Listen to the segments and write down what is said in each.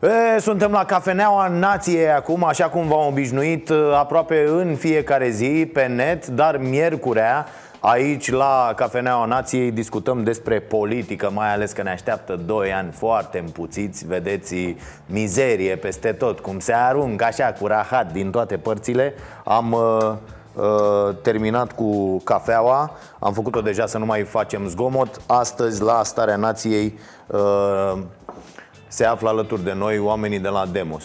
E, suntem la Cafeneaua Nației acum, așa cum v-am obișnuit, aproape în fiecare zi pe net, dar miercurea Aici, la Cafeneaua Nației, discutăm despre politică, mai ales că ne așteaptă 2 ani foarte împuțiți, vedeți mizerie peste tot, cum se aruncă așa cu rahat din toate părțile. Am uh, uh, terminat cu cafeaua, am făcut-o deja să nu mai facem zgomot. Astăzi, la Starea Nației, uh, se află alături de noi oamenii de la Demos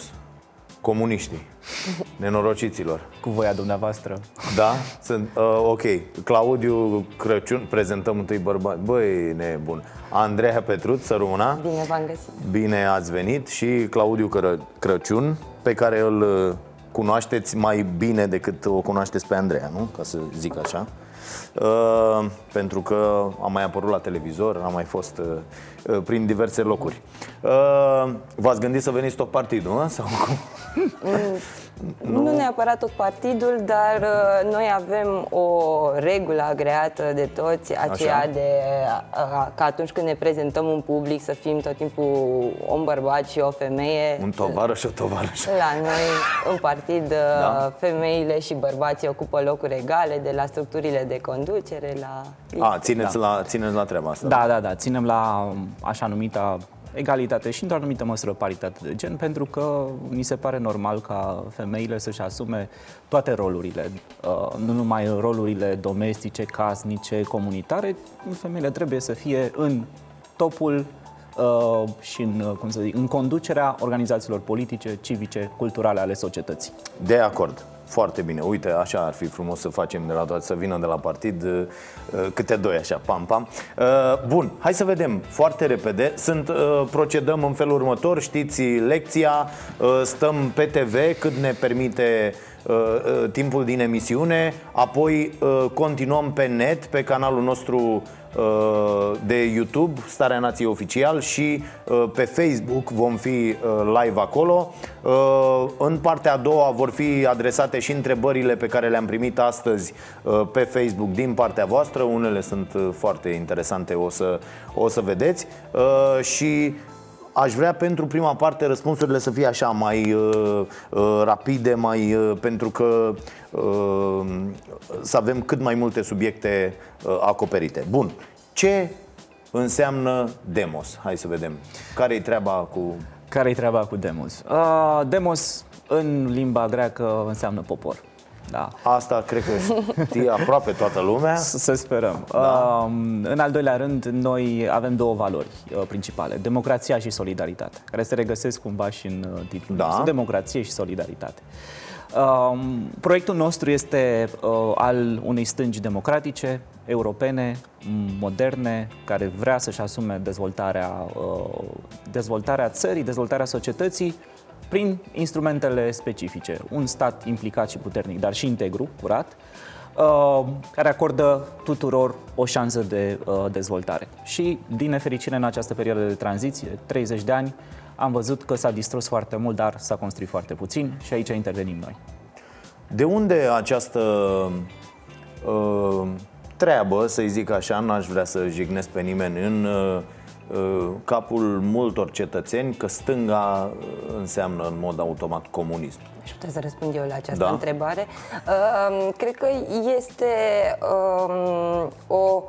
Comuniștii, nenorociților. Cu voia dumneavoastră. Da? Sunt, uh, ok. Claudiu Crăciun, prezentăm întâi bărbat Băi, nebun. Andreea Petruț, să rămâna Bine v-am găsit. Bine ați venit. Și Claudiu Cră- Crăciun Pe care îl uh, cunoașteți mai bine decât o cunoașteți pe Andreea, nu? Ca să zic așa Uh, pentru că am mai apărut la televizor, am mai fost uh, uh, prin diverse locuri. Uh, v-ați gândit să veniți tot partidul, nu? Sau cum? Nu, nu neapărat tot partidul, dar uh, noi avem o regulă agreată de toți, aceea Așa. de uh, că atunci când ne prezentăm în public să fim tot timpul un bărbat și o femeie. Un tovarăș și o tovarășă. La noi, în partid, uh, Da. femeile și bărbații ocupă locuri egale, de la structurile de conducere la... A, țineți, la, țineți la treaba asta. Da, da, da, ținem la așa numita egalitate și într-o anumită măsură paritate de gen, pentru că ni se pare normal ca femeile să-și asume toate rolurile, uh, nu numai rolurile domestice, casnice, comunitare, femeile trebuie să fie în topul uh, și în, uh, cum să zic, în conducerea organizațiilor politice, civice, culturale ale societății. De acord. Foarte bine. Uite, așa ar fi frumos să facem de la toate, să vină de la partid uh, uh, câte doi așa, pam, pam. Uh, Bun, hai să vedem foarte repede. Sunt, uh, procedăm în felul următor, știți lecția, uh, stăm pe TV cât ne permite uh, uh, timpul din emisiune, apoi uh, continuăm pe net, pe canalul nostru uh, de YouTube, Starea Nației Oficial și uh, pe Facebook vom fi uh, live acolo. Uh, În partea a doua vor fi adresate și întrebările pe care le-am primit astăzi uh, pe Facebook din partea voastră. Unele sunt uh, foarte interesante, o să, o să vedeți. Uh, Și Aș vrea pentru prima parte răspunsurile să fie așa mai uh, uh, rapide, mai uh, pentru că uh, să avem cât mai multe subiecte uh, acoperite. Bun. Ce înseamnă demos? Hai să vedem. Care-i treaba cu Care-i treaba cu demos? Uh, demos în limba greacă înseamnă popor. Da. asta? Cred că știe aproape toată lumea. S- Să sperăm. Da. Uh, în al doilea rând, noi avem două valori uh, principale, democrația și solidaritate, care se regăsesc cumva și în uh, titlul Da. nostru, democrație și solidaritate. Uh, proiectul nostru este uh, al unei stângi democratice, europene, m, moderne, care vrea să-și asume dezvoltarea, uh, dezvoltarea țării, dezvoltarea societății prin instrumentele specifice. Un stat implicat și puternic, dar și integru, curat, uh, care acordă tuturor o șansă de uh, dezvoltare. Și, din nefericire, în această perioadă de tranziție, 30 de ani, am văzut că s-a distrus foarte mult, dar s-a construit foarte puțin și aici intervenim noi. De unde această uh, treabă, să-i zic așa, n-aș vrea să jignesc pe nimeni, în uh, uh, capul multor cetățeni că stânga uh, înseamnă în mod automat comunism? Aș putea să răspund eu la această Da. întrebare. Uh, cred că este um, o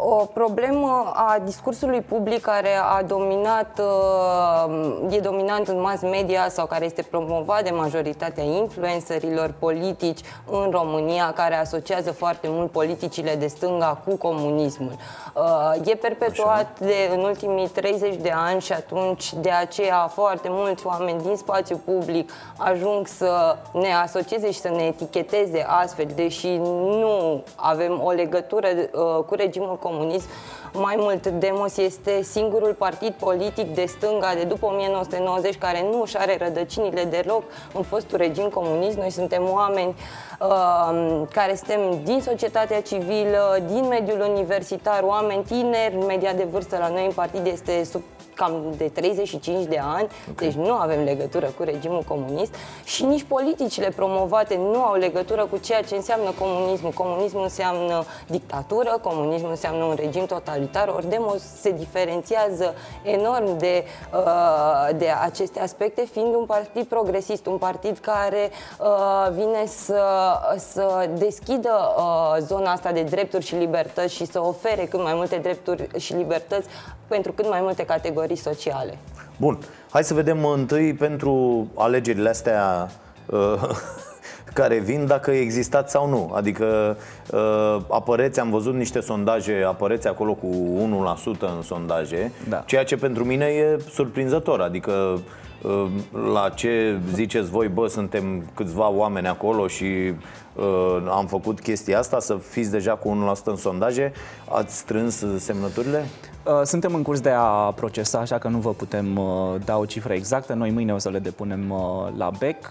o problemă a discursului public care a dominat, uh, e dominant în mass media sau care este promovat de majoritatea influencerilor politici în România, care asociază foarte mult politicile de stânga cu comunismul. Uh, E perpetuat de, în ultimii 30 de ani și atunci de aceea foarte mulți oameni din spațiu public ajung să ne asocieze și să ne eticheteze astfel, deși nu avem o legătură uh, cu regimul comunist. Mai mult, Demos este singurul partid politic de stânga de după 1990 care nu își are rădăcinile deloc în fostul regim comunist. Noi suntem oameni uh, care suntem din societatea civilă, din mediul universitar, oameni tineri, media de vârstă la noi în partid este sub cam de 35 de ani, deci nu avem legătură cu regimul comunist și nici politicile promovate nu au legătură cu ceea ce înseamnă comunismul. Comunismul înseamnă dictatură, comunismul înseamnă nu un regim totalitar. Ori Demos se diferențiază enorm de, uh, de aceste aspecte, fiind un partid progresist, un partid care uh, vine să, să deschidă uh, zona asta de drepturi și libertăți și să ofere cât mai multe drepturi și libertăți pentru cât mai multe categorii sociale. Bun, hai să vedem întâi pentru alegerile astea uh, care vin dacă existați sau nu. Adică uh, apăreți, am văzut niște sondaje, apăreți acolo cu 1% în sondaje, da. ceea ce pentru mine e surprinzător. Adică uh, la ce ziceți voi, bă, suntem câțiva oameni acolo și uh, am făcut chestia asta, să fiți deja cu 1% în sondaje, ați strâns semnăturile? Uh, suntem în curs de a procesa, așa că nu vă putem uh, da o cifră exactă. Noi mâine o să le depunem uh, la BEC.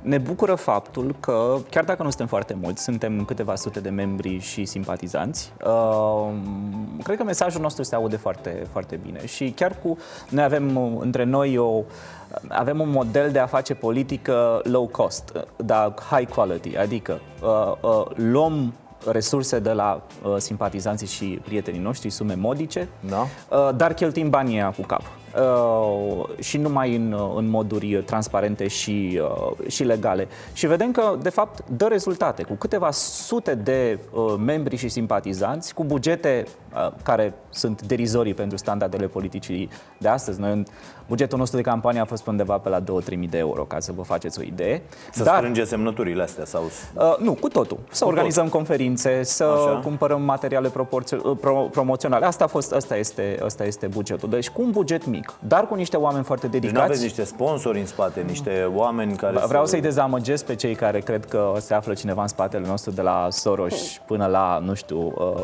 Ne bucură faptul că, chiar dacă nu suntem foarte mulți, suntem câteva sute de membri și simpatizanți, cred că mesajul nostru se aude foarte, foarte bine și chiar cu, noi avem între noi o, avem un model de a face politică low cost, dar high quality, adică uh, uh, luăm resurse de la uh, simpatizanții și prietenii noștri, sume modice, da. uh, dar cheltuim banii cu cap. Uh, și numai în, uh, în moduri transparente și, uh, și legale. Și vedem că, de fapt, dă rezultate. Cu câteva sute de uh, membri și simpatizanți, cu bugete uh, care sunt derizorii pentru standardele politicii de astăzi. Noi, în bugetul nostru de campanie a fost undeva pe la 2-3 mii de euro, ca să vă faceți o idee. Să Dar, strânge semnăturile astea? sau? Uh, nu, cu totul. Să cu organizăm tot. conferințe, să Așa. cumpărăm materiale uh, pro- promoționale. Asta, a fost, asta, este, asta este bugetul. Deci cu un buget mic mic, dar cu niște oameni foarte dedicați. Deci nu aveți niște sponsori în spate, niște oameni care Vreau să... să-i dezamăgesc pe cei care cred că se află cineva în spatele nostru de la Soros până la, nu știu, uh,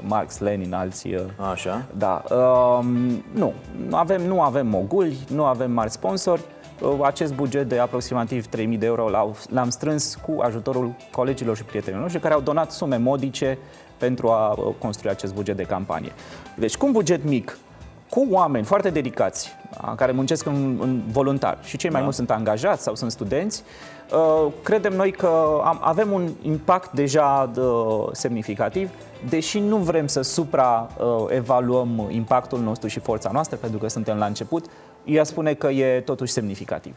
Marx, Lenin, alții. Uh, Așa? Da. Uh, nu, avem, nu avem moguli, nu avem mari sponsori. Uh, acest buget de aproximativ 3.000 de euro l-am strâns cu ajutorul colegilor și prietenilor noștri care au donat sume modice pentru a uh, construi acest buget de campanie. Deci, cu un buget mic, cu oameni foarte dedicați, care muncesc în, în voluntar și cei mai da. mulți sunt angajați sau sunt studenți, uh, credem noi că am, avem un impact deja de, uh, semnificativ, deși nu vrem să supraevaluăm impactul nostru și forța noastră, pentru că suntem la început, ea spune că e totuși semnificativ.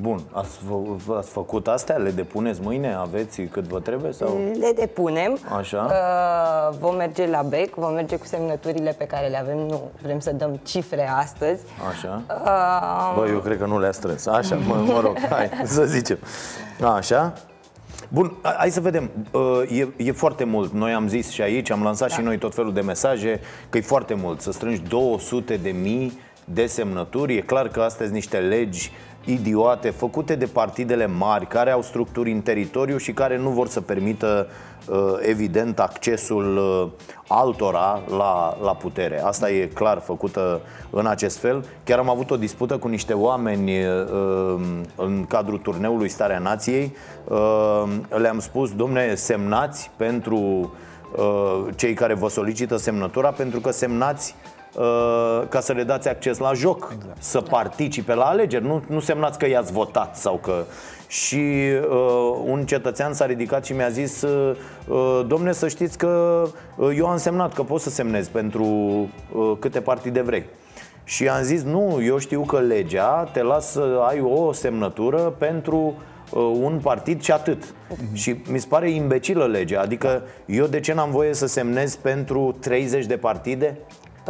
Bun, ați, fă, ați făcut astea? Le depuneți mâine? Aveți cât vă trebuie? Sau? Le depunem. Așa. Uh, vom merge la BEC, vom merge cu semnăturile pe care le avem. Nu vrem să dăm cifre astăzi. Așa. Uh, Bă, eu cred că nu le-a strâns. Așa, mă, mă rog, hai să zicem. Așa. Bun, hai să vedem. Uh, e, e foarte mult. Noi am zis și aici, am lansat da. și noi tot felul de mesaje că e foarte mult. Să strângi 200 de mii de semnături. E clar că astea sunt niște legi idiote făcute de partidele mari care au structuri în teritoriu și care nu vor să permită uh, evident accesul uh, altora la, la putere. Asta e clar făcută în acest fel. Chiar am avut o dispută cu niște oameni uh, în cadrul turneului Starea Nației. Le-am spus, domne, semnați pentru cei care vă solicită semnătura pentru că semnați Uh, ca să le dați acces la joc, exact. să participe la alegeri. Nu, nu semnați că i-ați votat sau că... Și uh, un cetățean s-a ridicat și mi-a zis uh, uh, Domne, să știți că uh, eu am semnat că poți să semnezi pentru uh, câte partide vrei. Și am zis, nu, eu știu că legea te lasă să ai o semnătură pentru uh, un partid și atât. Uh-huh. Și mi se pare imbecilă legea. Adică eu de ce n-am voie să semnez pentru 30 de partide?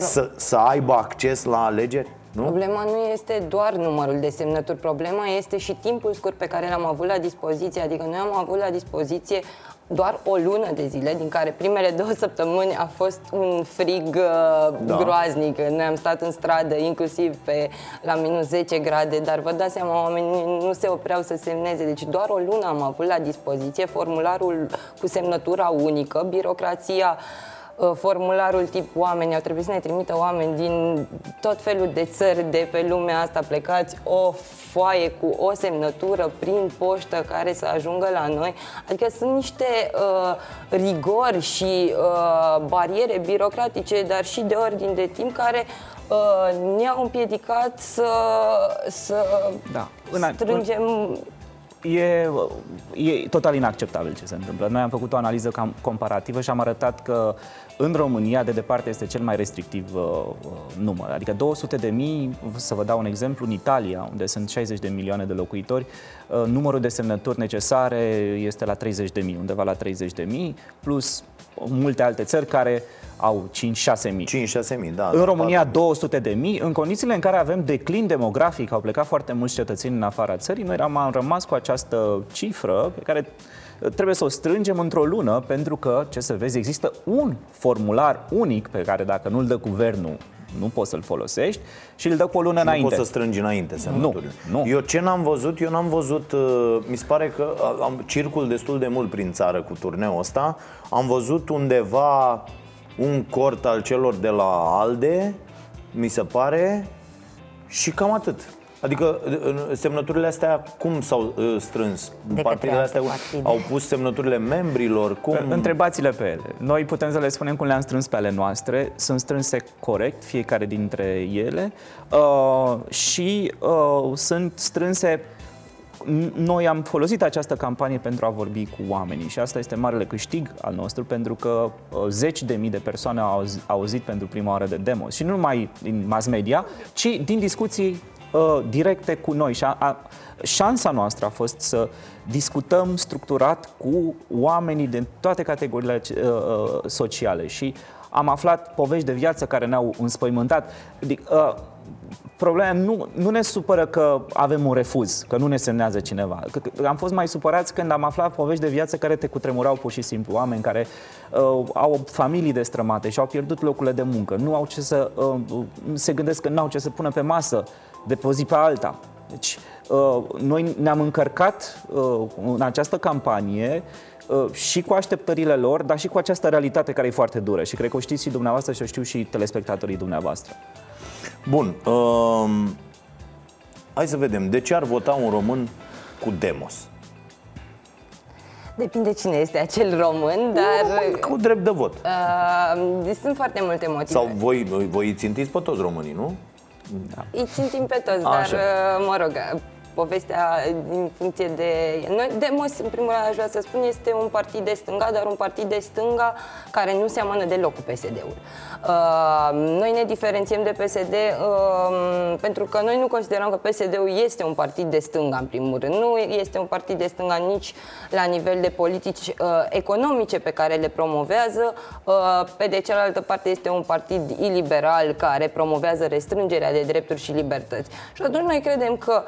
Să, să aibă acces la alegeri? Nu? Problema nu este doar numărul de semnături, problema este și timpul scurt pe care l-am avut la dispoziție. Adică noi am avut la dispoziție doar o lună de zile, din care primele două săptămâni a fost un frig uh, da. groaznic. Noi am stat în stradă, inclusiv pe la minus 10 grade, dar vă dați seama, oamenii nu se opreau să semneze. Deci doar o lună am avut la dispoziție formularul cu semnătura unică, birocrația uh, Uh, formularul tip oameni, au trebuit să ne trimită oameni din tot felul de țări de pe lumea asta plecați, o foaie cu o semnătură prin poștă care să ajungă la noi. Adică sunt niște uh, rigori și uh, bariere birocratice, dar și de ordin de timp care uh, ne-au împiedicat să, să da. strângem E, e total inacceptabil ce se întâmplă. Noi am făcut o analiză comparativă și am arătat că în România, de departe, este cel mai restrictiv uh, uh număr. Adică 200 de mii, să vă dau un exemplu, în Italia, unde sunt 60 de milioane de locuitori, uh, numărul de semnături necesare este la 30 de mii, undeva la 30 de mii, plus multe alte țări care au 5-6 mii. 5-6 mii, da. În România 200 de mii, în condițiile în care avem declin demografic, au plecat foarte mulți cetățeni în afara țării, noi am rămas cu această cifră pe care trebuie să o strângem într-o lună, pentru că, ce să vezi, există un formular unic pe care dacă nu-l dă guvernul nu poți să-l folosești și îl dă cu o lună și înainte. Nu poți să strângi înainte semnăturile. Nu, nu. Eu ce n-am văzut? Eu n-am văzut, uh, mi se pare că am circul destul de mult prin țară cu turneul ăsta. Am văzut undeva un cort al celor de la ALDE, mi se pare, și cam atât. Adică semnăturile astea cum s-au uh, strâns? De Partidele astea partide. au pus semnăturile membrilor? Cum? Întrebați-le pe ele. Noi putem să le spunem cum le-am strâns pe ale noastre. Sunt strânse corect, fiecare dintre ele uh, și uh, sunt strânse noi am folosit această campanie pentru a vorbi cu oamenii și asta este marele câștig al nostru pentru că uh, zeci de mii de persoane au auzit pentru prima oară de demos și nu numai din mass media, ci din discuții uh, directe cu noi. Și a, a, șansa noastră a fost să discutăm structurat cu oamenii din toate categoriile uh, uh, sociale și am aflat povești de viață care ne-au înspăimântat. Uh, problema nu, nu ne supără că avem un refuz, că nu ne semnează cineva. Am fost mai supărați când am aflat povești de viață care te cutremurau pur și simplu. Oameni care uh, au familii destrămate și au pierdut locurile de muncă. Nu au ce să, uh, se gândesc că nu au ce să pună pe masă de pe o zi pe alta. Deci, uh, noi ne-am încărcat uh, în această campanie uh, și cu așteptările lor, dar și cu această realitate care e foarte dură. Și cred că o știți și dumneavoastră și o știu și telespectatorii dumneavoastră. Bun. Uh, hai să vedem. De ce ar vota un român cu Demos? Depinde cine este acel român, dar... Cu drept de vot. Uh, sunt foarte multe motive. Sau voi, voi îi țintiți pe toți românii, nu? Da. Îi țintim pe toți, Așa. dar, uh, mă rog, povestea în funcție de... Noi, Demos, în primul rând, aș vrea să spun, este un partid de stânga, dar un partid de stânga care nu seamănă deloc cu PSD-ul. Uh, noi ne diferențiem de PSD uh, pentru că noi nu considerăm că PSD-ul este un partid de stânga, în primul rând. Nu este un partid de stânga nici la nivel de politici uh, economice pe care le promovează. Uh, pe de cealaltă parte este un partid iliberal care promovează restrângerea de drepturi și libertăți. Și atunci noi credem că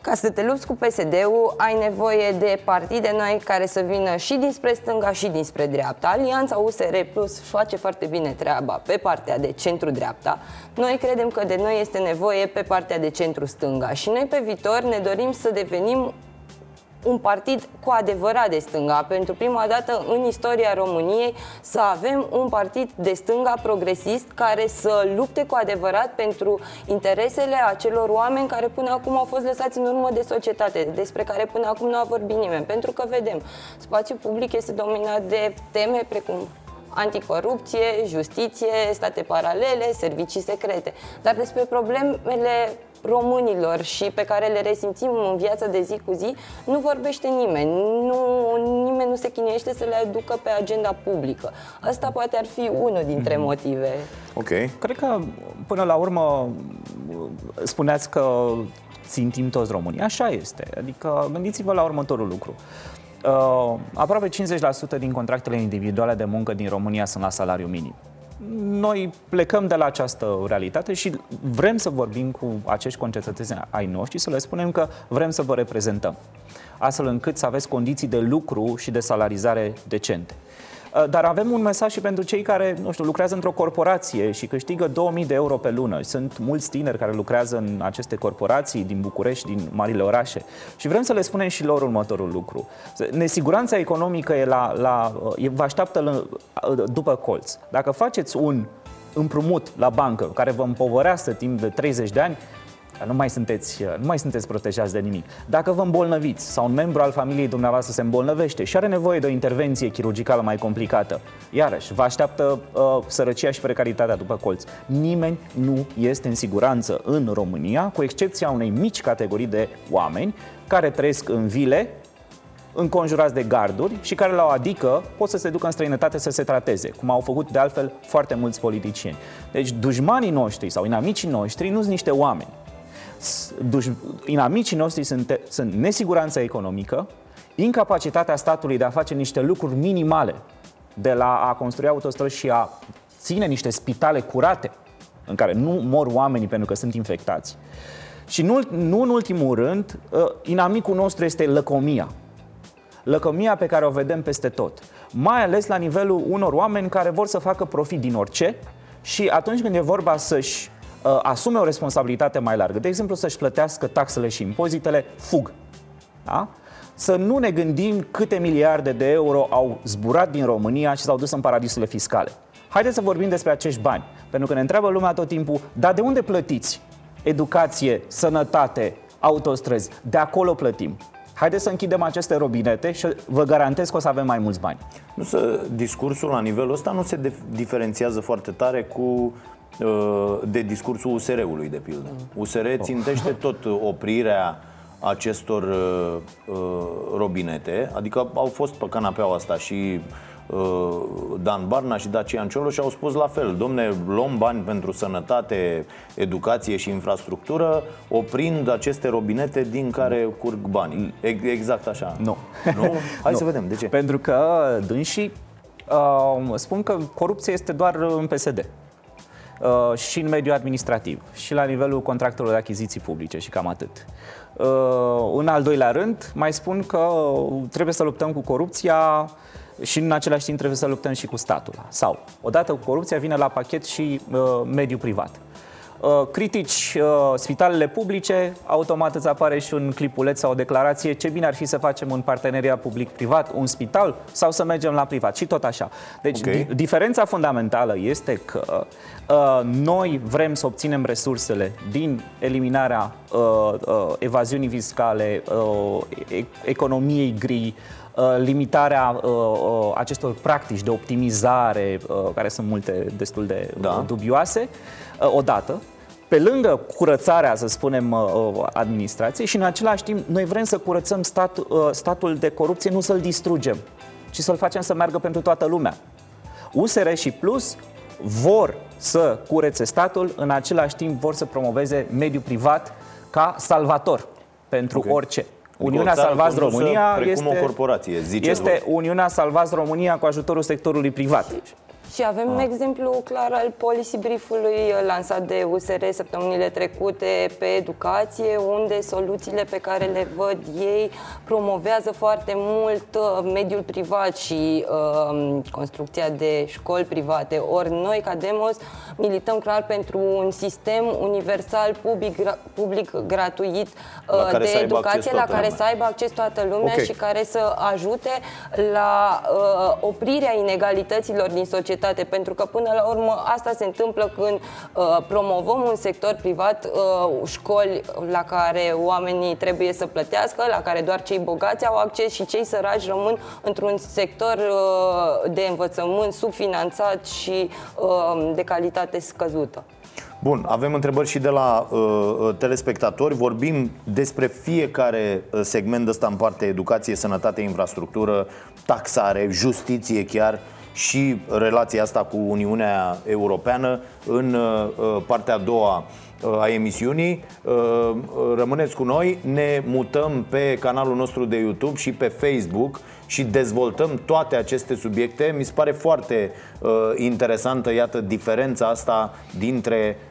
ca să te lupți cu PSD-ul, ai nevoie de partide noi care să vină și dinspre stânga și dinspre dreapta. Alianța USR Plus face foarte bine treaba pe partea de centru-dreapta. Noi credem că de noi este nevoie pe partea de centru-stânga și noi pe viitor ne dorim să devenim un partid cu adevărat de stânga. Pentru prima dată în istoria României să avem un partid de stânga progresist care să lupte cu adevărat pentru interesele acelor oameni care până acum au fost lăsați în urmă de societate, despre care până acum nu a vorbit nimeni. Pentru că vedem, spațiul public este dominat de teme precum anticorupție, justiție, state paralele, servicii secrete. Dar despre problemele românilor și pe care le resimțim în viața de zi cu zi, nu vorbește nimeni. Nu, nimeni nu se chinuiește să le aducă pe agenda publică. Asta poate ar fi unul dintre mm-hmm. motive. Ok. Cred că, până la urmă, spuneați că țintim toți românii. Așa este. Adică gândiți-vă la următorul lucru. Uh, aproape 50% din contractele individuale de muncă din România sunt la salariu minim noi plecăm de la această realitate și vrem să vorbim cu acești concetățeni ai noștri, să le spunem că vrem să vă reprezentăm, astfel încât să aveți condiții de lucru și de salarizare decente. Uh, dar avem un mesaj și pentru cei care, nu știu, lucrează într-o corporație și câștigă 2000 de euro pe lună. Sunt mulți tineri care lucrează în aceste corporații din București, din marile orașe. Și vrem să le spunem și lor următorul lucru. Nesiguranța economică e la, la, e, vă așteaptă uh, după colț. Dacă faceți un împrumut la bancă care vă împovărească timp de 30 de ani, Nu mai, sunteți, nu mai sunteți protejați de nimic. Dacă vă îmbolnăviți sau un membru al familiei dumneavoastră se îmbolnăvește și are nevoie de o intervenție chirurgicală mai complicată, iarăși, vă așteaptă uh, sărăcia și precaritatea după colț. Nimeni nu este în siguranță în România, cu excepția unei mici categorii de oameni care trăiesc în vile, înconjurați de garduri și care la o adică pot să se ducă în străinătate să se trateze, cum au făcut de altfel foarte mulți politicieni. Deci dușmanii noștri sau inamicii noștri nu sunt niște oameni. Inamicii noștri sunt, sunt nesiguranța economică, incapacitatea statului de a face niște lucruri minimale, de la a construi autostrăzi și a ține niște spitale curate, în care nu mor oamenii pentru că sunt infectați. Și nu, nu în ultimul rând, ă, inamicul nostru este lăcomia lăcămia pe care o vedem peste tot. Mai ales la nivelul unor oameni care vor să facă profit din orice și atunci când e vorba să-și uh, asume o responsabilitate mai largă, de exemplu să-și plătească taxele și impozitele, fug. Da? Să nu ne gândim câte miliarde de euro au zburat din România și s-au dus în paradisurile fiscale. Haideți să vorbim despre acești bani, pentru că ne întreabă lumea tot timpul, dar de unde plătiți? Educație, sănătate, autostrăzi, de acolo plătim. Haideți să închidem aceste robinete și vă garantez că o să avem mai mulți bani. Nu să, discursul la nivelul ăsta nu se diferențiază foarte tare cu uh, de discursul USR-ului, de pildă. USR țintește tot oprirea acestor uh, uh, robinete, adică au fost pe canapeaua asta și Uh, Dan Barna și Dacian Cioloș au spus la fel. Domne, luăm bani pentru sănătate, educație și infrastructură Oprind aceste robinete din care curg bani. Exact așa. Nu, nu? Hai nu. să vedem, de ce? Pentru că dânsii uh, spun că corupția este doar în PSD uh, și în mediul administrativ și la nivelul contractelor de achiziții publice și cam atât. Uh, în al doilea rând, mai spun că trebuie să luptăm cu corupția și în același timp trebuie să luptăm și cu statul. Sau, odată cu corupția, vine la pachet și uh, mediul privat. Uh, critici uh, spitalele publice, automat îți apare și un clipuleț sau o declarație ce bine ar fi să facem un parteneriat public-privat, un spital sau să mergem la privat și tot așa. Deci okay. di- diferența fundamentală este că uh, noi vrem să obținem resursele din eliminarea uh, uh, evaziunii fiscale, uh, e- economiei gri, Uh, limitarea uh, uh, acestor practici de optimizare, care sunt multe destul de da. dubioase, odată, pe lângă curățarea, să spunem, administrației și în același timp noi vrem să curățăm stat, statul de corupție, nu să-l distrugem, ci să-l facem să meargă pentru toată lumea. USR și Plus vor să curețe statul, în același timp vor să promoveze mediul privat ca salvator pentru okay. orice. Uniunea Salvați România este, o corporație, este Uniunea Salvați România cu ajutorul sectorului privat. Și avem ah. exemplu clar al policy brief-ului lansat de USR săptămânile trecute pe educație, unde soluțiile pe care le văd ei promovează foarte mult uh, mediul privat și uh, construcția de școli private. Ori noi, ca Demos, milităm clar pentru un sistem universal, public, public gratuit uh, de educație, la care să aibă acces toată lumea okay. și care să ajute la uh, oprirea inegalităților din societate societate, pentru că până la urmă asta se întâmplă când uh, promovăm un sector privat, uh, școli la care oamenii trebuie să plătească, la care doar cei bogați au acces și cei săraci rămân într-un sector uh, de învățământ subfinanțat și uh, de calitate scăzută. Bun, avem întrebări și de la uh, uh telespectatori. Vorbim despre fiecare uh, segment ăsta în parte, educație, sănătate, infrastructură, taxare, justiție chiar și relația asta cu Uniunea Europeană în uh, partea a doua uh, a emisiunii. Uh, rămâneți cu noi, ne mutăm pe canalul nostru de YouTube și pe Facebook și dezvoltăm toate aceste subiecte. Mi se pare foarte uh, interesantă, iată, diferența asta dintre uh,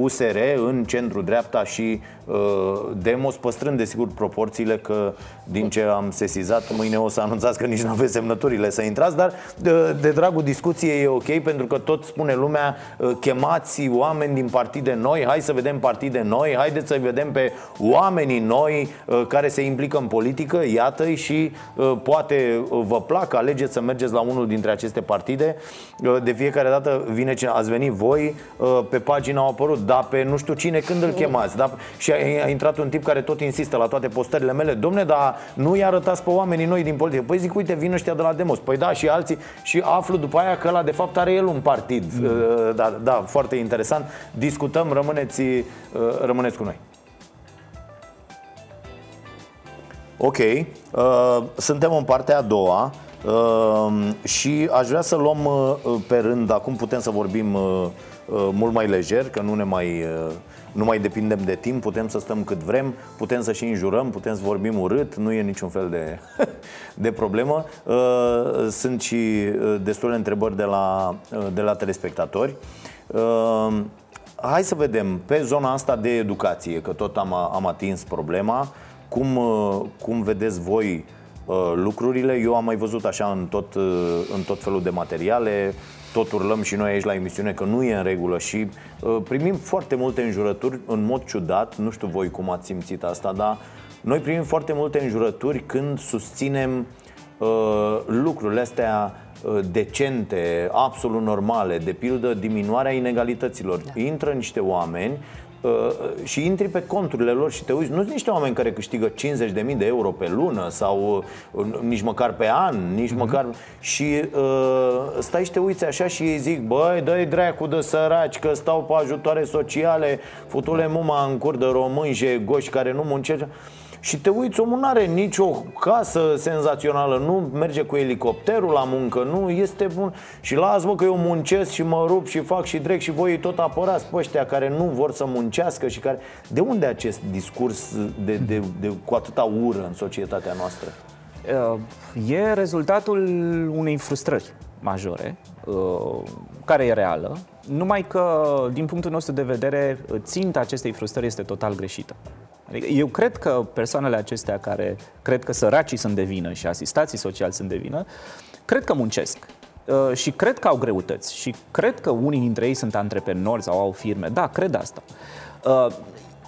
USR în centru-dreapta și uh, Demos, păstrând desigur proporțiile că din ce am sesizat, mâine o să anunțați că nici nu aveți semnăturile să intrați, dar de, de dragul discuției e ok pentru că tot spune lumea, uh, chemați oameni din partide partide noi, hai să vedem partide noi, haideți să vedem pe oamenii noi uh, care se implică în politică, iată-i și uh, poate uh, vă plac, alegeți să mergeți la unul dintre aceste partide. De fiecare dată vine cine, ați venit voi, pe pagina au apărut, da, pe nu știu cine, când îl chemați, da? Și a, a intrat un tip care tot insistă la toate postările mele, domne, dar nu-i arătați pe oamenii noi din politică. Păi zic, uite, vin ăștia de la Demos. Păi da, și alții. Și aflu după aia că la de fapt are el un partid. Mm. Da, da, foarte interesant. Discutăm, rămâneți, uh, rămâneți cu noi. Ok, uh, suntem în partea a doua uh, și aș vrea să luăm uh, pe rând, acum putem să vorbim uh, uh, mult mai lejer, că nu ne mai uh, nu mai depindem de timp, putem să stăm cât vrem, putem să și înjurăm, putem să vorbim urât, nu e niciun fel de, de problemă. Uh, sunt și uh, destule întrebări de la, uh, de la telespectatori. Hai să vedem, pe zona asta de educație, că tot am, am atins problema, cum, cum vedeți voi lucrurile? Eu am mai văzut așa în tot, în tot felul de materiale, tot urlăm și noi aici la emisiune că nu e în regulă și uh, primim foarte multe înjurături în mod ciudat, nu știu voi cum ați simțit asta, dar noi primim foarte multe înjurături când susținem uh, lucrurile astea uh, decente, absolut normale, de pildă diminuarea inegalităților. Da. Intră niște oameni Uh, și intri pe conturile lor și te uiți, nu sunt niște oameni care câștigă 50.000 de euro pe lună sau uh, nici măcar pe an, nici mm-hmm. măcar... Și uh, stai și te uiți așa și ei zic, băi, dă-i dracu de săraci că stau pe ajutoare sociale, futule muma în cur de români, goși care nu muncește. Și te uiți, omul nu are nicio casă senzațională Nu merge cu elicopterul la muncă Nu este bun Și las vă că eu muncesc și mă rup și fac și drec Și voi tot apărați pe ăștia care nu vor să muncească și care... De unde acest discurs de, de, de, cu atâta ură în societatea noastră? Uh, e rezultatul unei frustrări majore uh, care e reală, numai că, din punctul nostru de vedere, ținta acestei frustrări este total greșită. Adică eu cred că persoanele acestea care cred că săracii sunt de vină și asistații sociali sunt de vină, cred că muncesc. Uh, și cred că au greutăți și cred că unii dintre ei sunt antreprenori sau au firme. Da, cred asta. Uh,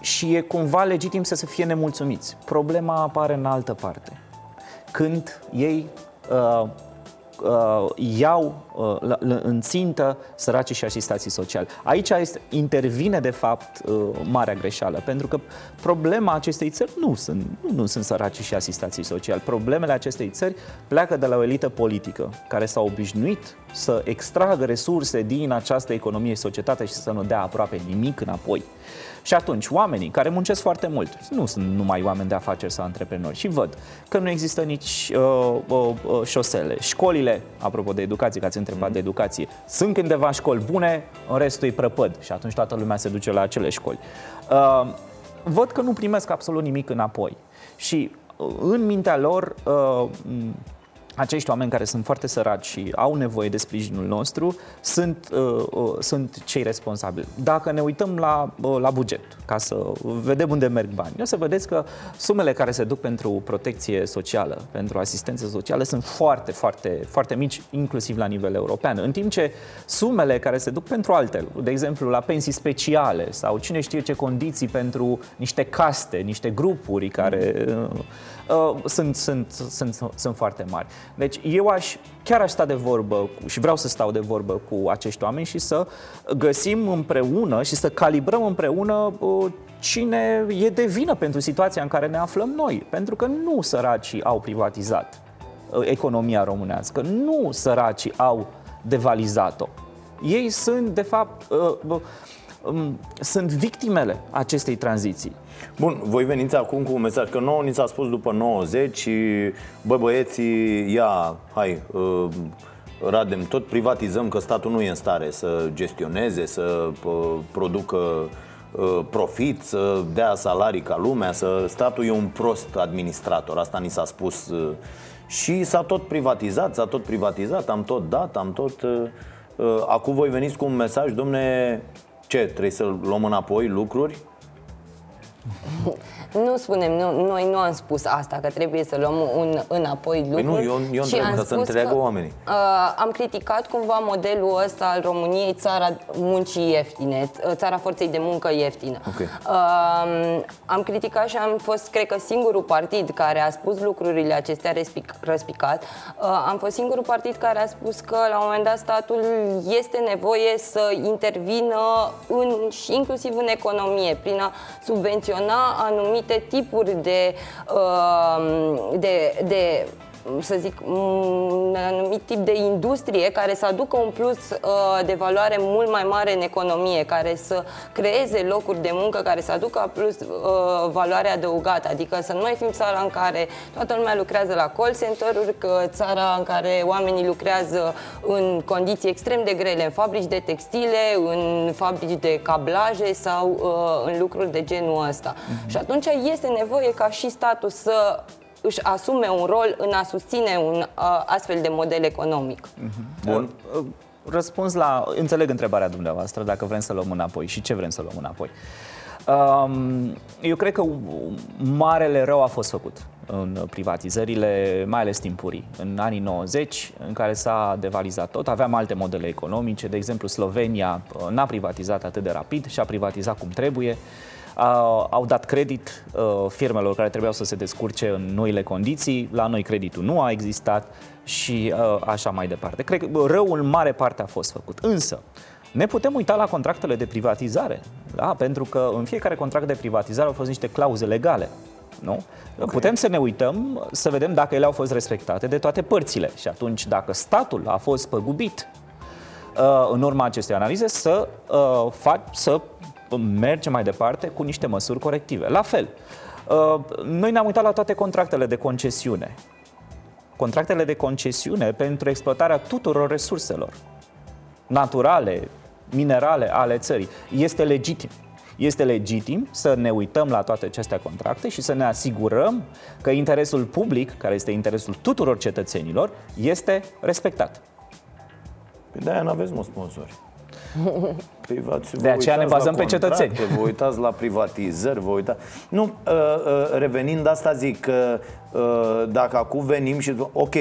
și e cumva legitim să se fie nemulțumiți. Problema apare în altă parte. Când ei uh, uh, iau uh, la, la, în țintă săracii și asistații sociali. Aici este, intervine, de fapt, uh, marea greșeală, pentru că problema acestei țări nu sunt, nu, nu sunt săracii și asistații sociali. Problemele acestei țări pleacă de la o elită politică care s-a obișnuit să extragă resurse din această economie societate și să nu dea aproape nimic înapoi. Și atunci, oamenii care muncesc foarte mult, nu sunt numai oameni de afaceri sau antreprenori, și văd că nu există nici uh, uh, uh, șosele. Școlile, apropo de educație, că ați întrebat mm. de educație, sunt cândeva școli bune, în restul e prăpăd și atunci toată lumea se duce la acele școli. Uh, văd că nu primesc absolut nimic înapoi. Și uh, în mintea lor uh, acești oameni care sunt foarte săraci și au nevoie de sprijinul nostru sunt, uh, uh, sunt cei responsabili. Dacă ne uităm la, uh, la buget, ca să vedem unde merg bani, o să vedeți că sumele care se duc pentru protecție socială, pentru asistență socială, sunt foarte, foarte, foarte mici, inclusiv la nivel european. În timp ce sumele care se duc pentru alte, de exemplu la pensii speciale sau cine știe ce condiții pentru niște caste, niște grupuri care uh, uh, sunt, sunt, sunt, sunt foarte mari. Deci eu aș, chiar aș sta de vorbă cu, și vreau să stau de vorbă cu acești oameni și să găsim împreună și să calibrăm împreună uh, cine e de vină pentru situația în care ne aflăm noi. Pentru că nu săracii au privatizat uh, economia românească, nu săracii au devalizat-o. Ei sunt, de fapt, uh, um, sunt victimele acestei tranziții. Bun, voi veniți acum cu un mesaj Că nouă ni s-a spus după 90 Bă băieții, ia, hai uh, Radem, tot privatizăm că statul nu e în stare să gestioneze, să uh, producă uh, profit, să dea salarii ca lumea, să statul e un prost administrator, asta ni s-a spus uh, și s-a tot privatizat, s-a tot privatizat, am tot dat, am tot uh, uh, acum voi veniți cu un mesaj, domne, ce, trebuie să luăm înapoi lucruri? ハハハ。Nu spunem, nu, noi nu am spus asta, că trebuie să luăm un, înapoi lucruri. Păi nu, eu, eu și întreb am ca să spus înțeleagă că, oamenii. Uh, am criticat cumva modelul ăsta al României, țara muncii ieftine, uh, țara forței de muncă ieftină. Okay. Uh, am criticat și am fost, cred că, singurul partid care a spus lucrurile acestea respic, răspicat. Uh, am fost singurul partid care a spus că, la un moment dat, statul este nevoie să intervină în, și inclusiv în economie, prin a subvenționa anumite tipuri de, uh, de, de să zic, un anumit tip de industrie care să aducă un plus uh, de valoare mult mai mare în economie, care să creeze locuri de muncă, care să aducă plus uh, valoare adăugată. Adică să nu mai fim țara în care toată lumea lucrează la call center-uri, că țara în care oamenii lucrează în condiții extrem de grele, în fabrici de textile, în fabrici de cablaje sau uh, în lucruri de genul ăsta. Mm-hmm. Și atunci este nevoie ca și statul să își asume un rol în a susține un uh, astfel de model economic. Mm-hmm. Bun. Uh, răspuns la. Înțeleg întrebarea dumneavoastră, dacă vrem să luăm înapoi și ce vrem să luăm înapoi. Um, eu cred că marele rău a fost făcut în privatizările, mai ales timpurii, în anii 90, în care s-a devalizat tot. Aveam alte modele economice, de exemplu Slovenia uh, n-a privatizat atât de rapid și a privatizat cum trebuie au dat credit uh, firmelor care trebuiau să se descurce în noile condiții. La noi creditul nu a existat și uh, așa mai departe. Cred că răul în mare parte a fost făcut. Însă, ne putem uita la contractele de privatizare, da? pentru că în fiecare contract de privatizare au fost niște clauze legale. Nu? Okay. Putem să ne uităm, să vedem dacă ele au fost respectate de toate părțile. Și atunci, dacă statul a fost păgubit uh, în urma acestei analize, să, fac, să merge mai departe cu niște măsuri corective. La fel, uh, noi ne-am uitat la toate contractele de concesiune. Contractele de concesiune pentru exploatarea tuturor resurselor naturale, minerale ale țării. Este legitim. Este legitim să ne uităm la toate aceste contracte și să ne asigurăm că interesul public, care este interesul tuturor cetățenilor, este respectat. Păi de-aia nu aveți mă sponsori. Privați, de aceea ne bazăm pe cetățeni. Vă uitați la privatizări, vă uitați... Nu, uh, uh, revenind asta zic că uh, dacă acum venim și... Ok,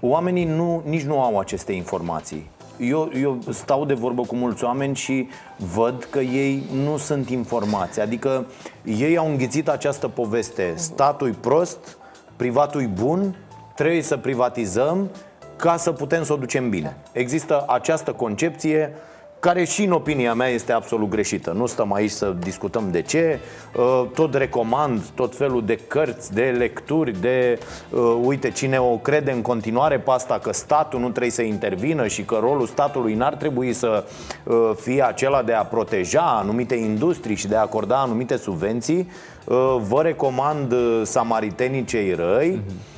oamenii nu, nici nu au aceste informații. Eu, eu stau de vorbă cu mulți oameni și văd că ei nu sunt informați. Adică ei au înghițit această poveste. Statul prost, privatul bun, trebuie să privatizăm ca să putem să o ducem bine. Există această concepție care și în opinia mea este absolut greșită. Nu stăm aici să discutăm de ce. Uh, tot recomand tot felul de cărți, de lecturi, de uh, uite cine o crede în continuare pe asta că statul nu trebuie să intervină și că rolul statului n-ar trebui să uh, fie acela de a proteja anumite industrii și de a acorda anumite subvenții. Vă recomand Samaritenii cei răi. Mm-hmm Uh,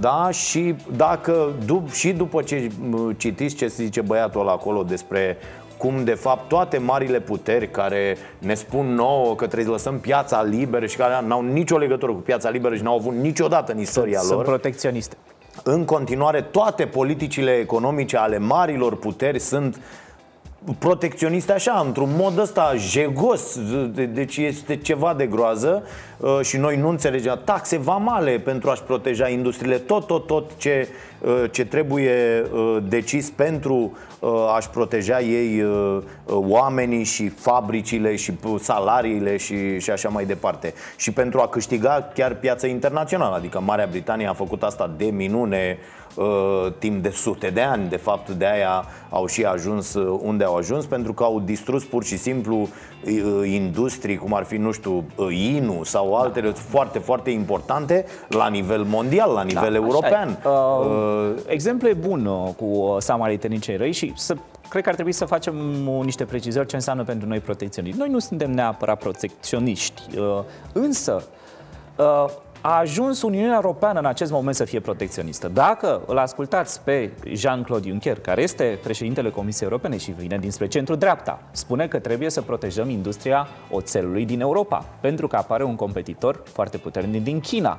da, și dacă și după ce uh, citiți ce se zice băiatul ăla acolo despre cum de fapt toate marile puteri care ne spun nouă că trebuie să lăsăm piața liberă și care n-au nicio legătură cu piața liberă și n-au avut niciodată în istoria sunt, lor. Sunt protecționiste. În continuare, toate politicile economice ale marilor puteri sunt protecționiste așa, într-un mod ăsta jegos, deci este ceva de groază uh, și noi nu înțelegem. Taxe vamale pentru a-și proteja industriile, tot, tot, tot ce, uh, ce trebuie uh, decis pentru a-și proteja ei oamenii și fabricile și salariile și, și așa mai departe. Și pentru a câștiga chiar piața internațională, adică Marea Britanie a făcut asta de minune uh, timp de sute de ani. De fapt, de aia au și ajuns uh, unde au ajuns, pentru că au distrus pur și simplu uh, industrii, cum ar fi, nu știu, uh, INU sau altele da. foarte, foarte importante la nivel mondial, la nivel da, european. Uh, uh, exemplu e bun uh, cu Samaritenii cei răi și să cred că ar trebui să facem niște precizări ce înseamnă pentru noi protecționiști. Noi nu suntem neapărat protecționiști, însă a ajuns Uniunea Europeană în acest moment să fie protecționistă. Dacă îl ascultați pe Jean-Claude Juncker, care este președintele Comisiei Europene și vine dinspre centru-dreapta, spune că trebuie să protejăm industria oțelului din Europa, pentru că apare un competitor foarte puternic din China.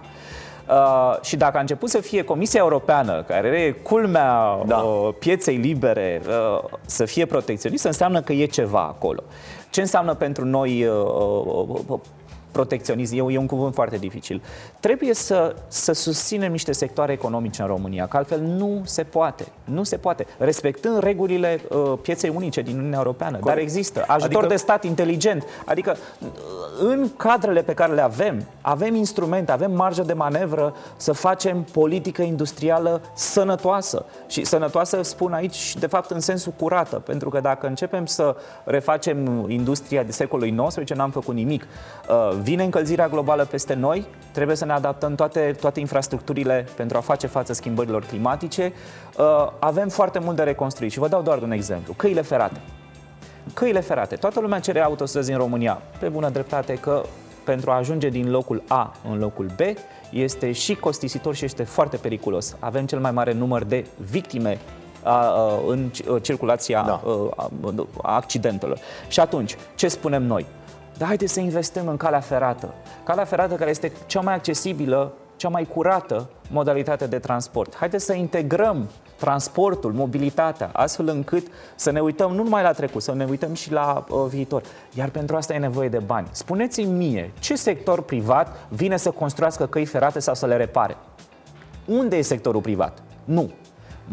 Uh, și dacă a început să fie Comisia Europeană, care are culmea da. uh, pieței libere, uh, să fie protecționistă, înseamnă că e ceva acolo. Ce înseamnă pentru noi uh, uh, protecționism, e, e un cuvânt foarte dificil. Trebuie să, să susținem niște sectoare economice în România, că altfel nu se poate. Nu se poate. Respectând regulile uh, pieței unice din Uniunea Europeană. Corect. Dar există ajutor adică... de stat inteligent. Adică în cadrele pe care le avem, avem instrumente, avem marjă de manevră să facem politică industrială sănătoasă. Și sănătoasă spun aici, de fapt, în sensul curată. Pentru că dacă începem să refacem industria de secolului XIX, n-am făcut nimic. Uh, vine încălzirea globală peste noi, trebuie să ne adaptăm toate, toate infrastructurile pentru a face față schimbărilor climatice. Uh, avem foarte mult de reconstruit și vă dau doar un exemplu. Căile ferate. Căile ferate. Toată lumea cere autostrăzi în România. Pe bună dreptate că pentru a ajunge din locul A în locul B este și costisitor și este foarte periculos. Avem cel mai mare număr de victime a, a, în circulația da. a, a accidentelor. Și atunci, ce spunem noi? Dar haideți să investim în calea ferată. Calea ferată care este cea mai accesibilă, cea mai curată modalitate de transport. Haideți să integrăm transportul, mobilitatea, astfel încât să ne uităm nu numai la trecut, să ne uităm și la uh, viitor. Iar pentru asta e nevoie de bani. Spuneți-mi mie, ce sector privat vine să construiască căi ferate sau să le repare? Unde e sectorul privat? Nu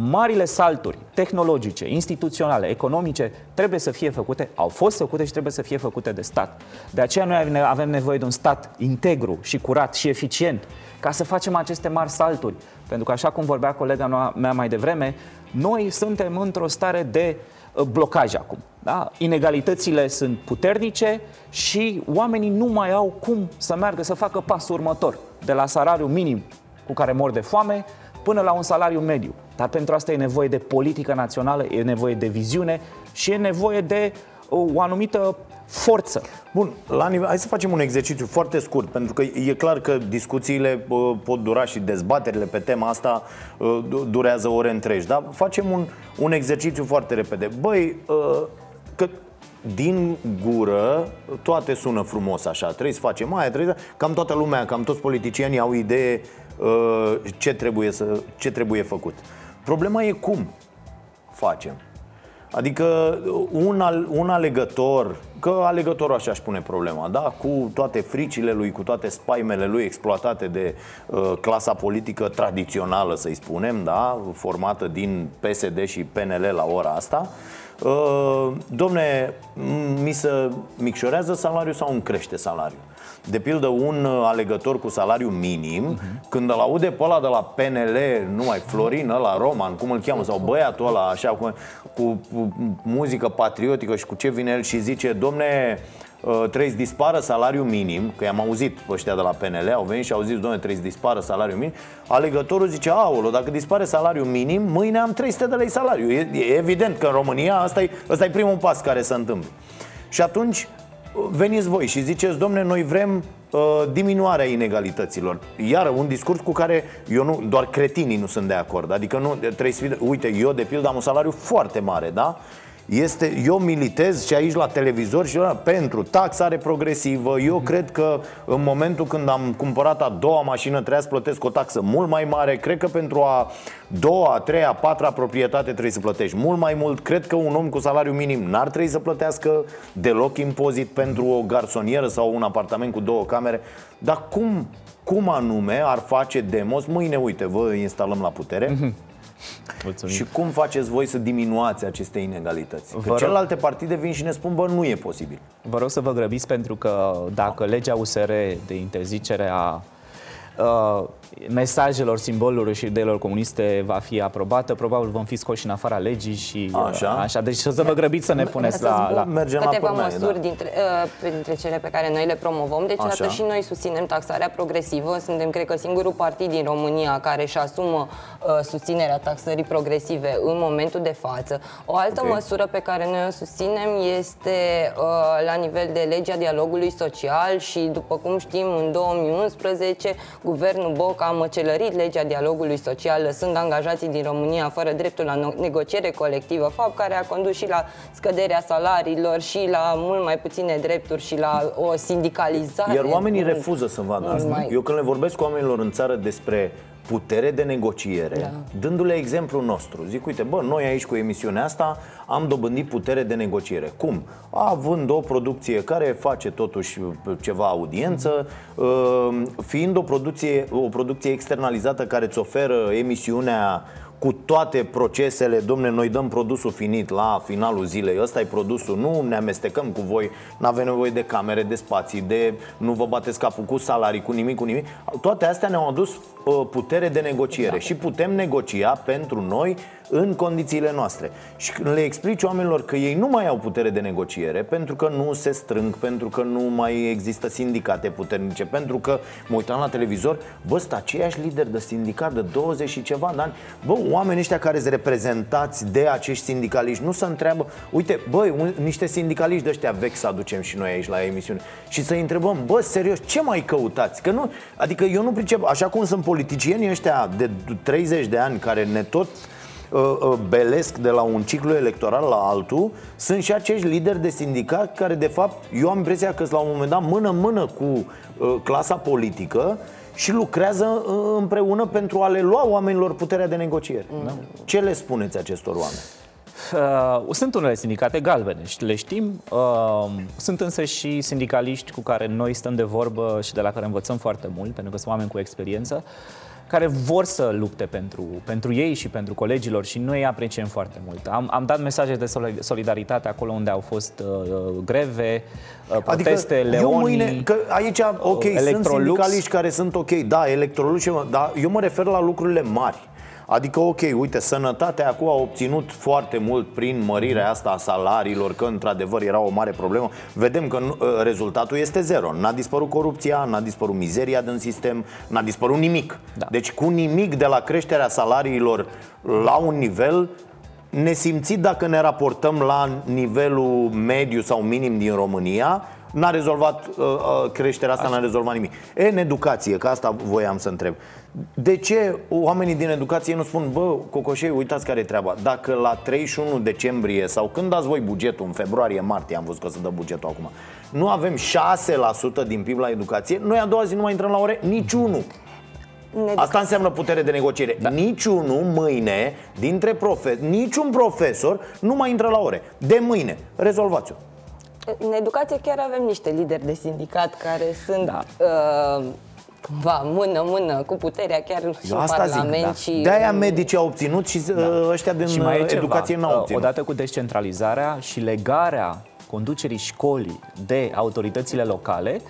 marile salturi tehnologice, instituționale, economice trebuie să fie făcute, au fost făcute și trebuie să fie făcute de stat. De aceea noi avem nevoie de un stat integru și curat și eficient ca să facem aceste mari salturi. Pentru că, așa cum vorbea colega mea mai devreme, noi suntem într-o stare de uh, blocaj acum. Da? Inegalitățile sunt puternice și oamenii nu mai au cum să meargă să facă pasul următor, de la salariu minim cu care mor de foame până la un salariu mediu. Dar pentru asta e nevoie de politică națională, e nevoie de viziune și e nevoie de o anumită forță. Bun, la nivel, hai să facem un exercițiu foarte scurt, pentru că e clar că discuțiile uh, pot dura și dezbaterile pe tema asta uh, durează ore întregi, dar facem un, un exercițiu foarte repede. Băi, uh, că din gură toate sună frumos așa, trebuie să facem aia, trebuie să... Cam toată lumea, cam toți politicienii au idee ce trebuie, să, ce trebuie făcut. Problema e cum facem. Adică un, al, un alegător, că alegătorul așa își pune problema, da? cu toate fricile lui, cu toate spaimele lui exploatate de uh, clasa politică tradițională, să-i spunem, da? formată din PSD și PNL la ora asta, uh, domne, mi se micșorează salariul sau îmi crește salariul? De pildă, un alegător cu salariu minim, uh-huh. când îl aude pe ăla de la PNL, nu mai Florin, la Roman, cum îl cheamă, sau băiatul ăla, așa, cu, cu, cu muzică patriotică și cu ce vine el și zice, domne, uh, trebuie să dispară salariul minim, că i-am auzit pe ăștia de la PNL, au venit și au zis, domne, trebuie să dispară salariul minim, alegătorul zice, aolo, dacă dispare salariul minim, mâine am 300 de lei salariu. E, e evident că în România asta e, asta e primul pas care se întâmplă. Și atunci veniți voi și ziceți, domne, noi vrem uh, diminuarea inegalităților. Iar un discurs cu care eu nu, doar cretinii nu sunt de acord. Adică nu trebuie să fie, uite, eu de pildă am un salariu foarte mare, da? Este, eu militez și aici la televizor și la, pentru taxare progresivă. Eu mm-hmm. cred că în momentul când am cumpărat a doua mașină trebuia să plătesc o taxă mult mai mare. Cred că pentru a doua, a treia, a patra proprietate trebuie să plătești mult mai mult. Cred că un om cu salariu minim n-ar trebui să plătească deloc impozit pentru o garsonieră sau un apartament cu două camere. Dar cum, cum anume ar face Demos? Mâine, uite, vă instalăm la putere. Mm-hmm Mulțumim. Și cum faceți voi să diminuați aceste inegalități? Că rog... celelalte partide vin și ne spun, bă, nu e posibil. Vă rog să vă grăbiți pentru că dacă legea USR de interzicere a uh, mesajelor, simbolurilor și ideilor comuniste va fi aprobată, probabil vom fi scoși în afara legii și uh, așa. așa. Deci să vă grăbiți să ne puneți la, la... Mergem câteva la măsuri da. dintre, uh, dintre cele pe care noi le promovăm. Deci atât și noi susținem taxarea progresivă. Suntem, cred că, singurul partid din România care își asumă uh, susținerea taxării progresive în momentul de față. O altă okay. măsură pe care noi o susținem este uh, la nivel de legea dialogului social și, după cum știm, în 2011, guvernul Boc a măcelărit legea dialogului social, lăsând angajații din România fără dreptul la negociere colectivă, fapt care a condus și la scăderea salariilor și la mult mai puține drepturi și la o sindicalizare. Iar oamenii refuză să vadă asta. Mai... Eu când le vorbesc cu oamenilor în țară despre putere de negociere, da. dându-le exemplul nostru. Zic, uite, bă, noi aici cu emisiunea asta am dobândit putere de negociere. Cum? Având o producție care face totuși ceva audiență, uh, fiind o producție, o producție externalizată care îți oferă emisiunea cu toate procesele, domne, noi dăm produsul finit la finalul zilei, ăsta e produsul, nu ne amestecăm cu voi, nu avem nevoie de camere, de spații, de nu vă bateți capul cu salarii, cu nimic, cu nimic. Toate astea ne-au adus uh, putere de negociere exact. și putem negocia pentru noi în condițiile noastre. Și când le explici oamenilor că ei nu mai au putere de negociere, pentru că nu se strâng, pentru că nu mai există sindicate puternice, pentru că mă uitam la televizor, bă, sunt aceiași lideri de sindicat de 20 și ceva de ani, bă, oamenii ăștia care sunt reprezentați de acești sindicaliști nu se întreabă, uite, băi, niște sindicaliști de ăștia vechi să aducem și noi aici la emisiune și să întrebăm, bă, serios, ce mai căutați? Că nu, adică eu nu pricep, așa cum sunt politicienii ăștia de 30 de ani care ne tot Uh, uh, belesc de la un ciclu electoral la altul Sunt și acești lideri de sindicat care de fapt Eu am impresia că la un moment dat mână-mână cu uh, clasa politică și lucrează împreună pentru a le lua oamenilor puterea de negociere. Mm. Ce le spuneți acestor oameni? Uh, sunt unele sindicate galbene și le știm. Uh, sunt însă și sindicaliști cu care noi stăm de vorbă și de la care învățăm foarte mult, pentru că sunt oameni cu experiență. Uh, care vor să lupte pentru, pentru ei și pentru colegilor și noi îi apreciem foarte mult. Am, am dat mesaje de solidaritate acolo unde au fost uh, greve, uh, proteste, adică leoni, eu mâine, că aici, ok, sunt sindicaliști care sunt ok, da, electrolux, dar eu mă refer la lucrurile mari. Adică, ok, uite, sănătatea acum a obținut foarte mult prin mărirea asta a salariilor, că într-adevăr era o mare problemă. Vedem că ă, rezultatul este zero. N-a dispărut corupția, n-a dispărut mizeria din sistem, n-a dispărut nimic. Da. Deci cu nimic de la creșterea salariilor la un nivel nesimțit dacă ne raportăm la nivelul mediu sau minim din România, n-a rezolvat uh, uh, creșterea asta, Așa. n-a rezolvat nimic. E, în educație, că asta voiam să întreb. De ce oamenii din educație nu spun, bă, Cocoșei, uitați care e treaba Dacă la 31 decembrie sau când dați voi bugetul, în februarie, martie am văzut că se dă bugetul acum Nu avem 6% din PIB la educație, noi a doua zi nu mai intrăm la ore niciunul Asta înseamnă putere de negociere. Da. Niciunul mâine, dintre profesori, niciun profesor nu mai intră la ore. De mâine. Rezolvați-o. În educație chiar avem niște lideri de sindicat care sunt da. uh, cumva mână-mână cu puterea chiar și în Parlament zic, da. și... De-aia medicii au obținut și da. Uh, ăștia din și mai uh, educație n-au uh, obținut. Odată cu descentralizarea și legarea conducerii școlii de autoritățile locale,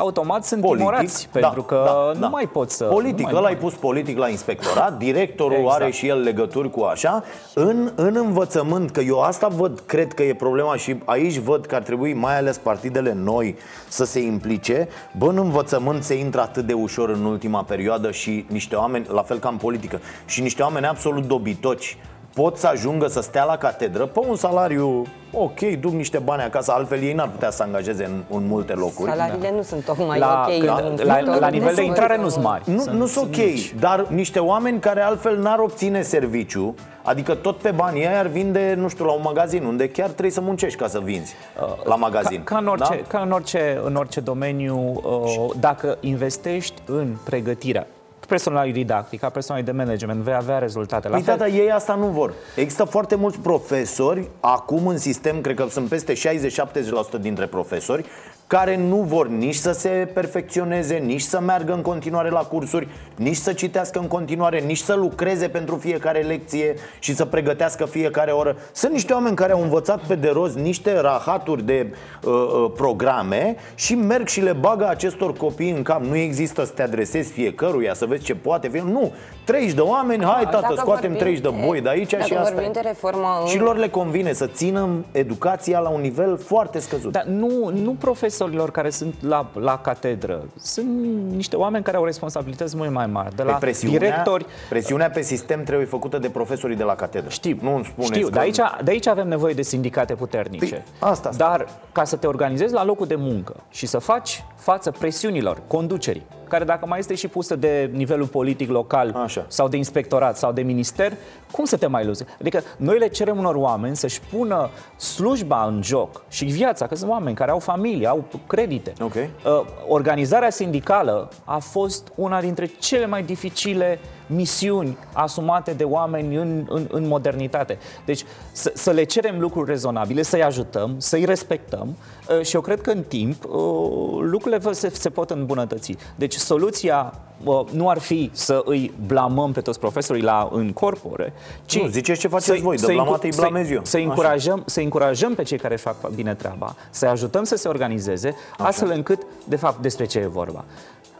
automat sunt politic, timorați, da, pentru că da, nu da. mai pot să... Politic, ăla ai pus politic la inspectorat, directorul exact. are și el legături cu așa. În, în învățământ, că eu asta văd, cred că e problema și aici văd că ar trebui mai ales partidele noi să se implice. Bă, în învățământ se intră atât de ușor în ultima perioadă și niște oameni, la fel ca în politică, și niște oameni absolut dobitoci pot să ajungă să stea la catedră pe un salariu ok, duc niște bani acasă, altfel ei n-ar putea să angajeze în, în multe locuri. Salariile da. nu sunt tocmai la, ok. La, la, la, la nivel de intrare nu sunt mari. Nu sunt, sunt ok, mici. dar niște oameni care altfel n-ar obține serviciu, adică tot pe banii aia ar vinde, nu știu, la un magazin, unde chiar trebuie să muncești ca să vinzi uh, la magazin. Ca, ca, în, orice, da? ca în, orice, în orice domeniu, uh, dacă investești în pregătirea personalului didactic, ca personalului de management, vei avea rezultate. La păi fel... da, ei asta nu vor. Există foarte mulți profesori, acum în sistem, cred că sunt peste 60-70% dintre profesori, care nu vor nici să se perfecționeze, nici să meargă în continuare la cursuri, nici să citească în continuare, nici să lucreze pentru fiecare lecție și să pregătească fiecare oră. Sunt niște oameni care au învățat pe de rost niște rahaturi de uh, uh, programe și merg și le bagă acestor copii în cap. Nu există să te adresezi fiecăruia, să vezi ce poate fi. Nu, 30 de oameni, hai tată, dacă scoatem vorbim, 30 de boi de aici și asta. De reforma și lor le convine să țină educația la un nivel foarte scăzut. Dar nu, nu profesor profesorilor care sunt la, la catedră. Sunt niște oameni care au responsabilități mult mai mari. De la presiunea, directori. Presiunea pe sistem trebuie făcută de profesorii de la catedră. Știu. Nu îmi spuneți Știu, că... de, aici, de aici avem nevoie de sindicate puternice. Păi, asta, asta. Dar ca să te organizezi la locul de muncă și să faci față presiunilor conducerii, care dacă mai este și pusă de nivelul politic local Așa. sau de inspectorat sau de minister, cum să te mai luzi? Adică noi le cerem unor oameni să-și pună slujba în joc și viața, că sunt oameni care au familie, au credite. Okay. Uh, organizarea sindicală a fost una dintre cele mai dificile misiuni asumate de oameni în, în, în modernitate. Deci să, să le cerem lucruri rezonabile, să-i ajutăm, să-i respectăm uh, și eu cred că în timp uh, lucrurile se, se pot îmbunătăți. Deci soluția uh, nu ar fi să îi blamăm pe toți profesorii la în corpore, ci nu, ziceți ce faceți să, voi, de blamat îi blamez eu. Să încurajăm, să încurajăm pe cei care fac bine treaba, să ajutăm să se organizeze, Așa. astfel încât, de fapt, despre ce e vorba.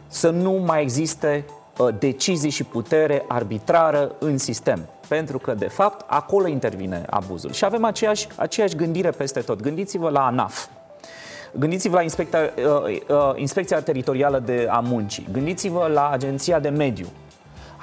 Să nu mai existe uh, decizii și putere arbitrară în sistem. Pentru că, de fapt, acolo intervine abuzul. Și avem aceeași, aceeași gândire peste tot. Gândiți-vă la ANAF. Gândiți-vă la inspecția, uh, uh, inspecția teritorială de a muncii. Gândiți-vă la Agenția de Mediu.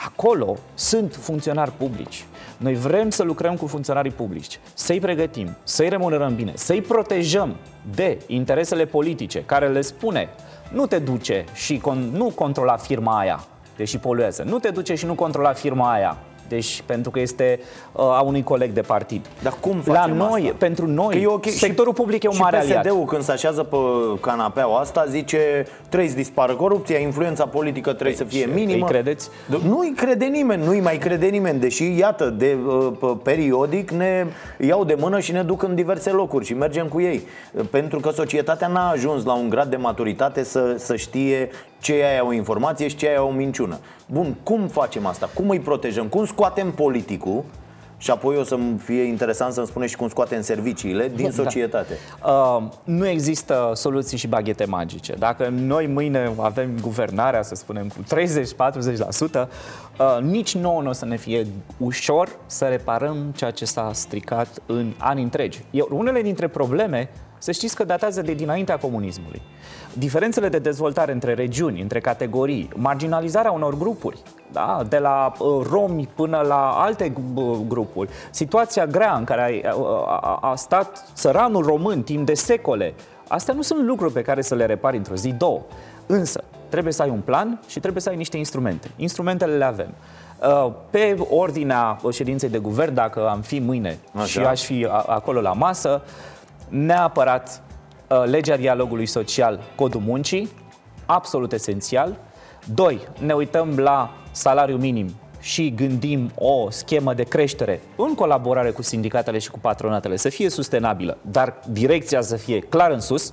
Acolo sunt funcționari publici. Noi vrem să lucrăm cu funcționarii publici, să-i pregătim, să-i remunerăm bine, să-i protejăm de interesele politice care le spune nu te duce și con- nu controla firma aia, deși poluează, nu te duce și nu controla firma aia, deci pentru că este uh, a unui coleg de partid. Dar cum facem La noi, asta? pentru noi, că e okay. sectorul și, public e un și mare aliat. PSD-ul când se așează pe canapeaua asta zice trebuie să dispară corupția, influența politică trebuie Ei, să fie minimă. Îi credeți? Nu-i crede nimeni, nu-i mai crede nimeni, deși, iată, de uh, periodic ne iau de mână și ne duc în diverse locuri și mergem cu ei. Pentru că societatea n-a ajuns la un grad de maturitate să, să știe ce e o informație și ce e o minciună. Bun, cum facem asta? Cum îi protejăm? Cum scoatem politicul și apoi o să-mi fie interesant să-mi spuneți și cum scoatem serviciile din da. societate. Da. Uh, nu există soluții și baghete magice. Dacă noi mâine avem guvernarea, să spunem, cu 30-40%, uh, nici nouă nu o să ne fie ușor să reparăm ceea ce s-a stricat în ani întregi. Eu, unele dintre probleme să știți că datează de dinaintea comunismului. Diferențele de dezvoltare între regiuni, între categorii, marginalizarea unor grupuri, da? de la uh, romi până la alte uh, grupuri, situația grea în care a, a, a stat țăranul român timp de secole, astea nu sunt lucruri pe care să le repari într-o zi, două. Însă, trebuie să ai un plan și trebuie să ai niște instrumente. Instrumentele le avem. Uh, pe ordinea ședinței de guvern, dacă am fi mâine Așa. și aș fi acolo la masă, neapărat uh, legea dialogului social, codul muncii, absolut esențial. Doi, ne uităm la salariu minim și gândim o schemă de creștere în colaborare cu sindicatele și cu patronatele să fie sustenabilă, dar direcția să fie clar în sus.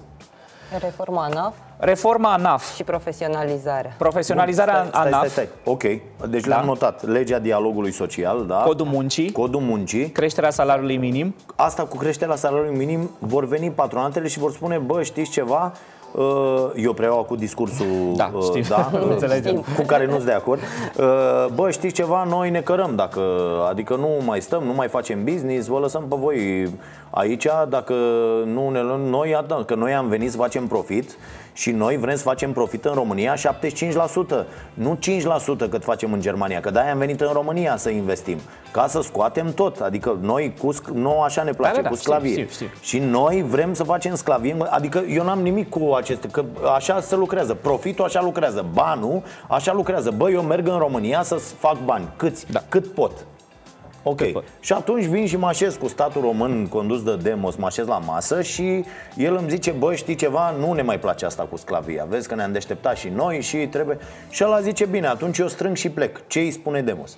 Reforma ANAF. Reforma ANAF. Și profesionalizarea. Profesionalizarea Bun, stai, ANAF. Stai, stai, Ok. Deci da. le-am notat. Legea dialogului social, da? Codul muncii. Codul muncii. Creșterea salariului minim. Asta cu creșterea salariului minim vor veni patronatele și vor spune, bă, știți ceva? Uh, eu preiau cu discursul da, uh, știm. Da, cu care nu-s de acord. Uh, bă, știți ceva? Noi ne cărăm dacă, adică nu mai stăm, nu mai facem business, vă lăsăm pe voi aici, dacă nu ne luăm noi, că noi am venit să facem profit și noi vrem să facem profit în România 75%, nu 5% cât facem în Germania, că de-aia am venit în România să investim, ca să scoatem tot, adică noi cu nu așa ne place, da, da, cu sclavie. Știu, știu, știu. Și noi vrem să facem sclavie, adică eu n-am nimic cu aceste, că așa se lucrează, profitul așa lucrează, banul așa lucrează. Bă, eu merg în România să fac bani, câți, da. cât pot. Ok. Și atunci vin și mă așez cu statul român condus de Demos, mă așez la masă și el îmi zice, bă, știi ceva, nu ne mai place asta cu sclavia. Vezi că ne-am deșteptat și noi și trebuie... Și ăla zice, bine, atunci eu strâng și plec. Ce îi spune Demos?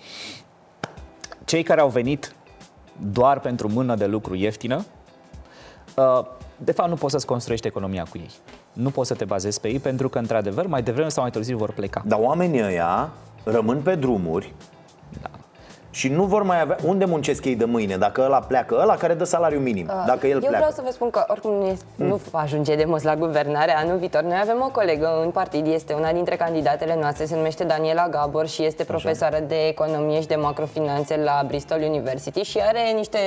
Cei care au venit doar pentru mână de lucru ieftină, uh, de fapt nu poți să-ți construiești economia cu ei. Nu poți să te bazezi pe ei pentru că, într-adevăr, mai devreme sau mai târziu vor pleca. Dar oamenii ăia rămân pe drumuri și nu vor mai avea unde muncesc ei de mâine dacă ăla pleacă, ăla care dă salariu minim, uh, dacă el Eu pleacă. vreau să vă spun că oricum nu, este, mm. nu va ajunge de mos la guvernare anul viitor. Noi avem o colegă în partid, este una dintre candidatele noastre, se numește Daniela Gabor și este profesoară Așa. de economie și de macrofinanțe la Bristol University și are niște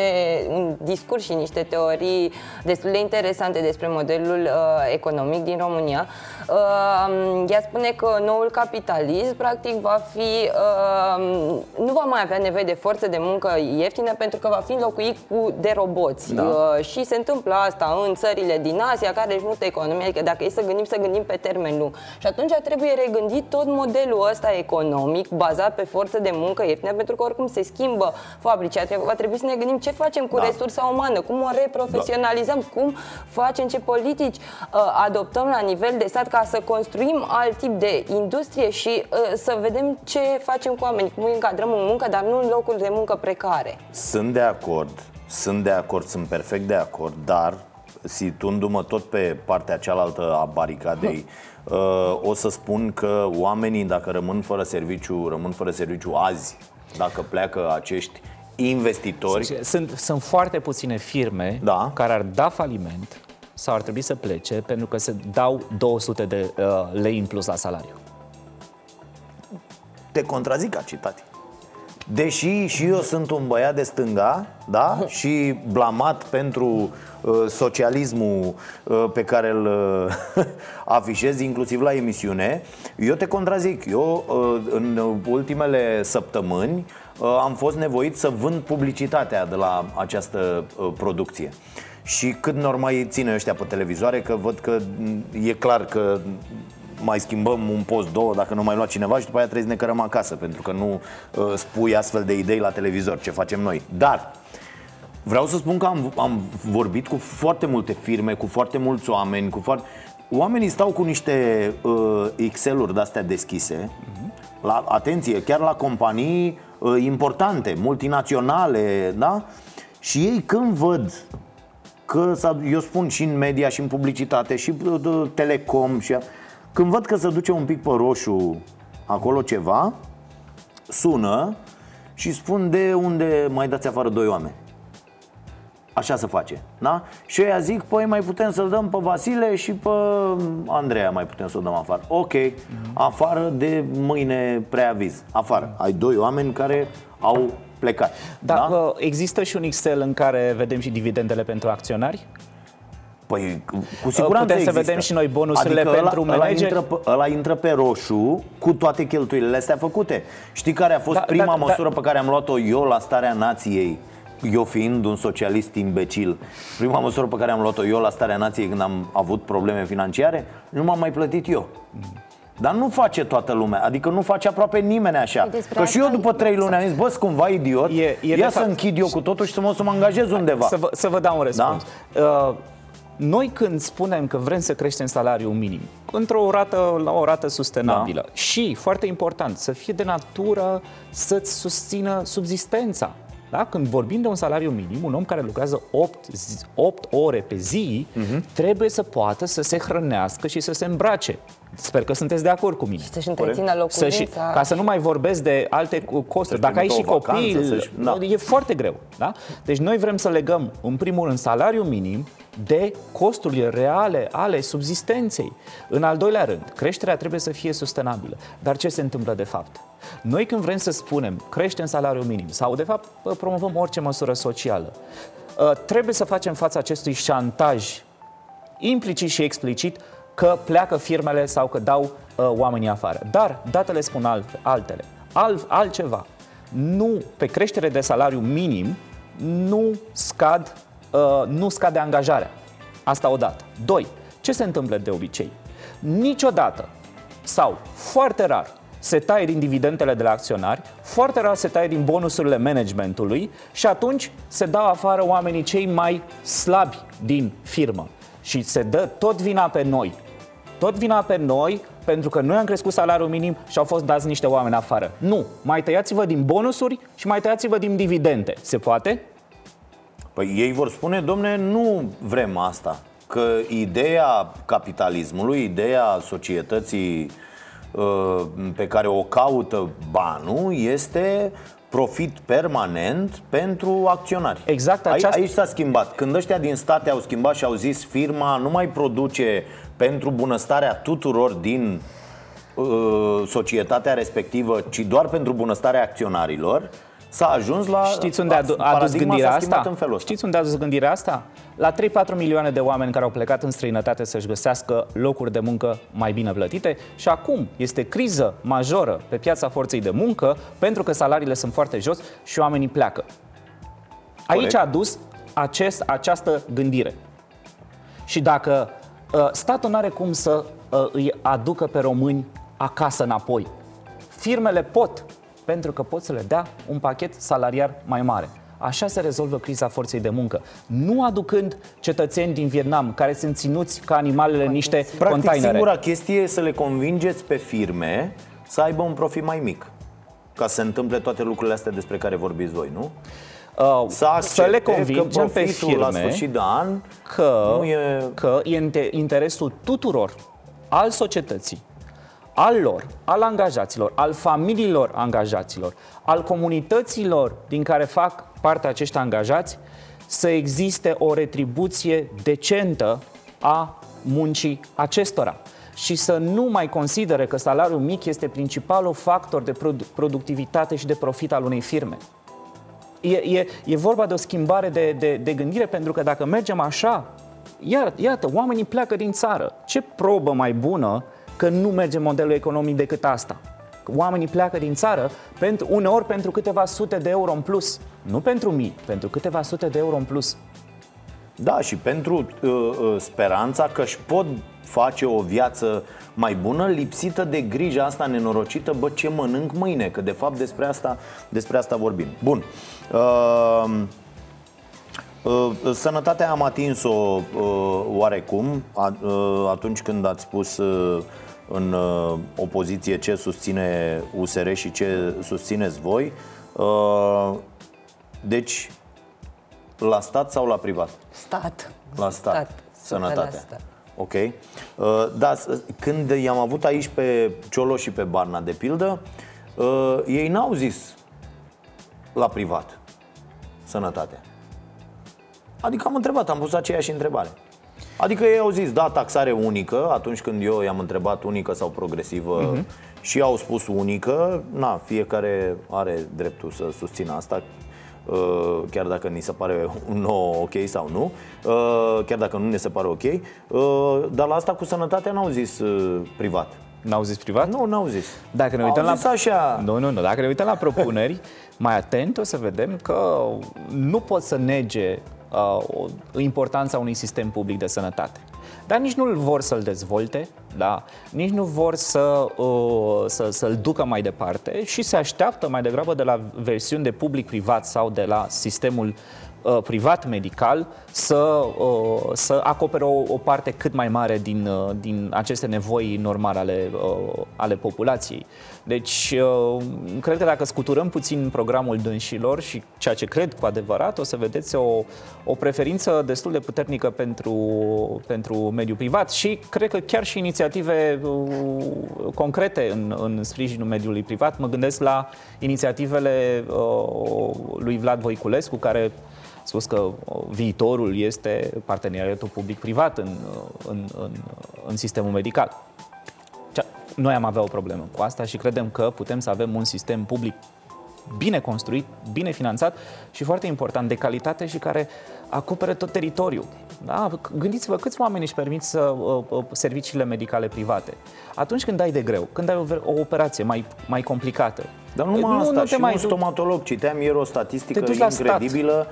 un discurs și niște teorii destul de interesante despre modelul uh, economic din România. Uh, ea spune că noul capitalism practic va fi uh, nu va mai avea nevoie nevoie de forță de muncă ieftină pentru că va fi înlocuit cu de roboți. Da. Uh, și se întâmplă asta în țările din Asia, care își multă economie, adică dacă e să gândim, să gândim pe termen lung. Și atunci trebuie regândit tot modelul ăsta economic bazat pe forță de muncă ieftină, pentru că oricum se schimbă fabricii. Va trebui să ne gândim ce facem cu Da. resursa umană, cum o reprofesionalizăm, cum facem, ce politici uh, adoptăm la nivel de stat ca să construim alt tip de industrie și uh, să vedem ce facem cu oamenii, cum îi încadrăm în muncă, dar nu în locuri de muncă precare. Sunt de acord, sunt de acord, sunt perfect de acord, dar situându-mă tot pe partea cealaltă a baricadei, uh, o să spun că oamenii, dacă rămân fără serviciu, rămân fără serviciu azi, dacă pleacă acești investitori, Sunt, sunt foarte puține firme Da. care ar da faliment sau ar trebui să plece pentru că se dau 200 de uh, lei în plus la salariu. te contrazic ca citati. Deși și eu sunt un băiat de stânga, da? Și blamat pentru uh, socialismul uh, pe care îl uh, afișez inclusiv la emisiune, eu te contrazic. Eu uh, în ultimele săptămâni uh, am fost nevoit să vând publicitatea de la această uh, producție. Și cât normal îi ține ăștia pe televizoare, că văd că m, e clar că mai schimbăm un post, două, dacă nu mai lua cineva și după aia trebuie să ne cărăm acasă, pentru că nu uh, spui astfel de idei la televizor, ce facem noi. Dar vreau să spun că am, am vorbit cu foarte multe firme, cu foarte mulți oameni, cu foarte... Oamenii stau cu niște uh, Excel-uri de-astea deschise, la, atenție, chiar la companii uh, importante, multinaționale, da? Și ei când văd că s-a, eu spun și în media și în publicitate și uh, uh, telecom și când văd că se duce un pic pe roșu acolo ceva, sună și spun de unde mai dați afară doi oameni. Așa se face, da? Și eu zic, păi mai putem să-l dăm pe Vasile și pe Andreea mai putem să o dăm afară Ok, afară de mâine preaviz Afară, ai doi oameni care au plecat Dar da? există și un Excel în care vedem și dividendele pentru acționari? Păi, cu siguranță Putem să există. vedem și noi bonusurile adică pentru ăla, ăla, manageri? intră pe, ăla intră pe roșu cu toate cheltuielile astea făcute Știi care a fost Da, prima da, da. măsură pe care am luat-o eu la starea nației eu fiind un socialist imbecil Prima măsură pe care am luat-o eu la starea nației Când am avut probleme financiare Nu m-am mai plătit eu dar nu face toată lumea, adică nu face aproape nimeni așa Păi despre Că și eu asta după e- trei luni am zis, bă, sunt cumva idiot E- e de Ia să fapt- închid eu cu totul și să mă, să mă angajez undeva Să vă, să vă dau un răspuns. Da? Uh, noi când spunem că vrem să creștem salariul minim într-o rată, la o rată sustenabilă da. și, foarte important, să fie de natură să-ți susțină subzistența. Da? Când vorbim de un salariu minim, un om care lucrează 8, 8 ore pe zi uh-huh. trebuie să poată să se hrănească și să se îmbrace. Sper că sunteți de acord cu mine. Să-și întrețină Să și, locuința. ca să nu mai vorbesc de alte cu- costuri. Să-și Dacă ai și trimită o vacanță, copii, să-și- da. e foarte greu. Da? Deci noi vrem să legăm, în primul rând, salariul minim de costurile reale ale subzistenței. În al doilea rând, creșterea trebuie să fie sustenabilă. Dar ce se întâmplă de fapt? Noi când vrem să spunem creștem salariul minim sau de fapt promovăm orice măsură socială, ă, trebuie să facem față acestui șantaj implicit și explicit că pleacă firmele sau că dau uh, oamenii afară. Dar datele spun alt, altele. Al, altceva. Nu, pe creștere de salariu minim, nu scad, uh, nu scade angajarea. Asta odată. Doi, ce se întâmplă de obicei? Niciodată sau foarte rar se taie din dividendele de la acționari, foarte rar se taie din bonusurile managementului și atunci se dau afară oamenii cei mai slabi din firmă. Și se dă tot vina pe noi. Tot vina pe noi pentru că noi am crescut salariul minim și au fost dați niște oameni afară. Nu, mai tăiați-vă din bonusuri și mai tăiați-vă din dividende. Se poate? Păi ei vor spune, domne, nu vrem asta. Că ideea capitalismului, ideea societății uh, pe care o caută banul este profit permanent pentru acționari. Exact Ai- aceasta- Aici s-a schimbat. Când ăștia din state au schimbat și au zis firma nu mai produce pentru bunăstarea tuturor din uh, societatea respectivă, ci doar pentru bunăstarea acționarilor, s-a ajuns la Știți unde a, du- a dus gândirea asta? În felul ăsta. Știți unde a dus gândirea asta? La 3-4 milioane de oameni care au plecat în străinătate să-și găsească locuri de muncă mai bine plătite și acum este criză majoră pe piața forței de muncă pentru că salariile sunt foarte jos și oamenii pleacă. Aici Corect. a dus acest, această gândire. Și dacă uh, statul nu are cum să uh, îi aducă pe români acasă înapoi, firmele pot, pentru că pot să le dea un pachet salariar mai mare. Așa se rezolvă criza forței de muncă. Nu aducând cetățeni din Vietnam care sunt ținuți ca animalele în niște Practic, containere. singura chestie e să le convingeți pe firme să aibă un profit mai mic. Ca să se întâmple toate lucrurile astea despre care vorbiți voi, nu? Uh, Să, să le accepte convingem că pe profitul la firme sfârșit de an că, nu e... că e în te- interesul tuturor, al societății, al lor, al angajaților, al familiilor angajaților, al comunităților din care fac parte acești angajați, să existe o retribuție decentă a muncii acestora și să nu mai considere că salariul mic este principalul factor de produ- productivitate și de profit al unei firme. E, e, e vorba de o schimbare de, de, de gândire, pentru că dacă mergem așa, iar, iată, oamenii pleacă din țară. Ce probă mai bună că nu merge modelul economic decât asta? Oamenii pleacă din țară pentru, uneori pentru câteva sute de euro în plus. Nu pentru mii, pentru câteva sute de euro în plus. Da, și pentru uh, uh, speranța că își pot face o viață mai bună, lipsită de grija asta nenorocită, bă, ce mănânc mâine, că de fapt despre asta, despre asta vorbim. Bun. Uh, uh, sănătatea am atins-o uh, oarecum a, uh, atunci când ați spus uh, în uh, opoziție ce susține USR și ce susțineți voi. Uh, deci, la stat sau la privat? Stat. La stat. Stat. Sănătatea. Super la stat. Ok. Uh, da, s- când i-am avut aici pe Ciolo și pe Barna, de pildă, uh, ei n-au zis la privat sănătatea. Adică am întrebat, am pus aceeași întrebare. Adică ei au zis, da, taxare unică, atunci când eu i-am întrebat unică sau progresivă uh-huh. și au spus unică, na, fiecare are dreptul să susțină asta, uh, chiar dacă ni se pare nou ok sau nu, uh, chiar dacă nu ne se pare ok, uh, dar la asta cu sănătatea n-au zis uh, privat. N-au zis privat? Nu, n-au zis. Dacă ne uităm Au zis la așa. Nu, nu, nu. Dacă ne uităm la propuneri, mai atent o să vedem că nu pot să nege uh, o- importanța unui sistem public de sănătate. Dar nici nu vor să-l dezvolte, da? nici nu vor să, uh, să, să-l ducă mai departe și se așteaptă mai degrabă de la versiuni de public-privat sau de la sistemul uh, privat medical să, uh, să acopere o, o parte cât mai mare din, uh, din aceste nevoi normale ale, uh, ale populației. Deci, uh, cred că dacă scuturăm puțin programul dânșilor și ceea ce cred cu adevărat, o să vedeți o, o preferință destul de puternică pentru, pentru mediul privat și cred că chiar și inițiative uh, concrete în, în sprijinul mediului privat. Mă gândesc la inițiativele uh, lui Vlad Voiculescu, care a spus că uh, viitorul este parteneriatul public-privat în, uh, în, în, în sistemul medical. Cea- Noi am avea o problemă cu asta și credem că putem să avem un sistem public bine construit, bine finanțat și foarte important, de calitate și care acopere tot teritoriul. Da? Gândiți-vă câți oameni își permit să uh, uh, serviciile medicale private. Atunci când ai de greu, când ai o, ver- o operație mai, mai complicată, Dar nu numai asta, nu și un stomatolog. Citeam ieri o statistică Te duci la incredibilă.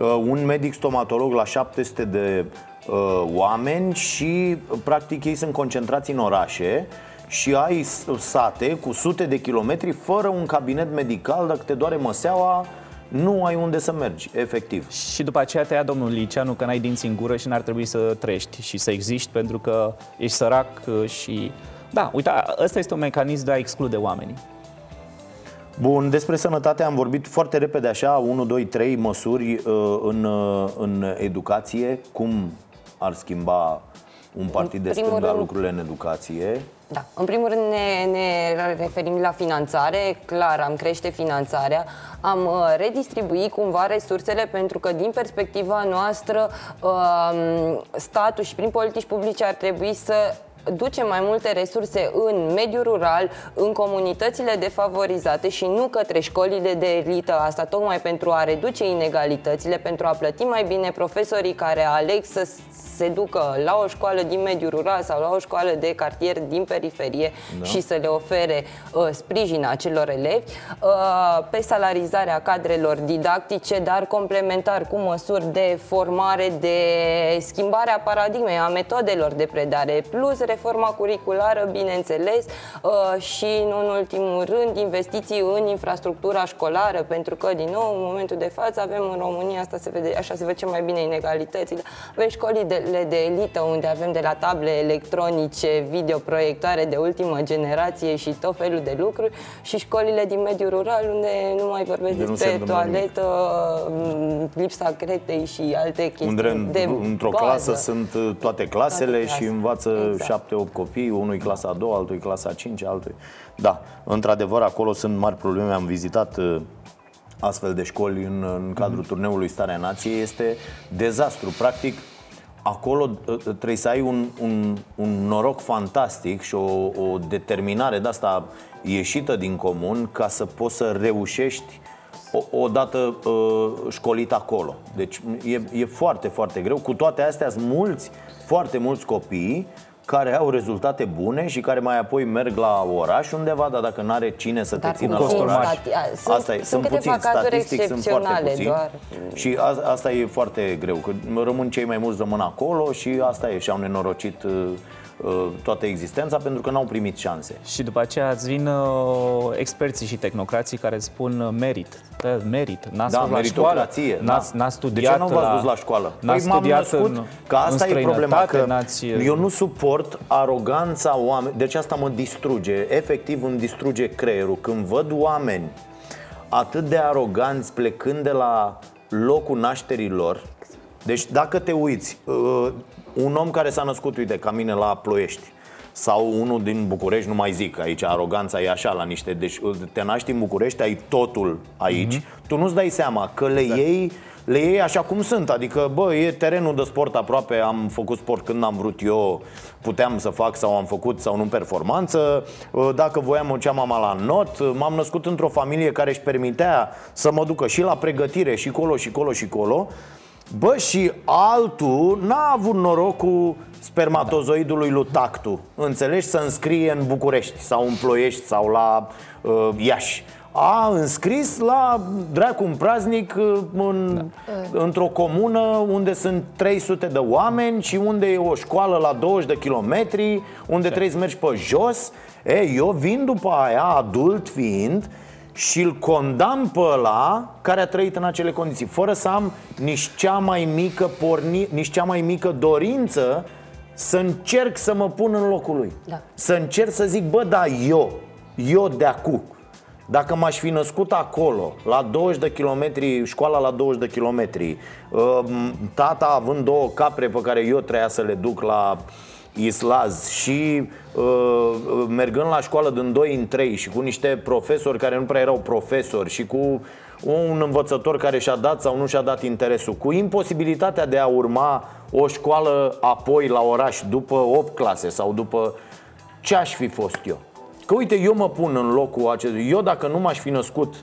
Uh, un medic stomatolog la 700 de uh, oameni și uh, practic ei sunt concentrați în orașe și ai s- sate cu sute de kilometri fără un cabinet medical, dacă te doare măseaua, nu ai unde să mergi, efectiv. Și după aceea te ia domnul Liceanu că n-ai dinți în gură și n-ar trebui să trăiești și să existi pentru că ești sărac uh, și... Da, uite, ăsta este un mecanism de a exclude oamenii. Bun, despre sănătate am vorbit foarte repede așa, 1, 2, 3 măsuri uh, în, uh, în educație, cum ar schimba un partid de primul stânga rând- lucrurile în educație. Da. În primul rând ne, ne referim la finanțare, clar, am crește finanțarea, am uh, redistribuit cumva resursele pentru că din perspectiva noastră um, statul și prin politici publice ar trebui să ducem mai multe resurse în mediul rural, în comunitățile defavorizate și nu către școlile de elită, asta tocmai pentru a reduce inegalitățile, pentru a plăti mai bine profesorii care aleg să se ducă la o școală din mediul rural sau la o școală de cartier din periferie da. și să le ofere uh, sprijin acelor elevi uh, pe salarizarea cadrelor didactice, dar complementar cu măsuri de formare, de schimbare a paradigmei, a metodelor de predare, plus reforma curriculară, bineînțeles, uh, și nu în ultimul rând investiții în infrastructura școlară, pentru că, din nou, în momentul de față avem în România, asta se vede, așa se vede cel mai bine inegalitățile, avem școlii de școlile de elită, unde avem de la table electronice, videoproiectoare de ultimă generație și tot felul de lucruri, și școlile din mediul rural, unde nu mai vorbesc de despre toaletă, nimic. lipsa cretei și alte chestii unde de într-o bază. clasă sunt uh, toate clasele toate clase. și învață exact. 7-8 copii, unul e clasa a doua, altul e clasa a 5, altul Da, într-adevăr, acolo sunt mari probleme. Am vizitat uh, astfel de școli în, în cadrul mm-hmm. turneului Starea Nației. Este dezastru. Practic, acolo ă, ă, trebuie să ai un, un, un noroc fantastic și o, o determinare de asta ieșită din comun ca să poți să reușești o, dată uh, școlit acolo. Deci e, e foarte, foarte greu. Cu toate astea sunt mulți, foarte mulți copii care au rezultate bune și care mai apoi merg la oraș undeva, dar dacă nu are cine să dar te țină la oraș, sunt, asta e, sunt, sunt puțin, statistic sunt foarte puțini. Doar. Și a, asta e foarte greu, că rămân cei mai mulți rămân acolo și asta e, și au nenorocit uh, Uh, toată existența pentru că n-au primit șanse. Și după aceea îți vin uh, experții și tehnocrații care spun uh, merit. Merit, n-ați da, la școală, n-ați, n-ați studiat De ce nu v-ați dus la școală? N-ați păi studiat născut, în, că asta în e problema, că n-ați... eu nu suport aroganța oameni, deci asta mă distruge, efectiv îmi distruge creierul. Când văd oameni atât de aroganți plecând de la locul nașterii lor, deci dacă te uiți, un om care s-a născut, uite, ca mine la Ploiești. Sau unul din București, nu mai zic, aici aroganța e așa la niște, deci te naști în București, ai totul aici, mm-hmm. tu nu-ți dai seama că le exact. iei le iei așa cum sunt, adică, bă, e terenul de sport aproape, am făcut sport când am vrut eu, puteam să fac sau am făcut sau nu performanță, dacă voiam o mama la not, m-am născut într-o familie care își permitea să mă ducă și la pregătire și colo și colo și colo Bă, și altul n-a avut norocul spermatozoidului lui Tactu Înțelegi? Să înscrie în București sau în Ploiești sau la uh, Iași a înscris la dracu un praznic uh, în, da. într-o comună unde sunt 300 de oameni și unde e o școală la 20 de kilometri, unde Ce? trebuie să mergi pe jos. E, eu vin după aia, adult fiind, și îl condamn pe ăla care a trăit în acele condiții, fără să am nici cea mai mică porni, nici cea mai mică dorință să încerc să mă pun în locul lui. Da. Să încerc să zic, bă, da, eu, eu de acu. Dacă m-aș fi născut acolo, la 20 de kilometri, școala la 20 de kilometri, uh, tata având două capre pe care eu treia să le duc la Islaz și uh, mergând la școală din 2 în 3 și cu niște profesori care nu prea erau profesori și cu un învățător care și-a dat sau nu și-a dat interesul, cu imposibilitatea de a urma o școală apoi la oraș după 8 clase sau după ce aș fi fost eu. Că uite, eu mă pun în locul acestui. Eu dacă nu m-aș fi născut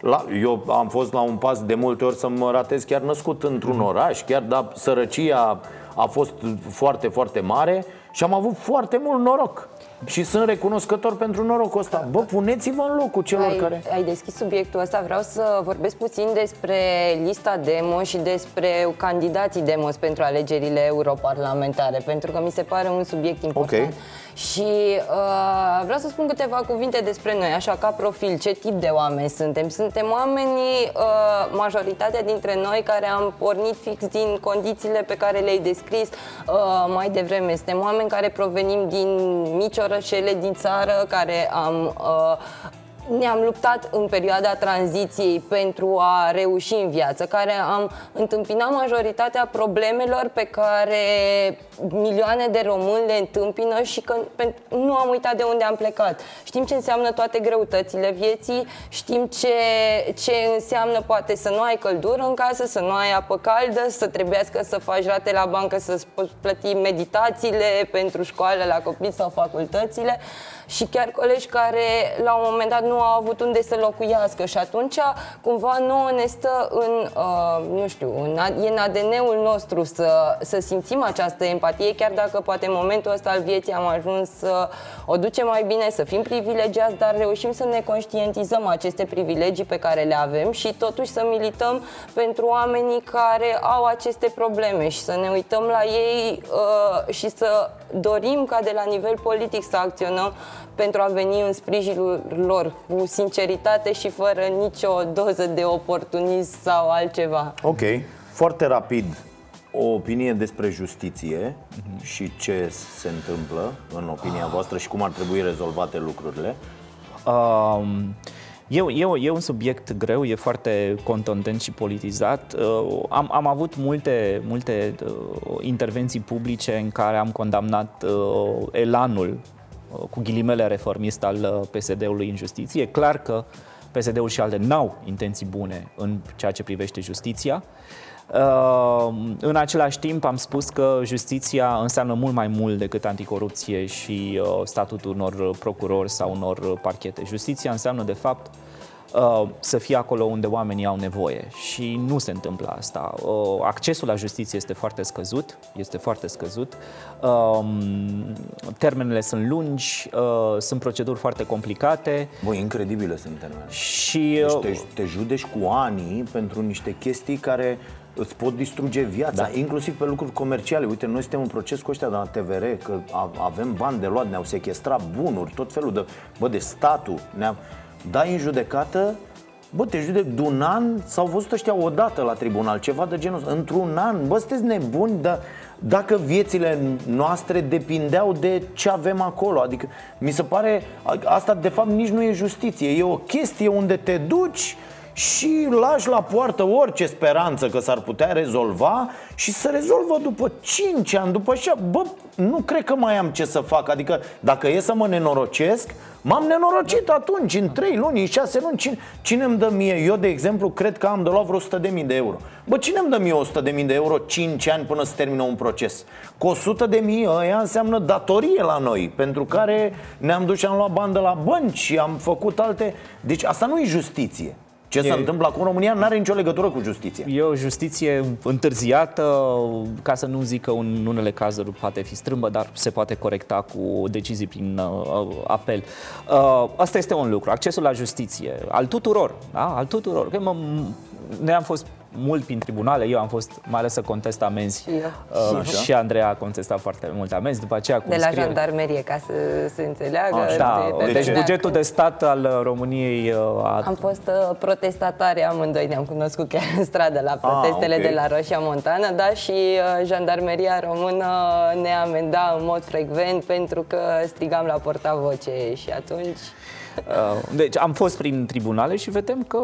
la, eu am fost la un pas de multe ori să mă ratez chiar născut într-un oraș, chiar dar sărăcia a fost foarte, foarte mare și am avut foarte mult noroc. Și sunt recunoscător pentru norocul ăsta. Bă, puneți-vă în locul celor ai, care... Ai deschis subiectul ăsta. Vreau să vorbesc puțin despre lista demo și despre candidații demos pentru alegerile europarlamentare, pentru că mi se pare un subiect important. Okay. Și uh, vreau să spun câteva cuvinte despre noi, așa ca profil, ce tip de oameni suntem. Suntem oamenii, uh, majoritatea dintre noi, care am pornit fix din condițiile pe care le-ai descris uh, mai devreme. Suntem oameni care provenim din mici orășele din țară, care am uh, ne-am luptat în perioada tranziției pentru a reuși în viață, care am întâmpinat majoritatea problemelor pe care milioane de români le întâmpină și că nu am uitat de unde am plecat. Știm ce înseamnă toate greutățile vieții, știm ce, ce înseamnă poate să nu ai căldură în casă, să nu ai apă caldă, să trebuiască să faci rate la bancă, să plăti meditațiile pentru școală la copii sau facultățile și chiar colegi care la un moment dat nu au avut unde să locuiască. Și atunci cumva nouă ne stă în, uh, nu știu, în, e în ADN-ul nostru să, să simțim această empatie, chiar dacă poate în momentul ăsta al vieții am ajuns să o ducem mai bine, să fim privilegiați, dar reușim să ne conștientizăm aceste privilegii pe care le avem și totuși să milităm pentru oamenii care au aceste probleme și să ne uităm la ei uh, și să dorim ca de la nivel politic să acționăm pentru a veni în sprijinul lor cu sinceritate și fără nicio doză de oportunism sau altceva. Ok, foarte rapid, o opinie despre justiție uh-huh. și ce se întâmplă în opinia voastră și cum ar trebui rezolvate lucrurile? Um, E, e, e un subiect greu, e foarte contundent și politizat. Uh, am, am avut multe, multe uh, intervenții publice în care am condamnat uh, elanul cu ghilimele reformist al PSD-ului în justiție. E clar că PSD-ul și alte n-au intenții bune în ceea ce privește justiția. În același timp am spus că justiția înseamnă mult mai mult decât anticorupție și statutul unor procurori sau unor parchete. Justiția înseamnă de fapt Uh, să fie acolo unde oamenii au nevoie și nu se întâmplă asta. Uh, accesul la justiție este foarte scăzut, este foarte scăzut, uh, termenele sunt lungi, uh, sunt proceduri foarte complicate. Băi, incredibile sunt termenele. Și, deci te, uh, te judești cu ani pentru niște chestii care îți pot distruge viața, da. inclusiv pe lucruri comerciale. Uite, noi suntem în proces cu ăștia de la TVR, că avem bani de luat, ne-au sequestrat bunuri, tot felul de... Bă, de statul ne-a dai în judecată, bă, te judec de un an, s-au văzut ăștia odată la tribunal, ceva de genul ăsta, într-un an, bă, sunteți nebuni, dar dacă viețile noastre depindeau de ce avem acolo. Adică mi se pare, asta de fapt nici nu e justiție, e o chestie unde te duci și lași la poartă orice speranță că s-ar putea rezolva și să rezolvă după 5 ani, după așa, bă, nu cred că mai am ce să fac. Adică dacă e să mă nenorocesc, M-am nenorocit atunci, în 3 luni, în 6 luni Cine, cine îmi dă mie? Eu, de exemplu, cred că am de luat vreo 100.000 de euro Bă, cine îmi dă mie 100.000 de euro 5 ani până să termină un proces? Cu 100.000 ăia înseamnă datorie la noi Pentru care ne-am dus și am luat bani de la bănci Am făcut alte... Deci asta nu e justiție ce e... se întâmplă acum în România nu are nicio legătură cu justiția. E o justiție întârziată, ca să nu zic că în unele cazuri poate fi strâmbă, dar se poate corecta cu decizii prin uh, apel. Uh, asta este un lucru, accesul la justiție, al tuturor, da? al tuturor. Că mă, noi am fost mult prin tribunale, eu am fost mai ales să contest amenzi și, eu. Uh, și, și Andreea a contestat foarte multe amenzi, după aceea cu De la scriere... jandarmerie, ca să se înțeleagă. A, da, de, deci bugetul de stat al României uh, a... Am fost uh, protestatari amândoi, ne-am cunoscut chiar în stradă la protestele a, okay. de la Roșia Montană, da, și uh, jandarmeria română ne amenda în mod frecvent pentru că strigam la portavoce și atunci... Uh, deci am fost prin tribunale și vedem că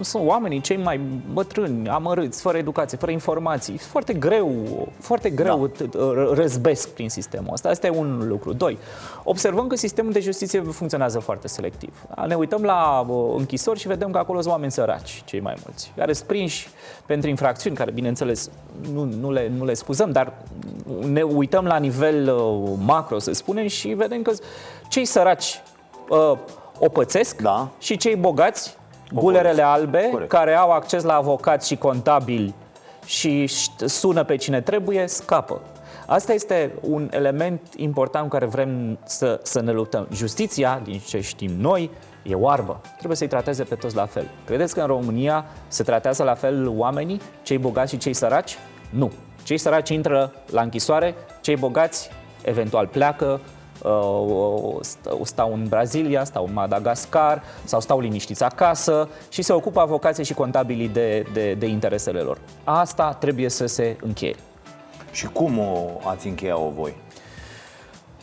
sunt oamenii cei mai bătrâni, amărâți, fără educație, fără informații. Foarte greu, foarte greu da. răzbesc prin sistemul ăsta. Asta e un lucru. Doi, observăm că sistemul de justiție funcționează foarte selectiv. Ne uităm la uh, închisori și vedem că acolo sunt oameni săraci, cei mai mulți, care sunt prinși pentru infracțiuni, care, bineînțeles, nu, nu, le, nu le scuzăm, dar ne uităm la nivel uh, macro, să spunem, și vedem că cei săraci uh, o pățesc da. și cei bogați, gulerele albe, Corect. care au acces la avocați și contabili și sună pe cine trebuie, scapă. Asta este un element important cu care vrem să, să ne luptăm. Justiția, din ce știm noi, e oarbă. Trebuie să-i trateze pe toți la fel. Credeți că în România se tratează la fel oamenii, cei bogați și cei săraci? Nu. Cei săraci intră la închisoare, cei bogați eventual pleacă, uh, stau în Brazilia, stau în Madagascar sau stau liniștiți acasă și se ocupă avocații și contabilii de, de, de interesele lor. Asta trebuie să se încheie. Și cum o ați încheiat-o voi?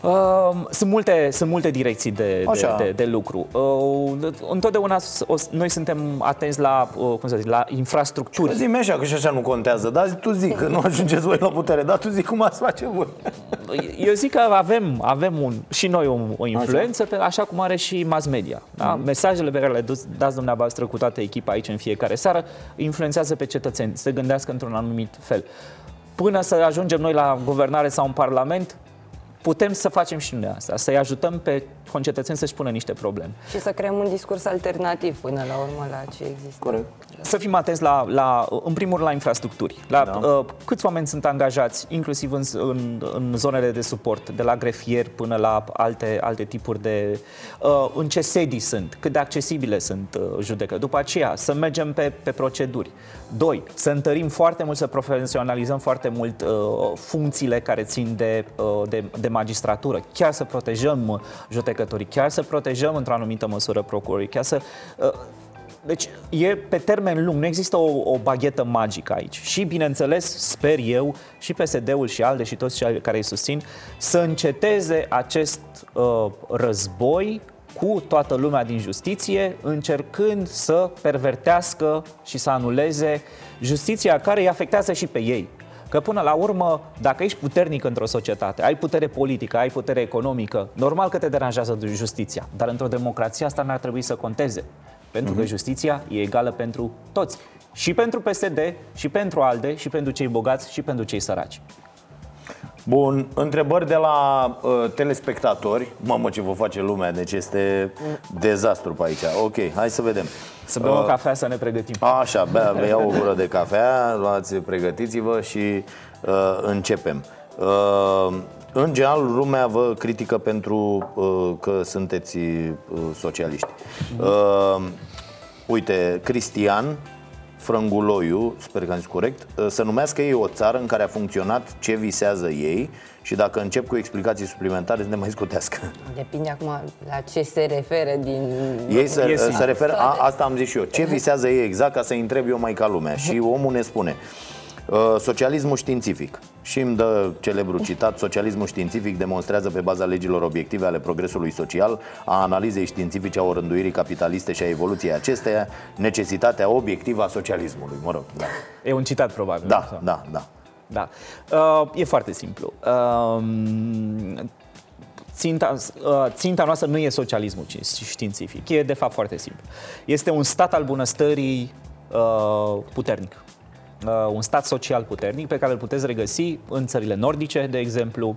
Uh, sunt, multe, sunt multe direcții de, de, de, de lucru. Uh, întotdeauna o, noi suntem atenți la, uh, cum să zic, la infrastructuri. Zi-mi așa, că și așa nu contează, dar tu zic că nu ajungeți voi la putere, dar tu zic cum ați face voi. Eu zic că avem, avem un, și noi o, o influență, așa. așa cum are și mass media. Da? Mm. Mesajele pe care le dați dumneavoastră cu toată echipa aici în fiecare seară influențează pe cetățeni, să gândească într-un anumit fel. Până să ajungem noi la guvernare sau în Parlament, putem să facem și noi asta, să-i ajutăm pe concetățeni să-și pună niște probleme. Și să creăm un discurs alternativ până la urmă la ce există. Corect. Să fim atenți la, la în primul rând la infrastructuri, la da. uh, câți oameni sunt angajați, inclusiv în, în, în zonele de suport, de la grefier până la alte, alte tipuri de... Uh, în ce sedii sunt, cât de accesibile sunt uh, judecă. După aceea, să mergem pe, pe proceduri. Doi, să întărim foarte mult, să profesionalizăm foarte mult uh, funcțiile care țin de, uh, de, de magistratură, chiar să protejăm judecătorii, chiar să protejăm într-o anumită măsură procurorii, chiar să uh, deci e pe termen lung, nu există o, o baghetă magică aici. Și, bineînțeles, sper eu, și PSD-ul și ALDE și toți cei care îi susțin, să înceteze acest uh, război cu toată lumea din justiție, încercând să pervertească și să anuleze justiția care îi afectează și pe ei. Că până la urmă, dacă ești puternic într-o societate, ai putere politică, ai putere economică, normal că te deranjează justiția, dar într-o democrație asta n-ar trebui să conteze. Pentru uh-huh. că mhm. justiția e egală pentru toți. Și pentru PSD, și pentru ALDE, și pentru cei bogați, și pentru cei săraci. Bun, întrebări de la uh, telespectatori. Mamă ce vă face lumea, deci este dezastru pe aici. Ok, hai să vedem. Să bem uh, o cafea să ne pregătim. Așa, bea, bea o gură de cafea Luați, pregătiți-vă și uh, începem. Uh, în general, lumea vă critică pentru uh, că sunteți uh, socialiști. Uh, uite, Cristian Frânguloiu, sper că am zis corect, uh, să numească ei o țară în care a funcționat ce visează ei și dacă încep cu explicații suplimentare să ne mai scutească. Depinde acum la ce se referă din... Ei se, se referă, a, asta am zis și eu, ce visează ei exact ca să întreb eu mai ca lumea. Și omul ne spune, Uh, socialismul științific. Și îmi dă celebru citat, socialismul științific demonstrează pe baza legilor obiective ale progresului social, a analizei științifice a orânduirii capitaliste și a evoluției acesteia, necesitatea obiectivă a socialismului. Mă rog, da. E un citat probabil. Da, sau? da, da. Da. Uh, e foarte simplu. Uh, ținta, uh, ținta noastră nu e socialismul științific. E de fapt foarte simplu. Este un stat al bunăstării uh, puternic uh, un stat social puternic pe care îl puteți regăsi în țările nordice, de exemplu,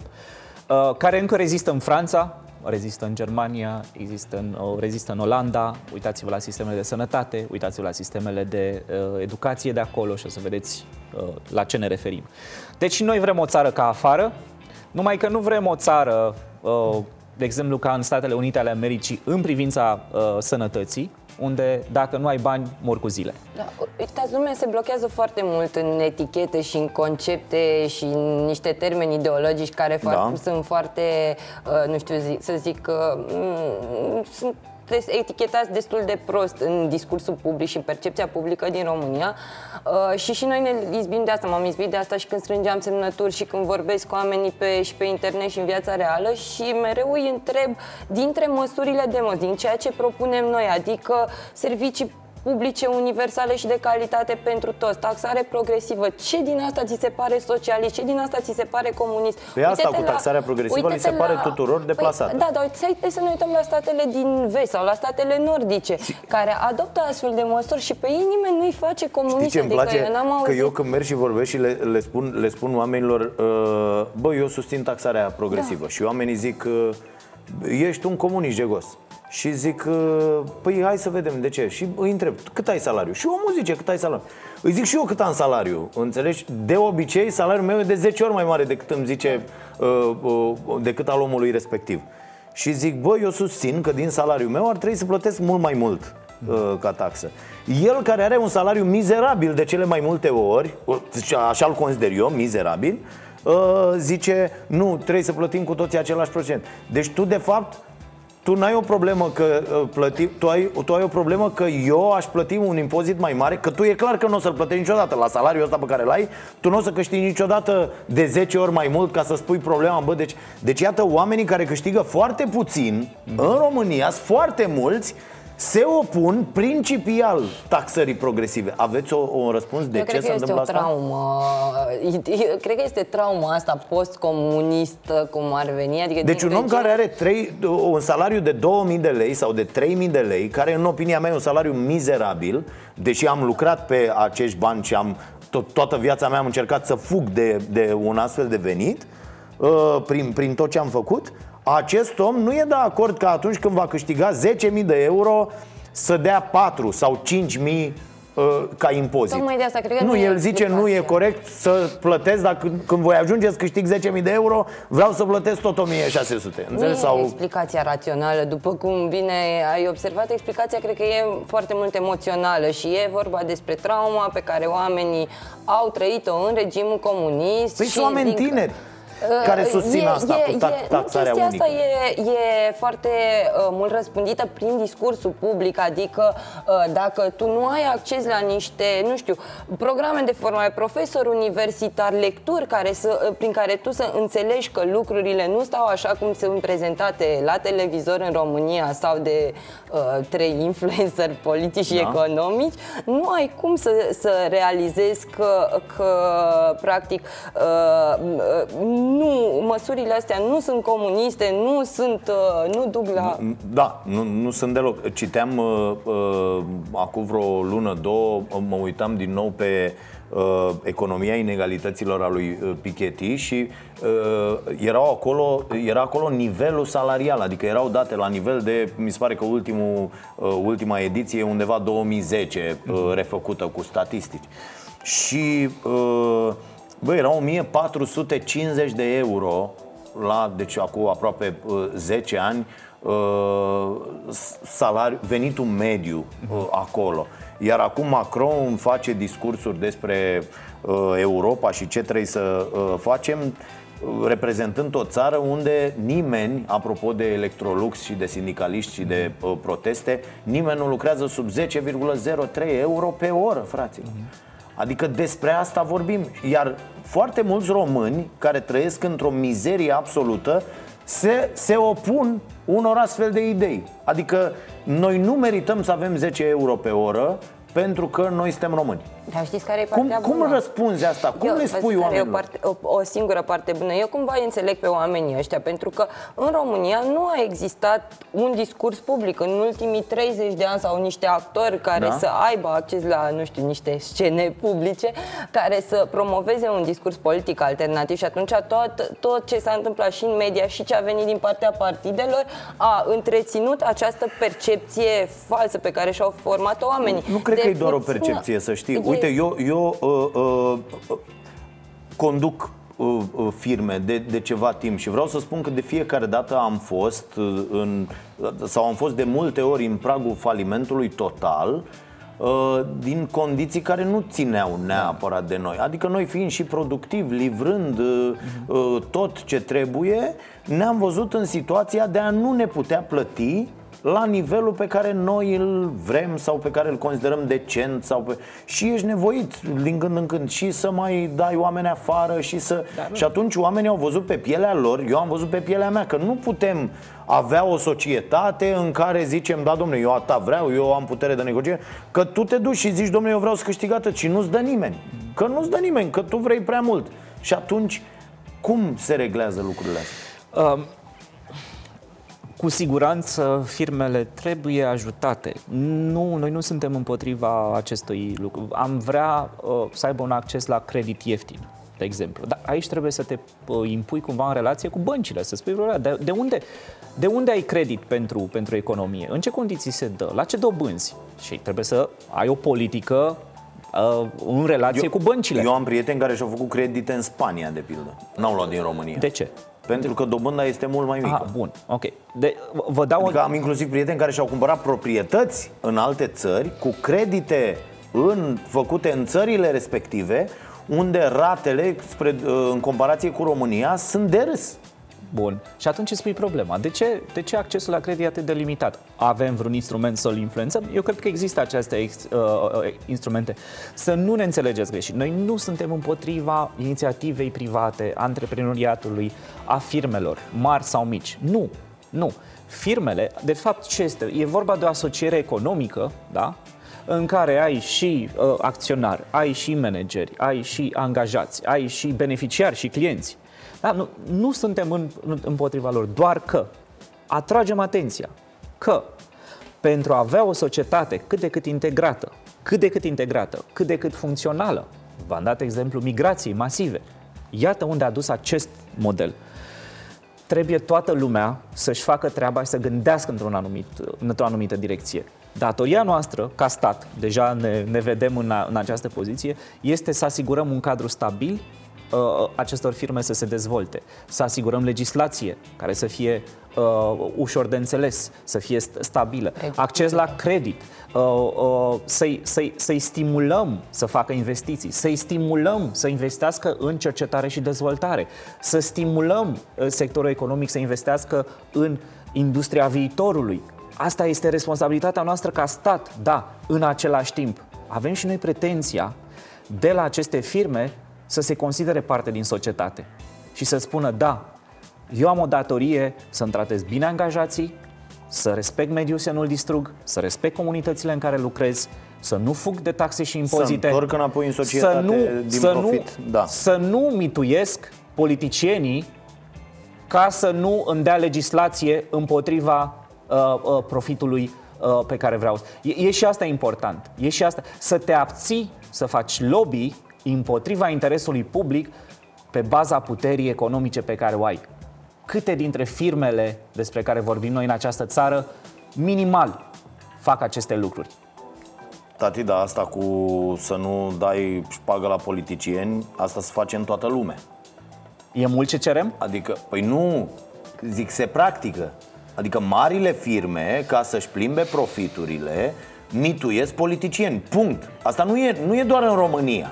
uh, care încă rezistă în Franța, rezistă în Germania, există în, uh, rezistă în Olanda, uitați-vă la sistemele de sănătate, uitați-vă la sistemele de uh, educație de acolo și o să vedeți uh, la ce ne referim. Deci noi vrem o țară ca afară, numai că nu vrem o țară, uh, de exemplu, ca în Statele Unite ale Americii, în privința uh, sănătății, unde dacă nu ai bani, mor cu zile. Da, uitați, lumea se blochează foarte mult în etichete și în concepte și în niște termeni ideologici care da. sunt foarte, uh, nu știu, zi, să zic, uh, sunt etichetați destul de prost în discursul public și în percepția publică din România. Uh, și și noi ne izbim de asta, m-am izbit de asta și când strângeam semnături și când vorbesc cu oamenii pe, și pe internet și în viața reală și mereu îi întreb dintre măsurile de mă, din ceea ce propunem noi, adică servicii publice, universale și de calitate pentru toți, taxare progresivă. Ce din asta ți se pare socialist? Ce din asta ți se pare comunist? Pe păi asta cu taxarea progresivă li se la... pare tuturor deplasată. Păi, da, dar uite să ne uităm la statele din vest sau la statele nordice, care adoptă astfel de măsuri și pe ei nimeni nu-i face comunist. Știi ce îmi adică place? Eu că eu când merg și vorbesc și le, le, spun, le spun oamenilor, uh, bă, eu susțin taxarea progresivă da. și oamenii zic, uh, ești un comunist jegos. Și zic, păi hai să vedem de ce Și îi întreb, cât ai salariu? Și omul zice, cât ai salariu? Îi zic și eu cât am salariu, înțelegi? De obicei, salariul meu e de 10 ori mai mare decât îmi zice, uh, uh, decât al omului respectiv Și zic, băi, eu susțin că din salariul meu ar trebui să plătesc mult mai mult uh, ca taxă El care are un salariu mizerabil de cele mai multe ori, așa-l consider eu, mizerabil uh, Zice, nu, trebuie să plătim cu toții același procent Deci tu, de fapt, tu n-ai o problemă că uh, plăti, tu, ai, tu ai o problemă că eu aș plăti un impozit mai mare, că tu e clar că nu o să-l plătești niciodată. La salariul ăsta pe care l-ai, tu nu o să câștigi niciodată de 10 ori mai mult ca să spui problema, bă, deci, deci iată oamenii care câștigă foarte puțin în România, sunt foarte mulți se opun principial taxării progresive. Aveți o, un răspuns de Eu ce cred se că este o întâmplă asta? traumă. Eu cred că este trauma asta post-comunistă, cum ar veni. Adică Deci din un om regim- care are 3, un salariu de 2000 de lei sau de 3000 de lei, care în opinia mea e un salariu mizerabil, deși am lucrat pe acești bani și am tot, toată viața mea am încercat să fug de, de un astfel de venit uh, prin, prin tot ce am făcut, acest om nu e de acord că atunci când va câștiga 10.000 de euro să dea 4 sau 5.000 uh, ca impozit. Tocmai de asta cred că nu, nu e el zice nu e explicația. corect să plătesc, dacă când, când voi ajunge să câștig 10.000 de euro, vreau să plătesc tot 1.600. Nu Înțelegi? e Sau... explicația rațională, după cum bine ai observat, explicația cred că e foarte mult emoțională și e vorba despre trauma pe care oamenii au trăit-o în regimul comunist. Păi și sunt oameni din- tineri care susțin asta cu tax- taxarea nu, chestia unică. asta e, e foarte uh, mult răspândită prin discursul public, adică uh, dacă tu nu ai acces la niște, nu știu, programe de formare, profesori universitari, lecturi care să, uh, prin care tu să înțelegi că lucrurile nu stau așa cum sunt prezentate la televizor în România sau de uh, trei influenceri politici și Da. economici, nu ai cum să, să realizezi că, că practic uh, uh, nu, măsurile astea nu sunt comuniste, nu sunt, uh, nu duc la... Da, nu, nu sunt deloc. Citeam uh, uh, acum vreo lună, două, mă uitam din nou pe uh, economia inegalităților a lui uh, Piketty și uh, erau acolo, era acolo nivelul salarial, adică erau date la nivel de, mi se pare că ultimul, uh, ultima ediție e undeva 2010, uh, refăcută cu statistici. Și uh, bă, era 1450 de euro la, deci acum aproape uh, 10 ani, uh, salariu, venitul mediu uh, acolo. Iar acum Macron face discursuri despre uh, Europa și ce trebuie să uh, facem uh, reprezentând o țară unde nimeni, apropo de Electrolux și de sindicaliști și de uh, proteste, nimeni nu lucrează sub 10,03 euro pe oră, fraților. Adică despre asta vorbim. Iar foarte mulți români care trăiesc într-o mizerie absolută se, se opun unor astfel de idei. Adică noi nu merităm să avem 10 euro pe oră pentru că noi suntem români. Dar știți care e Cum, partea cum bună? răspunzi asta? Cum Eu, le vezi spui care e o, oamenilor? parte, o, o singură parte bună. Eu cumva îi înțeleg pe oamenii ăștia, pentru că în România nu a existat un discurs public în ultimii 30 de ani sau niște actori care Da. să aibă acces la, nu știu, niște scene publice care să promoveze un discurs politic alternativ și atunci tot, tot ce s-a întâmplat și în media și ce a venit din partea partidelor a întreținut această percepție falsă pe care și-au format-o oamenii. Nu cred De că e doar o puțină- percepție, să știi. E- Uite, eu, eu uh, uh, uh, conduc uh, uh, firme de, de ceva timp și vreau să spun că de fiecare dată am fost uh, în, sau am fost de multe ori în pragul falimentului total uh, din condiții care nu țineau neapărat de noi. Adică noi fiind și productivi, livrând uh, uh, tot ce trebuie, ne-am văzut în situația de a nu ne putea plăti la nivelul pe care noi îl vrem sau pe care îl considerăm decent sau pe... și ești nevoit din când în când și să mai dai oameni afară și să... și atunci oamenii au văzut pe pielea lor, eu am văzut pe pielea mea că nu putem avea o societate în care zicem, da domnule, eu atâta vreau, eu am putere de negociere, că tu te duci și zici, domnule, eu vreau să câștig atât și nu-ți dă nimeni. Că nu-ți dă nimeni, că tu vrei prea mult. Și atunci, cum se reglează lucrurile astea? Um, cu siguranță firmele trebuie ajutate. Nu, noi nu suntem împotriva acestui lucru. Am vrea uh, să aibă un acces la credit ieftin, de exemplu. Dar aici trebuie să te uh, impui cumva în relație cu băncile, să spui vreodată, de, de unde de unde ai credit pentru, pentru economie? În ce condiții se dă? La ce dobânzi? Și trebuie să ai o politică uh, în relație cu băncile. Eu am prieteni care și-au făcut credite în Spania, de pildă. N-au luat din România. De ce? Pentru că dobânda este mult mai mică. Ah, bun, ok. De, vă dau Adică o... am inclusiv prieteni care și-au cumpărat proprietăți în alte țări cu credite în, făcute în țările respective unde ratele, spre, în comparație cu România, sunt de râs. Bun. Și atunci îți spui problema. De ce, de ce accesul la credit e atât de limitat? Avem vreun instrument să-l influențăm? Eu cred că există aceste ex, uh, uh, instrumente. Să nu ne înțelegeți greșit. Noi nu suntem împotriva inițiativei private, antreprenoriatului, a firmelor, mari sau mici. Nu. Nu. Firmele, de fapt, ce este? E vorba de o asociere economică, da? în care ai și uh, acționari, ai și manageri, ai și angajați, ai și beneficiari și clienți. Da? Nu, nu suntem în, împotriva lor, doar că atragem atenția că pentru a avea o societate cât de cât integrată, cât de cât integrată, cât de cât funcțională, v-am dat exemplu migrației masive. Iată unde a dus acest model. Trebuie toată lumea să-și facă treaba și să gândească într-un anumit, într-o anumită direcție. Datoria noastră, ca stat, deja ne, ne vedem în, a, în această poziție, este să asigurăm un cadru stabil uh, acestor firme să se dezvolte, să asigurăm legislație care să fie uh, ușor de înțeles, să fie stabilă, acces la credit, uh, uh, să-i, să-i, să-i stimulăm să facă investiții, să-i stimulăm să investească în cercetare și dezvoltare, să stimulăm uh, sectorul economic să investească în industria viitorului, Asta este responsabilitatea noastră ca stat, da, în același timp. Avem și noi pretenția de la aceste firme să se considere parte din societate și să spună, da, eu am o datorie să-mi tratez bine angajații, să respect mediul, să nu-l distrug, să respect comunitățile în care lucrez, să nu fug de taxe și impozite. Să întorc înapoi în societate să nu, din să profit. Nu, da. Să nu mituiesc politicienii ca să nu îmi dea legislație împotriva Uh, uh, profitului uh, pe care vreau. E, e și asta important. E și asta. Să te abții să faci lobby împotriva interesului public pe baza puterii economice pe care o ai. Câte dintre firmele despre care vorbim noi în această țară, minimal, fac aceste lucruri? Tati, da, asta cu să nu dai șpagă la politicieni, asta se face în toată lumea. E mult ce cerem? Adică, păi nu, zic, se practică. Adică marile firme, ca să-și plimbe profiturile, mituiesc politicieni. Punct. Asta nu e, nu e doar în România.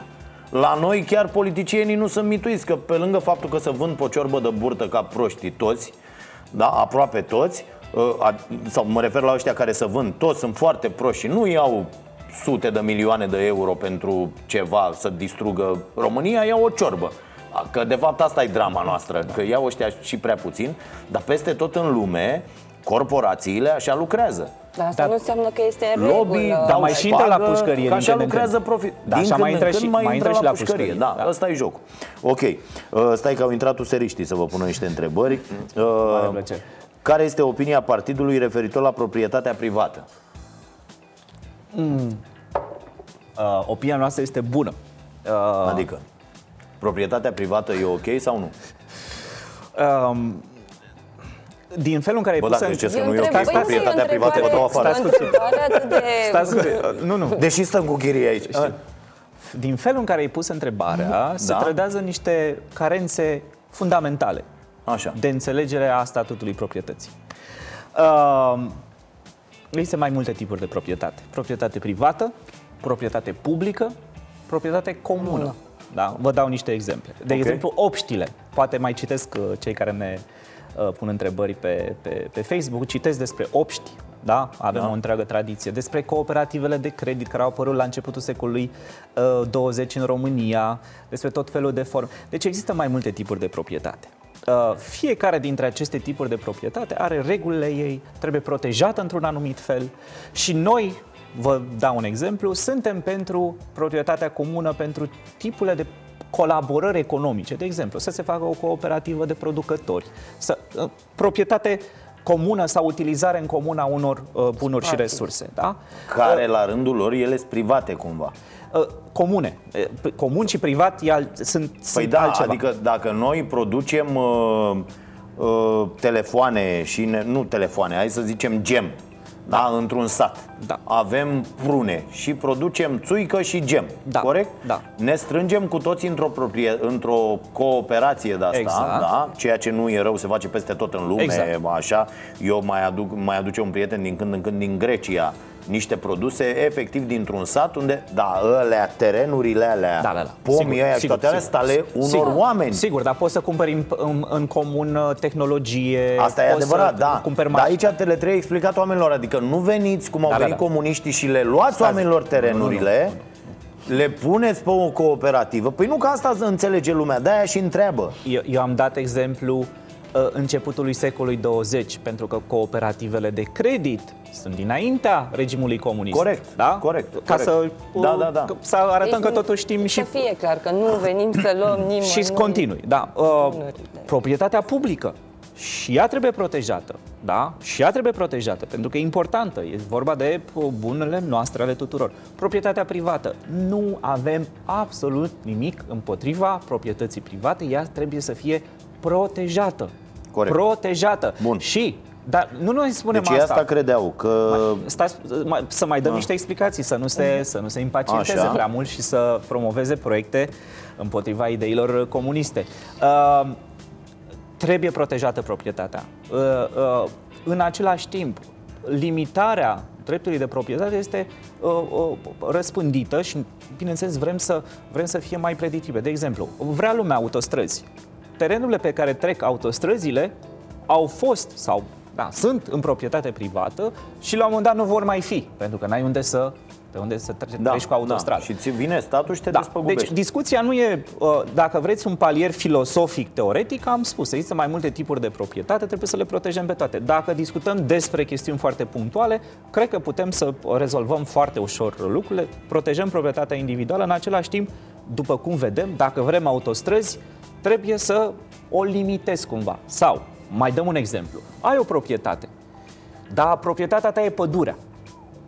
La noi chiar politicienii nu sunt mituiți, că pe lângă faptul că să vând pe ciorbă de burtă ca proștii toți, da, aproape toți, ă, sau mă refer la ăștia care să vând, toți sunt foarte proști și nu iau sute de milioane de euro pentru ceva să distrugă România, iau o ciorbă. Că de fapt asta e drama noastră, că iau ăștia și prea puțin, dar peste tot în lume corporațiile așa lucrează. Dar asta da. nu înseamnă că este în Lobby, regulă. dar mai și intră la pușcărie. Că așa lucrează profit. Da, Din așa mai intră și, mai intră, și la pușcărie. pușcărie. Da, da, ăsta e jocul. Ok, uh, stai că au intrat useriștii să vă pună niște întrebări. Uh, care este opinia partidului referitor la proprietatea privată? Mm. Uh, opinia noastră este bună. Uh, adică? Proprietatea privată e ok sau nu? Um, din felul în care Bă, ai pus dacă în... să nu e ok, proprietatea privată vă dau afară. Stați Nu, nu. Deși stăm cu chirii aici, știu. Din felul în care ai pus întrebarea, da? se trădează niște carențe fundamentale Așa. de înțelegere a statutului proprietății. Uh, există mai multe tipuri de proprietate. Proprietate privată, proprietate publică, proprietate comună. Da? Vă dau niște exemple. De okay. exemplu, obștile. Poate mai citesc uh, cei care ne uh, pun întrebări pe, pe, pe Facebook. Citesc despre obști, da? Avem da. o întreagă tradiție. Despre cooperativele de credit care au apărut la începutul secolului uh, 20 în România, despre tot felul de forme. Deci există mai multe tipuri de proprietate. Uh, fiecare dintre aceste tipuri de proprietate are regulile ei, trebuie protejată într-un anumit fel și noi, vă dau un exemplu, suntem pentru proprietatea comună, pentru tipurile de colaborări economice, de exemplu, să se facă o cooperativă de producători, să, uh, proprietate comună sau utilizare în comună a unor uh, bunuri și resurse. Da? Care, la rândul lor, ele sunt private cumva. Uh, comune. Uh, comun și privat e sunt, păi sunt da, altceva. adică dacă noi producem uh, uh, telefoane și ne, nu telefoane, hai să zicem gem, da, într-un sat. Da. Avem prune și producem țuică și gem. Da. Corect? Da. Ne strângem cu toți într-o, proprie, într-o cooperație de asta, exact. da? ceea ce nu e rău, se face peste tot în lume, exact. așa. Eu mai, aduc, mai aduce un prieten din când în când din Grecia niște produse efectiv dintr-un sat unde, da, alea, terenurile alea, Da, da, da. pomii Sigur, aia și sigur, toate alea sigur. sunt ale unor Sigur. oameni. Sigur, dar poți să cumperi în, în, în comun uh, tehnologie. Asta e poți adevărat, să da. Cumperi Dar mașini. aici te le trebuie explicat oamenilor Adică nu veniți cum au Da, da, venit da. comuniștii și le luați Stați. oamenilor terenurile Le puneți pe o cooperativă Păi nu că asta înțelege lumea De-aia și întreabă Eu, eu am dat exemplu uh, începutului secolului 20 pentru că cooperativele de credit sunt dinaintea regimului comunist. Corect, da? corect, Ca corect. să, uh, Da, da, da. că- să arătăm Deci că totuși știm și Să fie clar că nu venim să luăm nimeni. și nu- continui. Da. Uh, Bunurile. proprietatea publică și ea trebuie protejată, da? Și ea trebuie protejată, pentru că e importantă. E vorba de uh, bunurile noastre ale tuturor. Proprietatea privată. Nu avem absolut nimic împotriva proprietății private. Ea trebuie să fie protejată. Corect. Protejată. Bun. Și, dar nu noi spunem Deci ei asta. asta credeau Că Stați, mai- să mai dăm niște explicații, să nu se, să nu se impacienteze Așa. prea mult și să promoveze proiecte împotriva ideilor comuniste. Uh, trebuie protejată proprietatea. Uh, uh, în același timp, limitarea dreptului de proprietate este uh, uh, răspândită și, bineînțeles, vrem să, vrem să fie mai predictibe. De exemplu, vrea lumea autostrăzi. Terenurile pe care trec autostrăzile au fost sau da, sunt în proprietate privată și la un moment dat nu vor mai fi, pentru că n-ai unde să, pe unde să tre- da, treci cu autostradă. da. Și ți vine statul și te Da. despăgubești Deci discuția nu e, uh, dacă vreți un palier filosofic, teoretic, am spus, există mai multe tipuri de proprietate, trebuie să le protejăm pe toate. Dacă discutăm despre chestiuni foarte punctuale, cred că putem să rezolvăm foarte ușor lucrurile, protejăm proprietatea individuală, în același timp, după cum vedem, dacă vrem autostrăzi, trebuie să o limitezi cumva. Sau, mai dăm un exemplu, ai o proprietate, dar proprietatea ta e pădurea.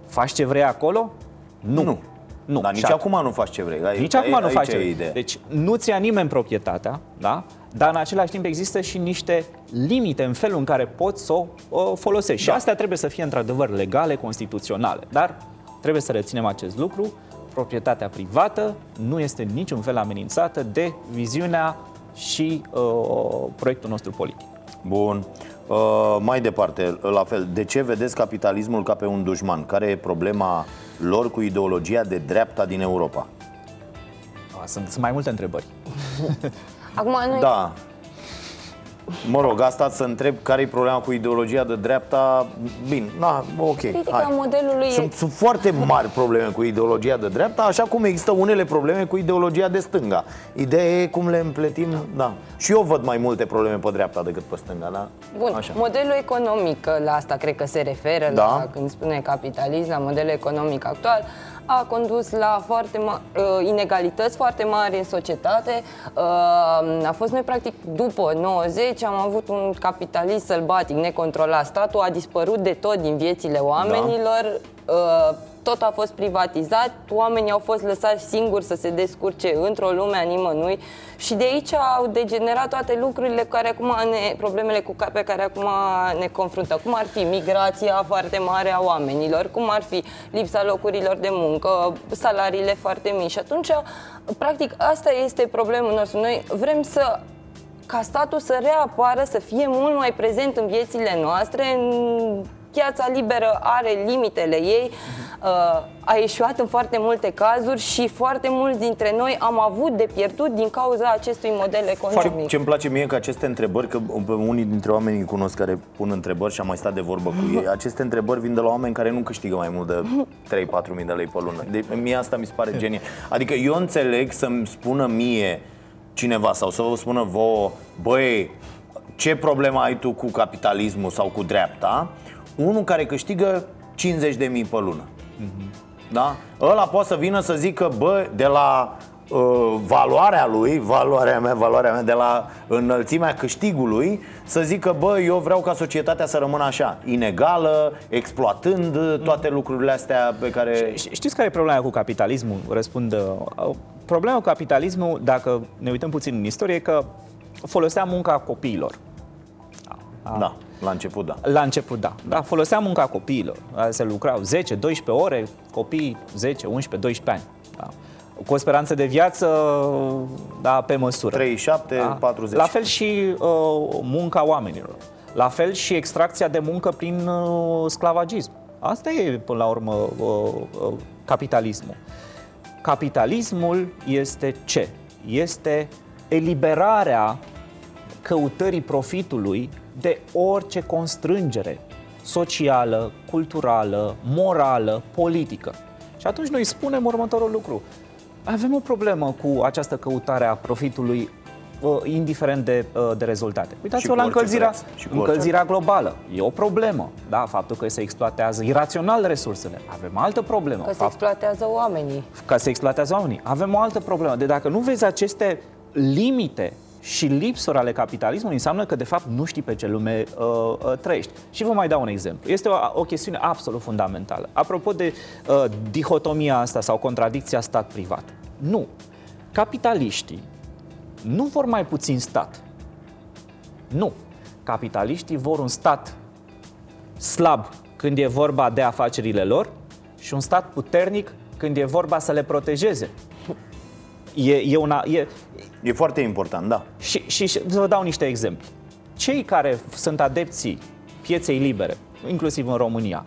Faci ce vrei acolo? Nu. Nu. nu. Dar nici Și acum nu faci ce vrei Ai- nici acum nu aici faci. e ideea. Deci nu-ți ia nimeni proprietatea, da? dar în același timp există și niște limite în felul în care poți să o o folosești. Da. Și astea trebuie să fie într-adevăr legale, constituționale. Dar trebuie să reținem acest lucru. Proprietatea privată nu este în niciun fel amenințată de viziunea și uh, proiectul nostru politic. Bun. Uh, mai departe, la fel, de ce vedeți capitalismul ca pe un dușman? Care e problema lor cu ideologia de dreapta din Europa? Ah, Sunt, sunt mai multe întrebări. Acum, noi Da. Mă rog, asta să întreb care e problema cu ideologia de dreapta. Bine, na, ok. critica hai. modelului Sunt, e... sunt foarte mari probleme cu ideologia de dreapta, așa cum există unele probleme cu ideologia de stânga. Ideea e cum le împletim, da. Și eu văd mai multe probleme pe dreapta decât pe stânga, da? Bun, Așa. modelul economic, că la asta cred că se referă Da. la, când spune capitalism, la modelul economic actual, a condus la foarte ma- uh, inegalități foarte mari în societate. Uh, a fost noi, practic, după 90, am avut un capitalism sălbatic, necontrolat. Statul a dispărut de tot din viețile oamenilor. Uh, tot a fost privatizat, oamenii au fost lăsați singuri să se descurce într-o lume a nimănui și de aici au degenerat toate lucrurile cu care acum ne, problemele cu ca- pe care acum ne confruntăm. Cum ar fi migrația foarte mare a oamenilor, cum ar fi lipsa locurilor de muncă, salariile foarte mici. Și atunci, practic, asta este problemul nostru. Noi vrem să ca statul să reapară, să fie mult mai prezent în viețile noastre, în piața liberă are limitele ei, uh, a ieșuat în foarte multe cazuri și foarte mulți dintre noi am avut de pierdut din cauza acestui model Ce, economic. ce îmi place mie că aceste întrebări, că pe unii dintre oamenii îi cunosc care pun întrebări și am mai stat de vorbă cu ei, aceste întrebări vin de la oameni care nu câștigă mai mult de 3-4 mii de lei pe lună. De, mie asta mi se pare genial. Adică eu înțeleg să-mi spună mie cineva sau să vă spună vouă, băi, ce problemă ai tu cu capitalismul sau cu dreapta? Unul care câștigă 50 de mii pe lună. Da? Ăla poate să vină să zică, bă, de la uh, valoarea lui, valoarea mea, valoarea mea, de la înălțimea câștigului, să zică, bă, eu vreau ca societatea să rămână așa, inegală, exploatând toate lucrurile astea pe care... Ș- Știți care e problema cu capitalismul? Răspund. uh, Problema cu capitalismul, dacă ne uităm puțin în istorie, e că folosea munca copiilor. Da, la început, da. La început, da. Da, folosea munca copiilor. Se lucrau 10, 12 ore, copii 10, 11, 12 ani. Da. Cu o speranță de viață da, pe măsură. 37, 40. La fel și uh, munca oamenilor. La fel și extracția de muncă prin uh, sclavagism. Asta e, până la urmă, uh, uh, capitalismul. Capitalismul este ce? Este eliberarea căutării profitului de orice constrângere socială, culturală, morală, politică. Și atunci noi spunem următorul lucru. Avem o problemă cu această căutare a profitului uh, indiferent de, uh, de rezultate. Uitați-vă la încălzirea, încălzirea globală. E o problemă. Da? Faptul că se exploatează irațional resursele. Avem altă problemă. Că se exploatează oamenii. Că se exploatează oamenii. Avem o altă problemă. De dacă nu vezi aceste limite și lipsuri ale capitalismului înseamnă că de fapt nu știi pe ce lume uh, uh, trăiești. Și vă mai dau un exemplu. Este o, o chestiune absolut fundamentală. Apropo de uh, dihotomia asta sau contradicția stat-privat. Nu. Capitaliștii nu vor mai puțin stat. Nu. Capitaliștii vor un stat slab când e vorba de afacerile lor și un stat puternic când e vorba să le protejeze. E, e, una, e, E foarte important, da. și, și, și vă dau niște exemple. Cei care sunt adepții pieței libere, inclusiv în România,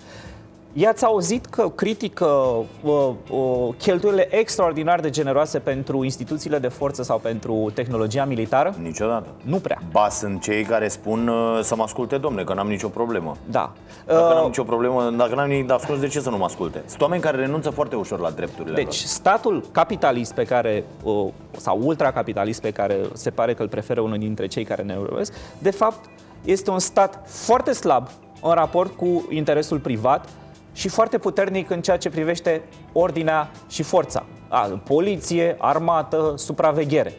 I-ați auzit că critică uh, uh, cheltuielile extraordinar de generoase pentru instituțiile de forță sau pentru tehnologia militară? Niciodată. Nu prea. Ba, sunt cei care spun uh, să mă asculte, domnule, că n-am nicio problemă. Da. Dacă n-am Uh, nicio problemă, dacă n-am nimic de ascuns, de ce să nu mă asculte? Sunt oameni care renunță foarte ușor la drepturile Deci, lor. statul capitalist pe care, uh, sau ultracapitalist pe care se pare că îl preferă unul dintre cei care ne urmăresc, de fapt, este un stat foarte slab în raport cu interesul privat și foarte puternic în ceea ce privește ordinea și forța. A, poliție, armată, supraveghere.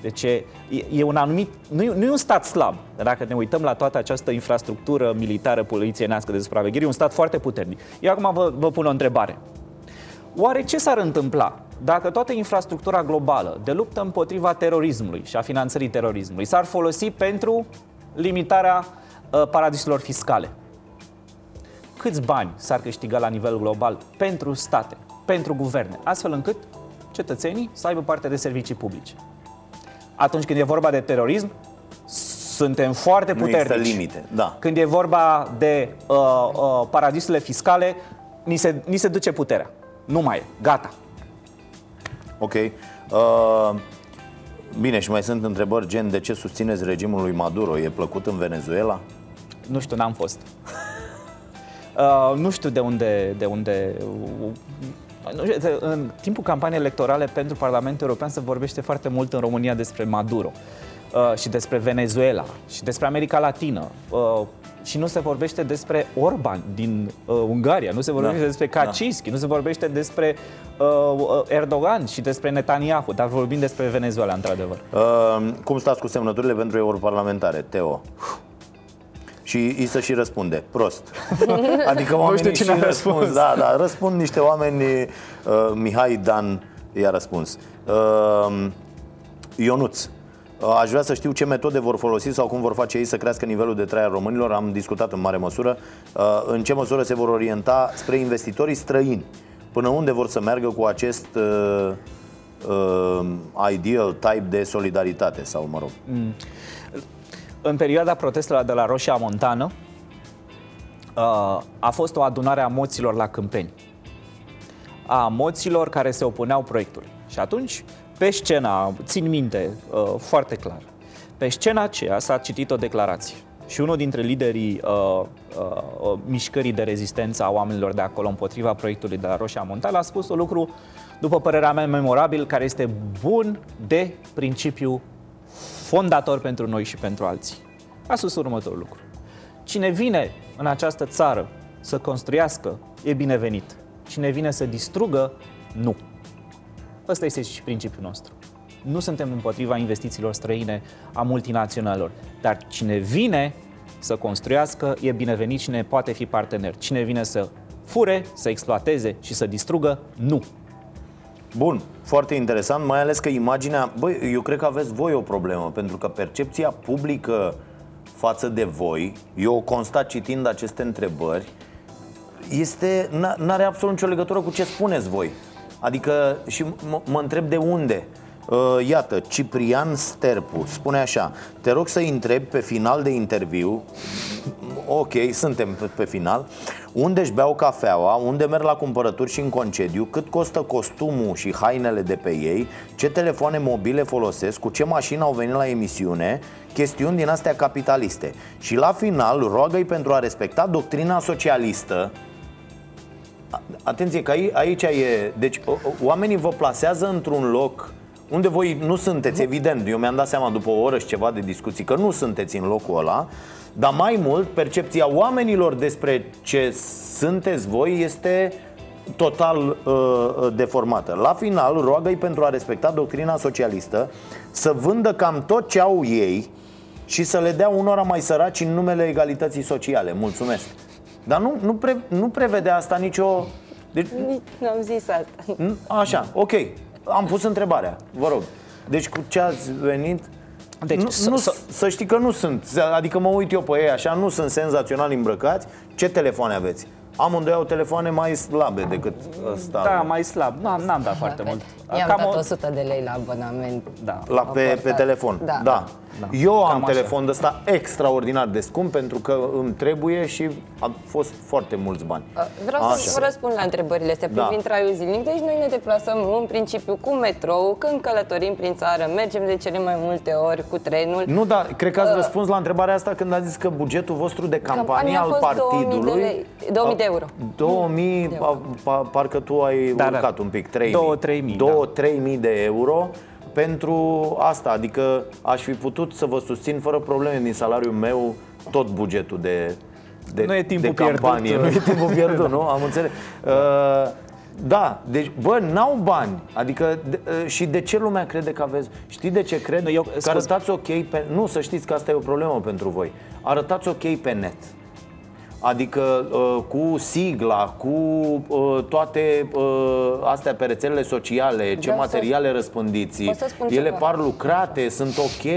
Deci e, e un anumit, nu e, nu e un stat slab. Dacă ne uităm la toată această infrastructură militară, polițienească de supraveghere, e un stat foarte puternic. Eu acum vă, vă pun o întrebare. Oare ce s-ar întâmpla dacă toată infrastructura globală de luptă împotriva terorismului și a finanțării terorismului s-ar folosi pentru limitarea uh, paradisurilor fiscale? Câți bani s-ar câștiga la nivel global pentru state, pentru guverne, astfel încât cetățenii să aibă parte de servicii publice? Atunci când e vorba de terorism, suntem foarte Nu puternici. există limite, da. Când e vorba de uh, uh, paradisurile fiscale, ni se, ni se duce puterea. Nu mai e. Gata. Ok. Uh, bine, și mai sunt întrebări gen de ce susțineți regimul lui Maduro? E plăcut în Venezuela? Nu știu, n-am fost. Uh, nu știu de unde, de unde nu știu, de- în timpul campaniei electorale pentru Parlamentul European se vorbește foarte mult în România despre Maduro uh, și despre Venezuela și despre America Latină uh, și nu se vorbește despre Orban din uh, Ungaria, nu se vorbește Da, despre da. Kaczynski, nu se vorbește despre uh, uh, Erdogan și despre Netanyahu, dar vorbim despre Venezuela, într-adevăr. Uh, cum stați cu semnăturile pentru europarlamentare, Teo? Și îi să și răspunde, prost. Adică oamenii știu cine și a răspuns. răspuns. Da, da, răspund niște oameni, uh, Mihai Dan i-a răspuns. Uh, Ionuț, uh, aș vrea să știu ce metode vor folosi sau cum vor face ei să crească nivelul de trai al românilor. Am discutat în mare măsură uh, în ce măsură se vor orienta spre investitorii străini. Până unde vor să meargă cu acest uh, uh, ideal type de solidaritate sau, mă rog, În perioada protestelor de la Roșia Montană uh, a fost o adunare a moților la Câmpeni. A moților care se opuneau proiectului. Și atunci, pe scena, țin minte uh, foarte clar, pe scena aceea s-a citit o declarație. Și unul dintre liderii uh, uh, uh, mișcării de rezistență a oamenilor de acolo împotriva proiectului de la Roșia Montană a spus un lucru, după părerea mea, memorabil, care este bun de principiu fondator pentru noi și pentru alții. A spus următorul lucru. Cine vine în această țară să construiască, e binevenit. Cine vine să distrugă, nu. Ăsta este și principiul nostru. Nu suntem împotriva investițiilor străine a multinaționalelor, dar cine vine să construiască, e binevenit și ne poate fi partener. Cine vine să fure, să exploateze și să distrugă, nu. Bun, foarte interesant, mai ales că imaginea, băi, eu cred că aveți voi o problemă, pentru că percepția publică față de voi, eu o constat citind aceste întrebări, este, nu are absolut nicio legătură cu ce spuneți voi. Adică, și m- mă întreb de unde. Uh, Iată, Ciprian Sterpu spune așa Te rog să întrebi pe final de interviu Ok, suntem pe- pe final unde își beau cafeaua, unde merg la cumpărături și în concediu, cât costă costumul și hainele de pe ei, ce telefoane mobile folosesc, cu ce mașină au venit la emisiune, chestiuni din astea capitaliste. Și la final roagă-i pentru a respecta doctrina socialistă Atenție că aici e... Deci oamenii vă plasează într-un loc unde voi nu sunteți, evident Eu mi-am dat seama după o oră și ceva de discuții Că nu sunteți în locul ăla Dar mai mult, percepția oamenilor despre ce sunteți voi este total uh, uh, deformată. La final, roagă-i pentru a respecta doctrina socialistă să vândă cam tot ce au ei și să le dea unora mai săraci în numele egalității sociale. Mulțumesc! Dar nu, nu, pre, nu prevede asta nicio... Deci, nu am zis asta. Așa, ok. Am pus întrebarea, vă rog. Deci cu ce ați venit... Deci, nu, nu, să știi că nu sunt, adică mă uit eu pe ei așa, nu sunt senzațional îmbrăcați. Ce telefoane aveți? Amândoi au telefoane mai slabe decât ăsta. Da, mai slab, n-am, n-am dat foarte da, mult. I-am Cam dat 100 de lei la abonament. Da. La, pe, pe telefon, da, da. Da. Eu am telefon de ăsta extraordinar de scump pentru că îmi trebuie și a fost foarte mulți bani. Uh, vreau Așa. să vă răspund la întrebările astea da. privind traiul zilnic. Deci noi ne deplasăm în principiu cu metrou, când călătorim prin țară, mergem de cele mai multe ori cu trenul. Nu, dar cred că ați uh, răspuns la întrebarea asta când a zis că bugetul vostru de campanie al partidului 2000 de, lei, 2000 de euro. 2000, de euro. Pa, parcă tu ai da, da. urcat da. un pic, 3000. 2-3000 da. de euro pentru asta, adică aș fi putut să vă susțin fără probleme din salariul meu tot bugetul de, de, nu e timpul de campanie. Pierdut. Nu e timpul pierdut, nu? Am înțeles. Uh, da, deci, bă, n-au bani. Adică, de, uh, și de ce lumea crede că aveți... Știi de ce cred? Eu, că arătați ok pe... Nu, să știți că asta e o problemă pentru voi. Arătați ok pe net. Adică uh, cu sigla, cu uh, toate uh, astea pe rețelele sociale, ce da, materiale să... răspândiți, ele par lucrate, sunt ok,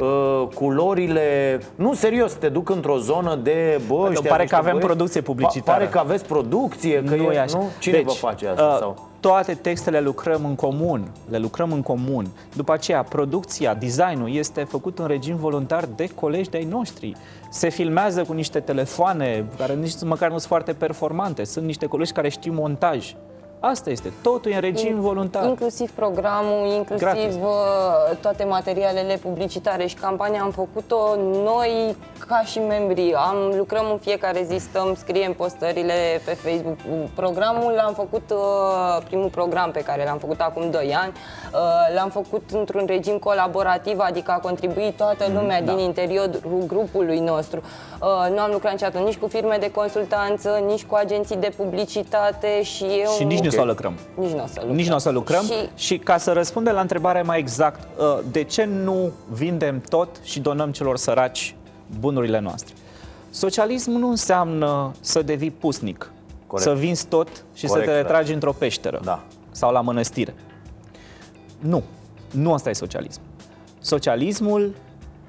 uh, culorile Nu, serios, te duc într-o zonă de bă, ăștia, Pare că avem băieți, producție publicitară Pare că aveți producție, că nu e, așa. nu? Cine deci, vă face asta? Uh, sau? Toate textele lucrăm în comun Le lucrăm în comun După aceea, producția, designul este făcut în regim voluntar de colegi de-ai noștri se filmează cu niște telefoane care nici măcar nu sunt foarte performante. Sunt niște colegi care știu montaj. Asta este, totul e în regim In, voluntar. Inclusiv programul, inclusiv Gratis. Uh, toate materialele publicitare și campania am făcut-o noi ca și membri. Am, lucrăm în fiecare zi, stăm, scriem postările pe Facebook. Programul l-am făcut, uh, primul program pe care l-am făcut acum 2 ani, uh, l-am făcut într-un regim colaborativ, adică a contribuit toată mm, lumea mm, din da. interiorul grupului nostru. Nu am lucrat niciodată nici cu firme de consultanță, nici cu agenții de publicitate și eu... Și nici nu o să lucrăm. Nici nu o să lucrăm. Nici nu o să lucrăm. Și... și ca să răspundem la întrebarea mai exact, uh, de ce nu vindem tot și donăm celor săraci bunurile noastre? Socialismul nu înseamnă să devii pusnic, Corect. să vinzi tot și Corect, să te retragi într-o peșteră da. sau la mănăstire. Nu, nu asta e socialism. Socialismul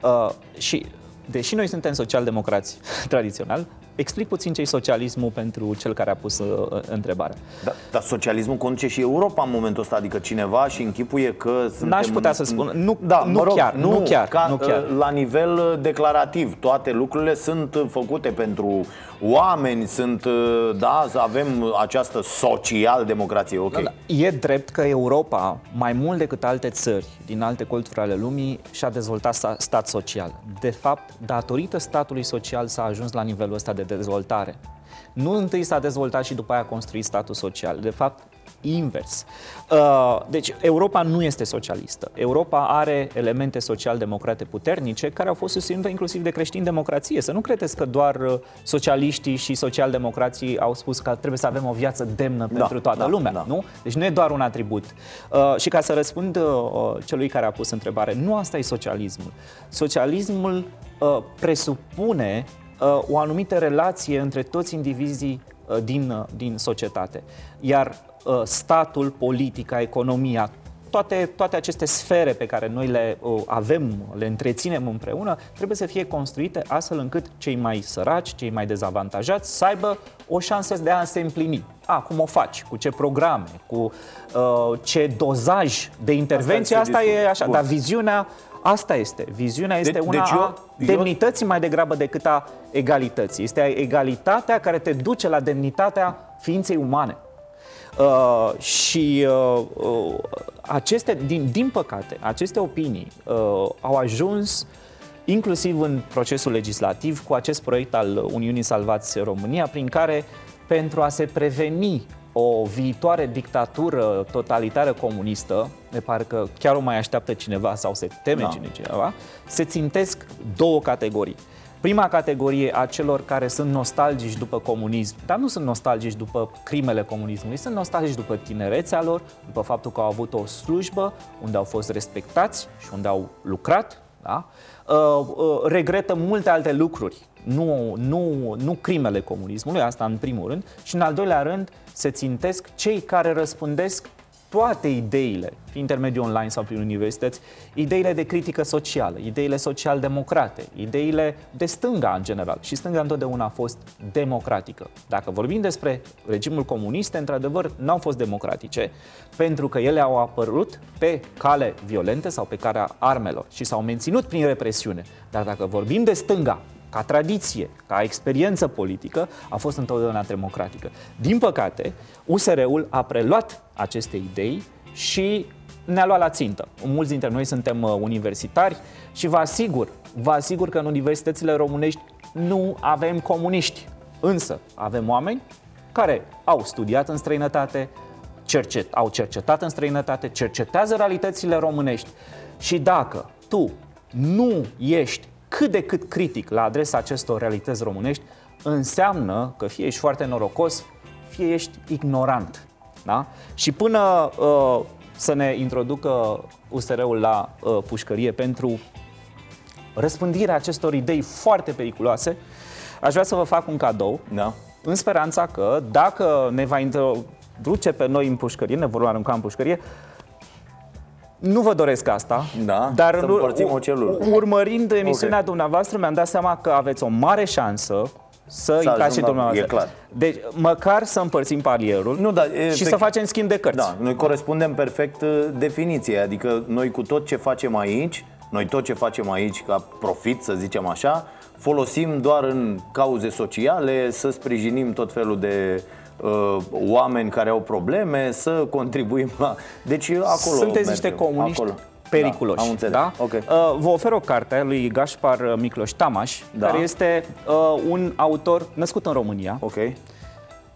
uh, și deși noi suntem socialdemocrați tradițional, Explic puțin ce e socialismul pentru cel care a pus uh, întrebarea. Da, dar socialismul conduce și Europa în momentul ăsta, adică cineva și închipuie că suntem... N-aș putea să spun, nu, da, nu, mă rog, chiar, nu, nu chiar, ca, nu chiar. La nivel uh, declarativ, toate lucrurile sunt făcute pentru oameni, sunt, uh, da, să avem această social-democrație, ok. Da, da. E drept că Europa, mai mult decât alte țări din alte colțuri ale lumii, și-a dezvoltat stat social. De fapt, datorită statului social s-a ajuns la nivelul ăsta de dezvoltare. Nu întâi s-a dezvoltat și după aia a construit statul social. De fapt, invers. Uh, deci Europa nu este socialistă. Europa are elemente social-democrate puternice care au fost susținute inclusiv de creștini-democrație. Să nu credeți că doar uh, socialiștii și social-democrații au spus că trebuie să avem o viață demnă da, pentru toată da, lumea, da. nu? Deci nu e doar un atribut. Uh, și ca să răspund celui care a pus întrebare, nu asta e socialismul. Socialismul presupune o anumită relație între toți indivizii din, din societate. Iar Uh, statul, politica, economia, toate, toate aceste sfere pe care noi le uh, avem, le întreținem împreună, trebuie să fie construite astfel încât cei mai săraci, cei mai dezavantajați să aibă o șansă de a se împlini. A, cum o faci? Cu ce programe? Cu uh, ce dozaj de intervenție? Asta, asta e așa. Bun. Dar viziunea Asta este. Viziunea este De- una deci eu- a eu- demnității mai degrabă decât a egalității. Este egalitatea care te duce la demnitatea ființei umane. Uh, și uh, uh, aceste, din, din păcate, aceste opinii uh, au ajuns inclusiv în procesul legislativ cu acest proiect al Uniunii Salvați România, prin care pentru a se preveni o viitoare dictatură totalitară comunistă, de parcă chiar o mai așteaptă cineva sau se teme Da. cine cineva, se țintesc două categorii. Prima categorie a celor care sunt nostalgici după comunism, dar nu sunt nostalgici după crimele comunismului, sunt nostalgici după tinerețea lor, după faptul că au avut o slujbă unde au fost respectați și unde au lucrat, da? Uh, uh, regretă multe alte lucruri, nu, nu, nu crimele comunismului, asta în primul rând, și în al doilea rând se țintesc cei care răspândesc toate ideile, prin intermediul online sau prin universități, ideile de critică socială, ideile social-democrate, ideile de stânga în general. Și stânga întotdeauna a fost democratică. Dacă vorbim despre regimul comuniste, într-adevăr, n-au fost democratice, pentru că ele au apărut pe cale violentă sau pe calea armelor și s-au menținut prin represiune. Dar dacă vorbim de stânga, ca tradiție, ca experiență politică, a fost întotdeauna democratică. Din păcate, USR-ul a preluat aceste idei și ne-a luat la țintă. Mulți dintre noi suntem uh, universitari și vă asigur, vă asigur că în universitățile românești nu avem comuniști. Însă avem oameni care au studiat în străinătate, cercet, au cercetat în străinătate, cercetează realitățile românești. Și dacă tu nu ești cât de cât critic la adresa acestor realități românești, înseamnă că fie ești foarte norocos, fie ești ignorant. Da? Și până uh, să ne introducă USR-ul la uh, pușcărie pentru răspândirea acestor idei foarte periculoase, aș vrea să vă fac un cadou Da. în speranța că dacă ne va introduce pe noi în pușcărie, ne vor arunca în pușcărie, nu vă doresc asta, Da, dar să în- împărțim ocelul. urmărind emisiunea Ok. dumneavoastră mi-am dat seama că aveți o mare șansă să, intrați ajung și la- dumneavoastră. e clar. Deci, măcar să împărțim palierul Nu, dar, și efect- să facem schimb de cărți. Da, noi corespundem perfect uh, definiției, adică noi cu tot ce facem aici, noi tot ce facem aici ca profit, să zicem așa, folosim doar în cauze sociale, să sprijinim tot felul de uh, oameni care au probleme, să contribuim la... Deci acolo Sunteți niște mergem, comuniști acolo. periculoși. Da, am înțeles. Da? Ok. Uh, vă ofer o carte a lui Gaspar Micloș Tamaș, Da. care este uh, un autor născut în România, Ok.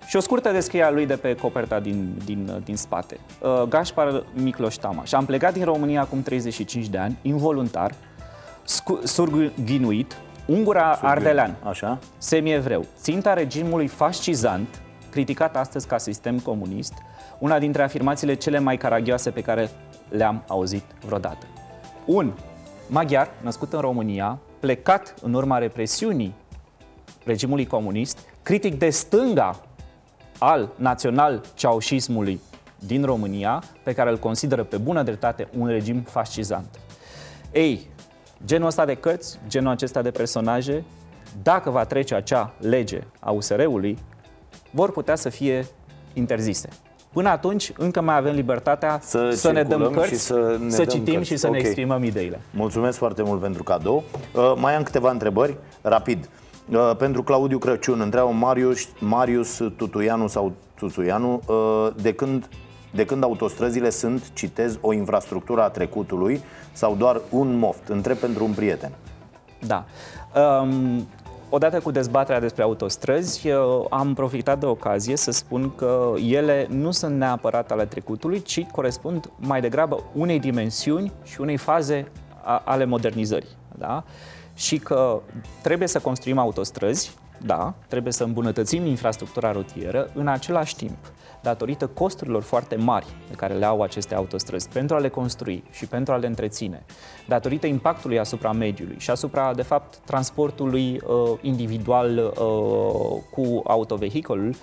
Și o scurtă descriere a lui de pe coperta din, din, din spate. Uh, Gaspar Micloș Tamaș. Am plecat din România acum 35 de ani, involuntar, scu- surghinuit, ungura ardelean, Așa. semi-evreu, ținta regimului fascizant, criticat astăzi ca sistem comunist, una dintre afirmațiile cele mai caragioase pe care le-am auzit vreodată. Un maghiar născut în România, plecat în urma represiunii regimului comunist, critic de stânga al național-ceaușismului din România, pe care îl consideră pe bună dreptate un regim fascizant. Ei, genul ăsta de cărți, genul acesta de personaje, dacă va trece acea lege a USR-ului, vor putea să fie interzise. Până atunci, încă mai avem libertatea Să să ne dăm circulăm cărți, și să ne să dăm citim cărți. și să ne Ok. exprimăm ideile. Mulțumesc foarte mult pentru cadou. Uh, mai am câteva întrebări, rapid. Uh, pentru Claudiu Crăciun, întreabă Marius, Marius Tutuianu sau Tutuianu, uh, de când, de când autostrăzile sunt, citez, o infrastructură a trecutului sau doar un moft? Întreb pentru un prieten. Da. Um, odată cu dezbaterea despre autostrăzi, eu am profitat de ocazie să spun că ele nu sunt neapărat ale trecutului, ci corespund mai degrabă unei dimensiuni și unei faze a, ale modernizării. Da? Și că trebuie să construim autostrăzi, da, trebuie să îmbunătățim infrastructura rutieră, în același timp, datorită costurilor foarte mari pe care le au aceste autostrăzi pentru a le construi și pentru a le întreține, datorită impactului asupra mediului și asupra, de fapt, transportului uh, individual uh, cu autovehicolul,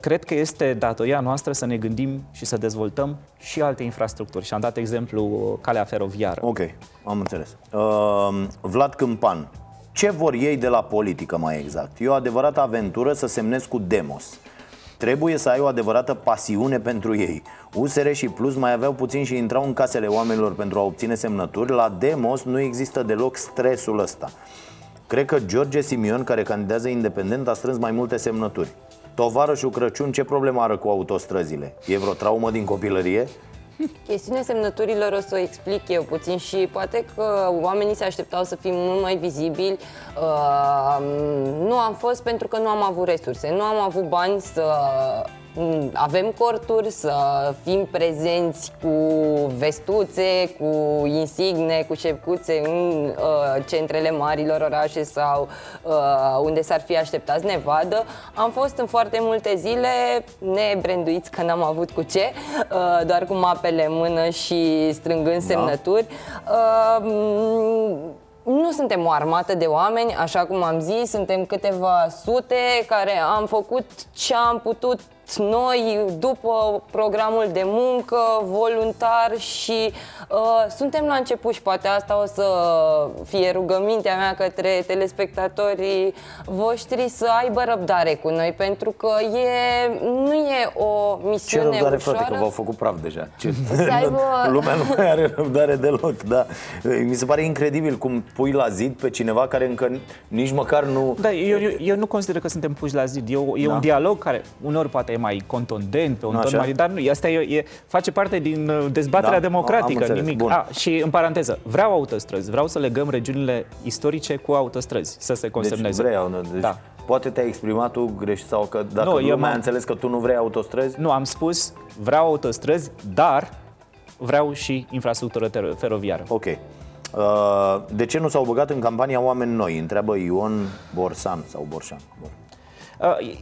cred că este datoria noastră să ne gândim și să dezvoltăm și alte infrastructuri. Și am dat exemplu uh, calea feroviară. Ok, am înțeles. Uh, Vlad Câmpan, ce vor ei de la politică mai exact? E o adevărată aventură să semnezi cu Demos. Trebuie să ai o adevărată pasiune pentru ei USR și Plus mai aveau puțin și intrau în casele oamenilor pentru a obține semnături La Demos nu există deloc stresul ăsta Cred că George Simion, care candidează independent, a strâns mai multe semnături Tovarășul Crăciun, ce problemă are cu autostrăzile? E vreo traumă din copilărie? Chestiunea semnăturilor o să o explic eu puțin și poate că oamenii se așteptau să fim mult mai vizibili. Uh, nu am fost pentru că nu am avut resurse, nu am avut bani să Mm, avem corturi, să fim prezenți cu vestuțe, cu insigne, cu șepcuțe în uh, centrele marilor orașe sau uh, unde s-ar fi așteptat să ne vadă. Am fost în foarte multe zile nebranduiți că n-am avut cu ce, uh, doar cu mapele în mână și strângând da. semnături. Uh, nu suntem o armată de oameni, așa cum am zis, suntem câteva sute care am făcut ce am putut noi după programul de muncă, voluntar și uh, suntem la început și poate asta o să fie rugămintea mea către telespectatorii voștri să aibă răbdare cu noi, pentru că e, nu e o misiune Ce răbdare, ușoară. frate, că v-au făcut praf deja. Ce... Să aibă... Lumea nu mai are răbdare deloc, da. Mi se pare incredibil cum pui la zid pe cineva care încă nici măcar nu... Da, eu, eu, eu nu consider că suntem puși la zid. E, e da. un dialog care uneori poate e mai contundent, pe un Așa. ton mai... Dar nu, asta e, e, face parte din uh, dezbaterea da, democratică, înțeles, nimic. Bun. A, și în paranteză, vreau autostrăzi, vreau să legăm regiunile istorice cu autostrăzi, să se deci consemneze. Deci vrei, deci da. Poate te-ai exprimat tu greșit sau că dacă nu, eu mai înțeles că tu nu vrei autostrăzi? Nu, am spus vreau autostrăzi, dar vreau și infrastructură feroviară. Ok. Uh, de ce nu s-au băgat în campania oameni noi? Întreabă Ion Borsan sau Borșan. Bun.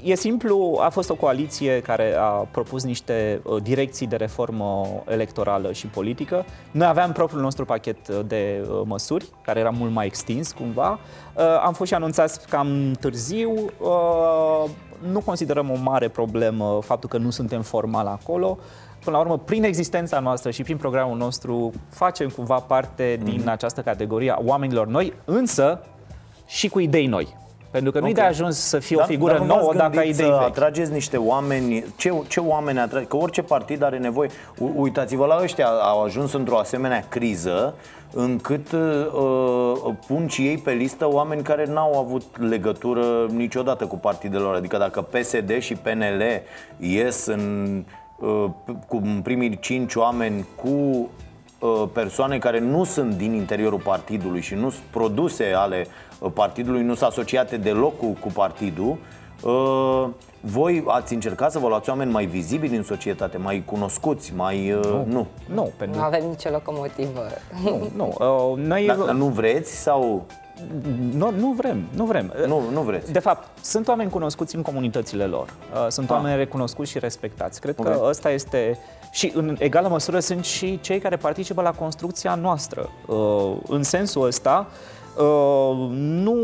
E simplu, a fost o coaliție care a propus niște uh, direcții de reformă electorală și politică. Noi aveam propriul nostru pachet de uh, măsuri, care era mult mai extins cumva. Uh, am fost și anunțați cam târziu. Nu considerăm o mare problemă faptul că nu suntem formal acolo. Până la urmă, prin existența noastră și prin programul nostru, facem cumva parte din mm-hmm. această categorie a oamenilor noi, însă și cu idei noi. Pentru că nu-i de ajuns să fie dar, o figură dar nouă dacă ai idei să vechi. atrageți niște oameni, ce, ce oameni atrage? Că orice partid are nevoie. U- uitați-vă la ăștia, au ajuns într-o asemenea criză încât uh, pun și ei pe listă oameni care n-au avut legătură niciodată cu partidele lor. Adică dacă PSD și PNL ies în, uh, cu primii cinci oameni cu uh, persoane care nu sunt din interiorul partidului și nu sunt produse ale partidului, nu sunt asociate deloc cu, cu partidul. Uh, voi ați încercat să vă luați oameni mai vizibili în societate, mai cunoscuți, mai... Uh, nu. Nu, nu, pentru... nu avem nicio locomotivă. Nu, nu. Uh, noi... Dar, dar nu vreți sau... Nu, nu vrem, nu vrem. Nu, nu vreți. De fapt, sunt oameni cunoscuți în comunitățile lor. Sunt ah. oameni recunoscuți și respectați. Cred okay. că ăsta este și în egală măsură sunt și cei care participă la construcția noastră. În sensul ăsta, Uh, nu,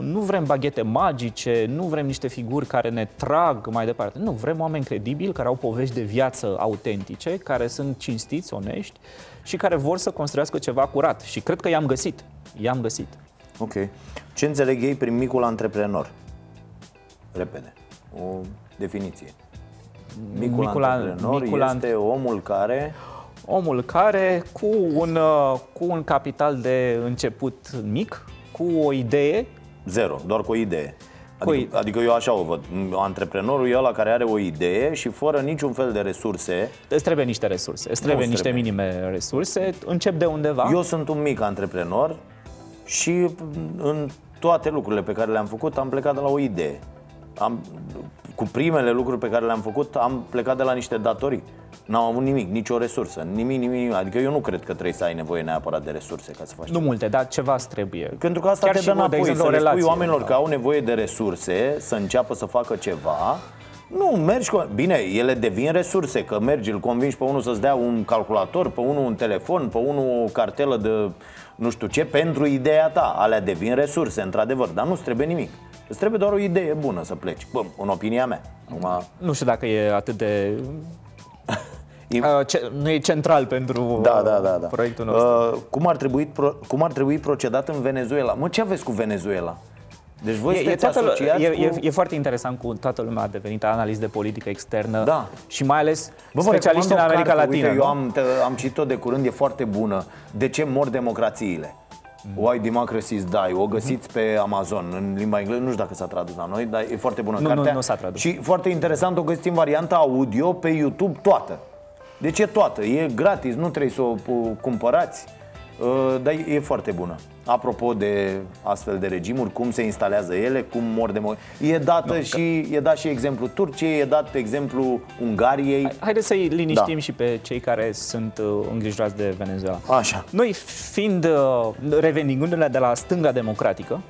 nu vrem baghete magice, nu vrem niște figuri care ne trag mai departe. Nu, vrem oameni credibili, care au povești de viață autentice, care sunt cinstiți, onești și care vor să construiască ceva curat. Și cred că i-am găsit. I-am găsit. Ok. Ce înțeleg ei prin micul antreprenor? Repede. O definiție. Micul, micul antreprenor micul este omul care omul care cu un, uh, cu un capital de început mic, cu o idee Zero, doar cu o idee Adică, adică eu așa o văd. Antreprenorul e ăla care are o idee și fără niciun fel de resurse. Îți trebuie niște resurse, îți trebuie niște trebuie. minime resurse. Încep de undeva. Eu sunt un mic antreprenor și în toate lucrurile pe care le-am făcut am plecat de la o idee. Am, cu primele lucruri pe care le-am făcut am plecat de la niște datorii. N-am avut nimic, nicio resursă, nimic, nimic, nimic. Adică eu nu cred că trebuie să ai nevoie neapărat de resurse ca să faci Nu ceva. multe, dar ceva îți trebuie. Pentru că asta Chiar te dă înapoi, exemplu, să le spui oamenilor da. că au nevoie de resurse, să înceapă să facă ceva nu, mergi cu... Bine, ele devin resurse, că mergi, îl convingi pe unul să-ți dea un calculator, pe unul un telefon, pe unul o cartelă de nu știu ce, pentru ideea ta. Alea devin resurse, într-adevăr, dar nu-ți trebuie nimic. Îți trebuie doar o idee bună să pleci. Bă, în opinia mea. Acum... Nu știu dacă e atât de Uh, ce, nu e central pentru da, da, da, da. proiectul nostru. Uh, cum, ar trebui, cum ar trebui procedat în Venezuela? Mă, ce aveți cu Venezuela? Deci voi E, e, sunteți toată, asociați e, cu... e, e foarte interesant cu toată lumea a devenit analist de politică externă Da. și mai ales Bă, vă specialiști în recomand o America carte, Latină. Uite, eu nu? am, te- am citit-o de curând, e foarte bună. De ce mor democrațiile? Why Democracies Die. O găsiți pe Amazon în limba engleză, nu știu dacă s-a tradus la noi, dar e foarte bună Nu, nu, cartea. nu s-a tradus. Și foarte interesant, o găsiți în varianta audio pe YouTube toată. Deci e toată, e gratis, nu trebuie să o pu- cumpărați, Uh, dar e e foarte bună. Apropo de astfel de regimuri, cum se instalează ele, cum mor de E dată și e dat și exemplu Turciei, e dat exemplu Ungariei. Haideți să-i liniștim Da. și pe cei care sunt uh, îngrijorați de Venezuela. Așa. Noi, fiind, uh, revendicându-ne de la stânga democratică,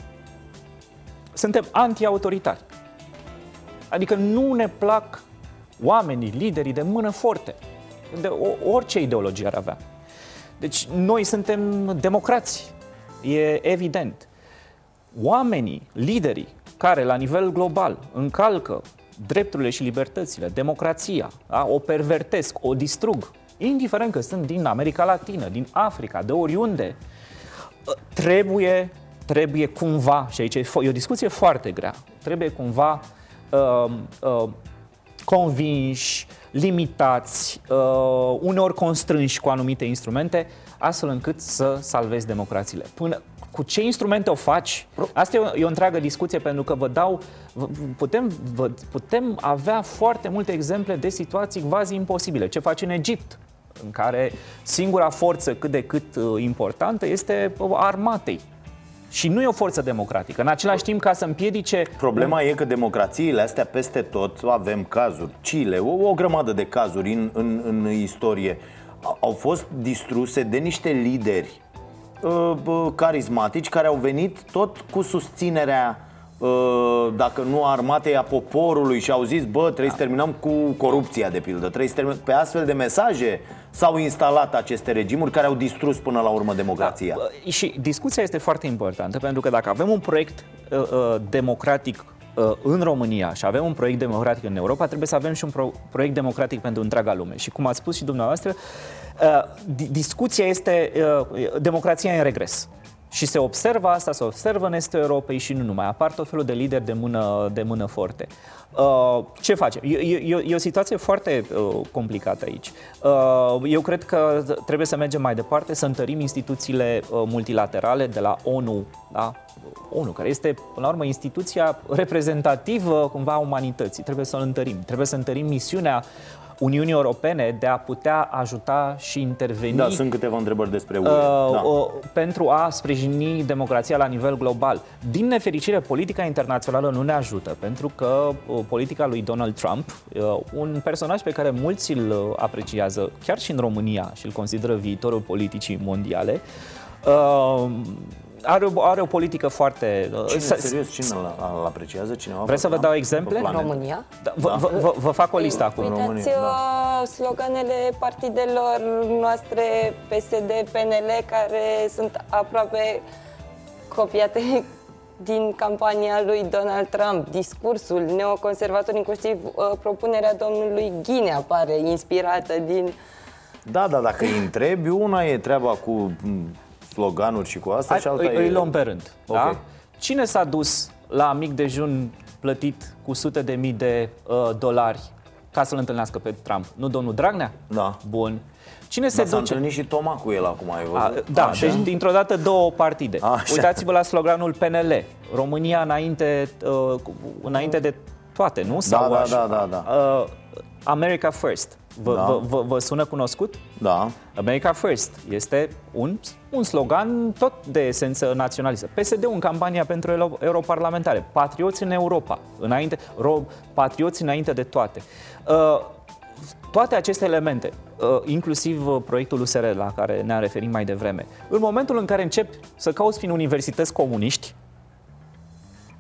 suntem anti-autoritari. Adică nu ne plac oamenii, liderii de mână forte, de o- orice ideologie ar avea. Deci noi suntem democrați, e evident. Oamenii, liderii care la nivel global încalcă drepturile și libertățile, democrația, da? o pervertesc, o distrug, indiferent că sunt din America Latină, din Africa, de oriunde, trebuie, trebuie cumva, și aici e fo- e o discuție foarte grea, trebuie cumva uh, uh, convinși, limitați, uh, uneori constrânși cu anumite instrumente, astfel încât să salvezi democrațiile. Până, cu ce instrumente o faci? Asta e o, e o întreagă discuție pentru că vă dau, vă- putem, vă, putem avea foarte multe exemple de situații quasi imposibile. Ce faci în Egipt? în care singura forță cât de cât uh, importantă este uh, a armatei. Și nu e o forță democratică. În același timp, ca să împiedice Problema e că democrațiile astea peste tot avem cazuri. Chile, o, o grămadă de cazuri în, în, în istorie a- au fost distruse de niște lideri uh, bă, carismatici care au venit tot cu susținerea uh, dacă nu a armatei a poporului și au zis, bă, trebuie să terminăm cu corupția, de pildă. Trebuie să terminăm. Pe astfel de mesaje s-au instalat aceste regimuri care au distrus până la urmă democrația. Bă, Și discuția este foarte importantă pentru că dacă avem un proiect uh, uh, democratic uh, în România și avem un proiect democratic în Europa, trebuie să avem și un pro- proiect democratic pentru întreaga lume. Și cum ați spus și dumneavoastră, uh, di- discuția este uh, democrația în regres. Și se observă asta, se observă în estul Europei și nu numai. Apar tot felul de lideri de mână, de mână forte. Uh, ce facem? E, e, e o situație foarte uh, complicată aici. Uh, eu cred că trebuie să mergem mai departe, să întărim instituțiile uh, multilaterale de la ONU, da? ONU, care este, până la urmă, instituția reprezentativă cumva a umanității. Trebuie să o întărim. Trebuie să întărim misiunea Uniunii Europene de a putea ajuta și interveni Da, sunt câteva întrebări despre UE. uh, da. uh, pentru a sprijini democrația la nivel global. Din nefericire, politica internațională nu ne ajută, pentru că uh, politica lui Donald Trump, uh, un personaj pe care mulți îl uh, apreciază, chiar și în România, și îl consideră viitorul politicii mondiale, uh, are o, are o politică foarte... uh, Cine, să- serios, cine îl, îl apreciază? Cineva Vreți să pe vă plan? dau exemple? Pe planetă? România? Da, vă, vă, vă, vă fac o listă acum. România, Uitați da. uh, sloganele partidelor noastre PSD, PNL, care sunt aproape copiate din campania lui Donald Trump. Discursul neoconservator, inclusiv uh, propunerea domnului Ghine apare inspirată din... Da, da, dacă îi întrebi, una e treaba cu m, sloganuri și cu asta Hai, și alta îi, e... îi luăm pe rând. Ok. Da? Cine s-a dus la mic dejun plătit cu sute de mii de uh, dolari ca să-l întâlnească pe Trump? Nu domnul Dragnea? Da. Bun. Cine se Dar s-a duce? întâlnit și Toma cu el acum, ai A, văzut? da, Așa? deci dintr-o dată două partide. Așa. Uitați-vă la sloganul PNL. România înainte, uh, cu- înainte de toate, nu? Sau da, așa? da, da, Uh, America First. Vă, Da. vă, vă, vă sună cunoscut? Da. America First este un, un slogan tot de esență naționalistă. PSD în campania pentru euro- europarlamentare. Patrioți în Europa. Înainte, ro, patrioți înainte de toate. Uh, toate aceste elemente, uh, inclusiv uh, proiectul USR la care ne-am referit mai devreme, în momentul în care începi să cauți prin universități comuniști,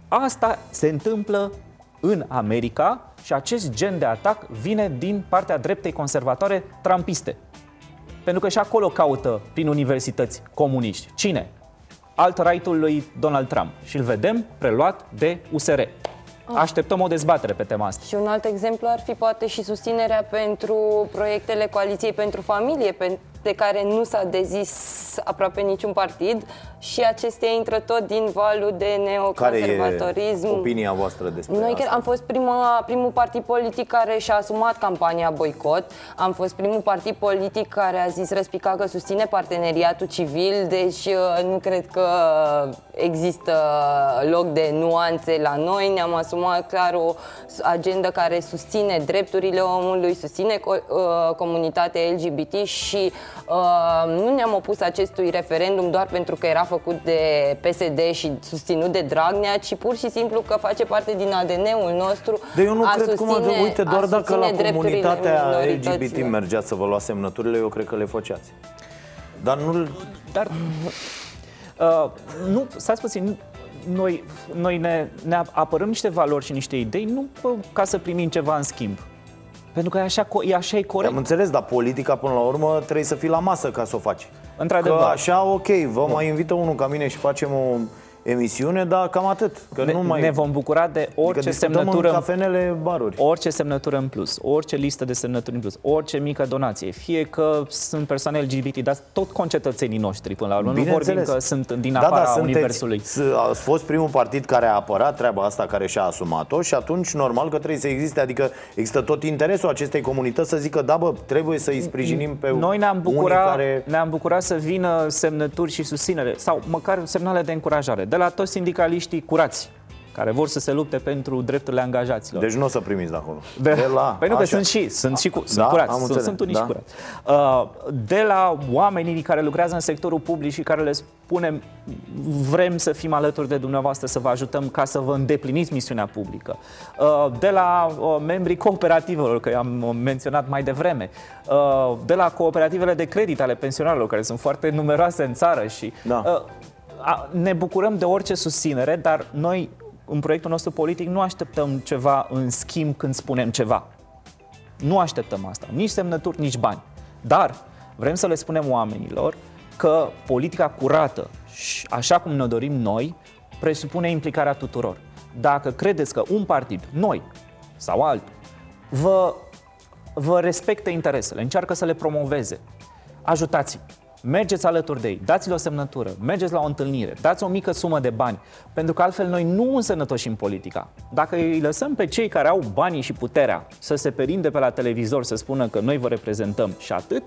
asta se întâmplă în America și acest gen de atac vine din partea dreptei conservatoare trampiste. Pentru că și acolo caută prin universități comuniști. Cine? Alt-right-ul lui Donald Trump. Și îl vedem preluat de USR. Așteptăm o dezbatere pe tema asta. Și un alt exemplu ar fi poate și susținerea pentru proiectele Coaliției pentru Familie, pen- de care nu s-a dezis aproape niciun partid și acestea intră tot din valul de neoconservatorism. Care e opinia voastră despre Noi asta? am fost prima, primul partid politic care și-a asumat campania boicot. Am fost primul partid politic care a zis răspica că susține parteneriatul civil, deci uh, nu cred că există loc de nuanțe la noi. Ne-am asumat clar o agendă care susține drepturile omului, susține co- uh, comunitatea LGBT și uh, nu ne-am opus acestui referendum doar pentru că era făcut de PSD și susținut de Dragnea, ci pur și simplu că face parte din ADN-ul nostru. De eu nu a cred cum, susține- uite, doar a dacă la susține drepturile comunitatea minorităților. LGBT mergeați să vă luați semnăturile, eu cred că le făceați. Dar nu Dar uh, nu, stați puțin, noi, noi ne, ne apărăm niște valori și niște idei nu uh, ca să primim ceva în schimb. Pentru că e așa, co- e așa e corect. Am înțeles, dar politica până la urmă trebuie să fii la masă ca să o faci. Într-adevăr. Că așa, ok, vă mai invită unul ca mine și facem o emisiune, dar cam atât. Că ne, nu mai... ne vom bucura de adică orice discutăm semnătură în cafenele, baruri. orice semnătură în plus, orice listă de semnături în plus, orice mică donație, fie că sunt persoane LGBT, dar tot concetățenii noștri până la urmă. Nu vorbim Bineînțeles. că sunt din da, afara da, universului. Sunteți, ați fost primul partid care a apărat treaba asta, care și-a asumat-o și atunci normal că trebuie să existe, adică există tot interesul acestei comunități să zică, da bă, trebuie să îi sprijinim pe Noi ne-am unii bucurat, care... ne-am bucurat să vină semnături și susținere sau măcar semnale de încurajare de la toți sindicaliștii curați care vor să se lupte pentru drepturile angajaților. Deci nu o să primiți de acolo. De, la... Păi nu, că așa. sunt și, sunt și, cu, sunt Da, curați, am sunt, înțeles, sunt unii da. și curați. Uh, de la oamenii care lucrează în sectorul public și care le spunem vrem să fim alături de dumneavoastră, să vă ajutăm ca să vă îndepliniți misiunea publică. Uh, de la uh, membrii cooperativelor, că am menționat mai devreme, uh, de la cooperativele de credit ale pensionarilor, care sunt foarte numeroase în țară și Da. Uh, a, ne bucurăm de orice susținere, dar noi în proiectul nostru politic nu așteptăm ceva în schimb când spunem ceva. Nu așteptăm asta, nici semnături, nici bani. Dar vrem să le spunem oamenilor că politica curată, și așa cum ne dorim noi, presupune implicarea tuturor. Dacă credeți că un partid, noi sau altul, vă, vă respectă interesele, încearcă să le promoveze, ajutați Mergeți alături de ei, dați-le o semnătură, mergeți la o întâlnire, dați o mică sumă de bani, pentru că altfel noi nu însănătoșim politica. Dacă îi lăsăm pe cei care au banii și puterea să se perinde pe la televizor să spună că noi vă reprezentăm și atât,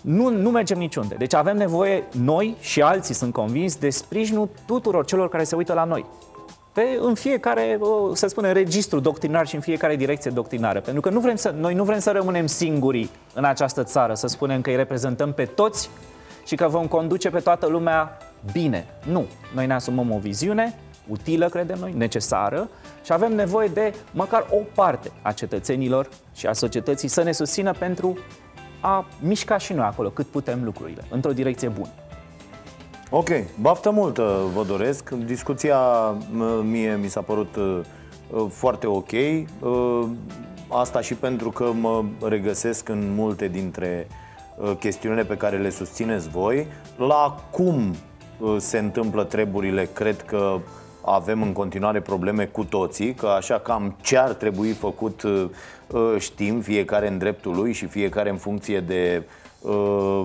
nu, nu mergem niciunde. Deci avem nevoie, noi și alții sunt convins, de sprijinul tuturor celor care se uită la noi. Pe, în fiecare, o, să spunem, registru doctrinar și în fiecare direcție doctrinară. Pentru că nu vrem să, noi nu vrem să rămânem singuri în această țară, să spunem că îi reprezentăm pe toți și că vom conduce pe toată lumea bine. Nu. Noi ne asumăm o viziune utilă, credem noi, necesară și avem nevoie de măcar o parte a cetățenilor și a societății să ne susțină pentru a mișca și noi acolo cât putem lucrurile, într-o direcție bună. Ok, baftă multă vă doresc. Discuția m- mie mi s-a părut uh, uh, foarte ok. Uh, Asta și pentru că mă regăsesc în multe dintre uh, chestiunile pe care le susțineți voi. La cum uh, se întâmplă treburile, cred că avem în continuare probleme cu toții, că așa cam ce ar trebui făcut uh, uh, știm, fiecare în dreptul lui și fiecare în funcție de uh,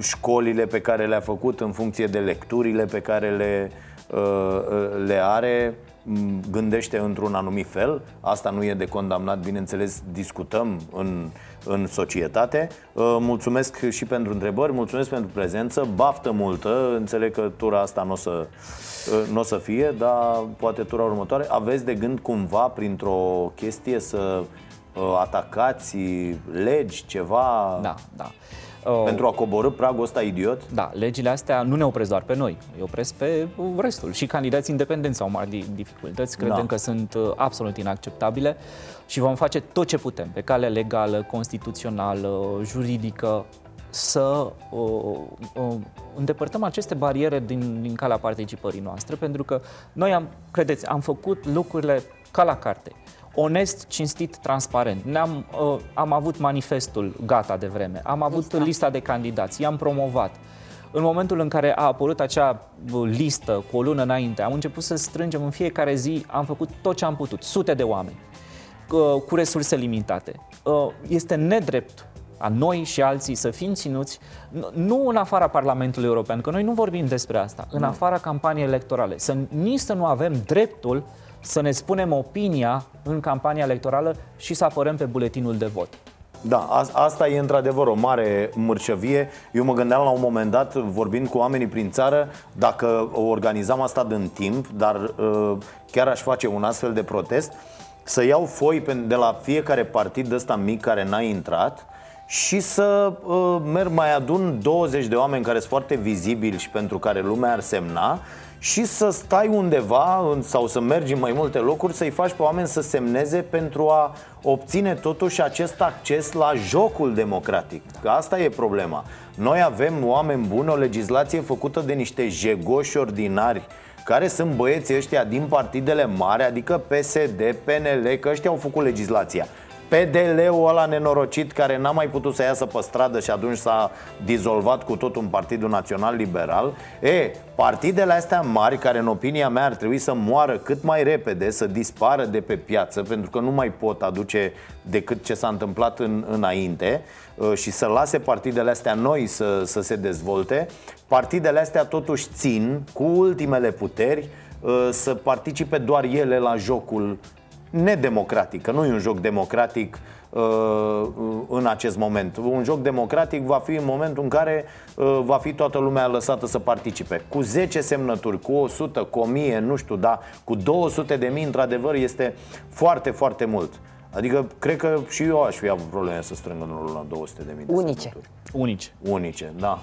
școlile pe care le-a făcut, în funcție de lecturile pe care le, uh, uh, le are, m, gândește într-un anumit fel. Asta nu e de condamnat, bineînțeles, discutăm în, în societate. Uh, Mulțumesc și pentru întrebări, mulțumesc pentru prezență, baftă multă, înțeleg că tura asta nu o să, uh, n-o să fie, dar poate tura următoare. Aveți de gând cumva, printr-o chestie, să uh, atacați legi, ceva Da, da. Pentru a coborâ pragul ăsta idiot? Da, legile astea nu ne opresc doar pe noi, îi opresc pe restul. Și candidații independenți au mari di- dificultăți, credem Da. că sunt uh, absolut inacceptabile și vom face tot ce putem pe cale legală, constituțională, juridică, să uh, uh, îndepărtăm aceste bariere din, din calea participării noastre, pentru că noi am, credeți, am făcut lucrurile ca la carte onest, cinstit, transparent. Ne-am, uh, am avut manifestul gata de vreme, am avut Lista. lista de candidați, i-am promovat. În momentul în care a apărut acea uh, listă cu o lună înainte, am început să strângem în fiecare zi, am făcut tot ce am putut, sute de oameni, uh, cu resurse limitate. Uh, Este nedrept a noi și alții să fim ținuți, nu în afara Parlamentului European, că noi nu vorbim despre asta, în afara campaniei electorale, să nici să nu avem dreptul să ne spunem opinia în campania electorală și să apărăm pe buletinul de vot. Da, asta e într-adevăr o mare mărșăvie. Eu mă gândeam la un moment dat, vorbind cu oamenii prin țară, dacă organizam asta din timp, dar uh, chiar aș face un astfel de protest, să iau foi de la fiecare partid ăsta mic care n-a intrat și să uh, merg mai adun 20 de oameni care sunt foarte vizibili și pentru care lumea ar semna și să stai undeva sau să mergi în mai multe locuri să-i faci pe oameni să semneze pentru a obține totuși acest acces la jocul democratic. Că asta e problema. Noi avem oameni buni, o legislație făcută de niște jegoși ordinari care sunt băieții ăștia din partidele mari, adică PSD, PNL, că ăștia au făcut legislația. PDL-ul ăla nenorocit care n-a mai putut să iasă pe stradă și atunci s-a dizolvat cu tot un Partidul Național Liberal. E, partidele astea mari care în opinia mea ar trebui să moară cât mai repede, să dispară de pe piață Pentru că nu mai pot aduce decât ce s-a întâmplat în, înainte uh, Și să lase partidele astea noi să, să se dezvolte. Partidele astea totuși țin cu ultimele puteri uh, să participe doar ele la jocul nedemocratic, că nu e un joc democratic uh, în acest moment. Un joc democratic va fi în momentul în care uh, va fi toată lumea lăsată să participe. Cu 10 semnături, cu 100, cu 1000, nu știu, da, cu 200 de mii, într-adevăr, este foarte, foarte mult. Adică, cred că și eu aș fi avut probleme să strâng în la 200 de mii de Unice. Semnături. Unice. Unice, da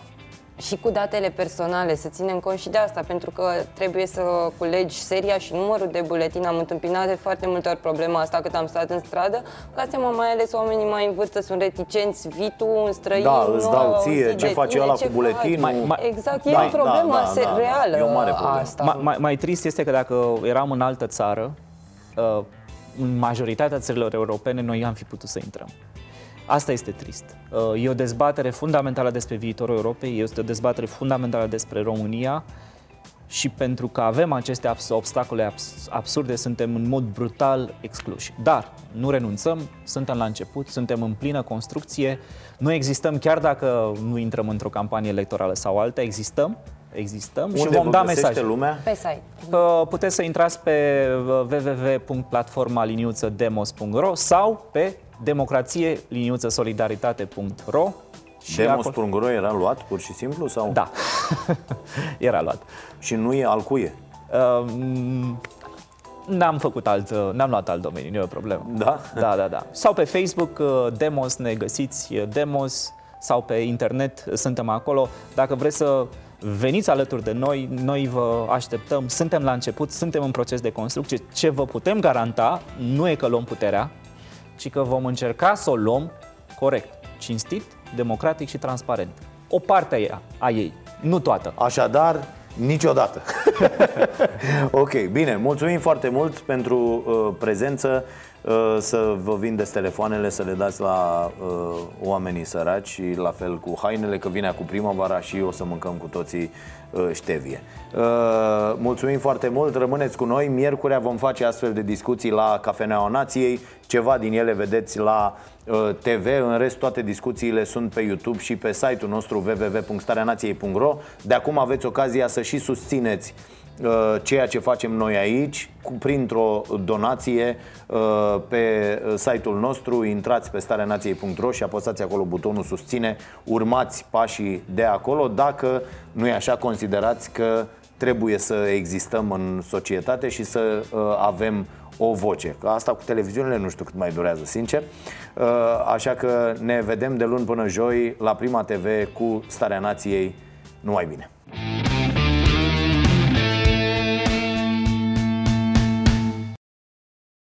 și cu datele personale, să ținem cont și de asta, pentru că trebuie să culegi seria și numărul de buletin. Am întâmpinat de foarte multe ori problema asta cât am stat în stradă. Dați seama, mai ales oamenii mai în vârstă sunt reticenți, vii tu un străin, da, îți dau ție, ce face ăla cu buletinul. Mai, mai, exact, da, e o problemă da, da, da, reală da, e o mare asta. Mai, mai, mai trist este că dacă eram în altă țară, uh, în majoritatea țărilor europene, noi am fi putut să intrăm. Asta este trist. Uh, e o dezbatere fundamentală despre viitorul Europei, este o dezbatere fundamentală despre România și pentru că avem aceste obstacole absurde, suntem în mod brutal excluși. Dar nu renunțăm, suntem la început, suntem în plină construcție, nu existăm chiar dacă nu intrăm într-o campanie electorală sau alta, existăm, existăm Unde și vom da mesaje. lumea? Pe site. Puteți să intrați pe www.platformaliniuță-demos.ro sau pe democrație liniuță solidaritate.ro Demos.ro era luat pur și simplu? sau? Da, era luat. Și nu e al cuie? Uh, N-am făcut alt, n-am luat alt domeniu, nu e o problemă. Da? Da, da, da. Sau pe Facebook, uh, Demos, ne găsiți uh, Demos, sau pe internet, suntem acolo. Dacă vreți să veniți alături de noi, noi vă așteptăm, suntem la început, suntem în proces de construcție. Ce vă putem garanta nu e că luăm puterea, ci că vom încerca să o luăm corect, cinstit, democratic și transparent. O parte a ei, a ei nu toată. Așadar, niciodată. ok, bine, mulțumim foarte mult pentru uh, prezență. Uh, să vă vindeți telefoanele, să le dați la uh, oamenii săraci și la fel cu hainele, că vine cu primăvara și o să mâncăm cu toții uh, ștevie. Uh, mulțumim foarte mult, rămâneți cu noi. Miercurea vom face astfel de discuții la Cafeneaua Nației. Ceva din ele vedeți la uh, TV, în rest toate discuțiile sunt pe YouTube și pe site-ul nostru www.stareanației.ro. De acum aveți ocazia să și susțineți Uh, ceea ce facem noi aici printr-o donație uh, pe site-ul nostru intrați pe stareanației.ro și apăsați acolo butonul susține urmați pașii de acolo dacă nu e așa considerați că trebuie să existăm în societate și să uh, avem o voce. Că asta cu televiziunile nu știu cât mai durează, sincer. Așa că ne vedem de luni până joi la Prima TV cu Starea Nației. Numai bine!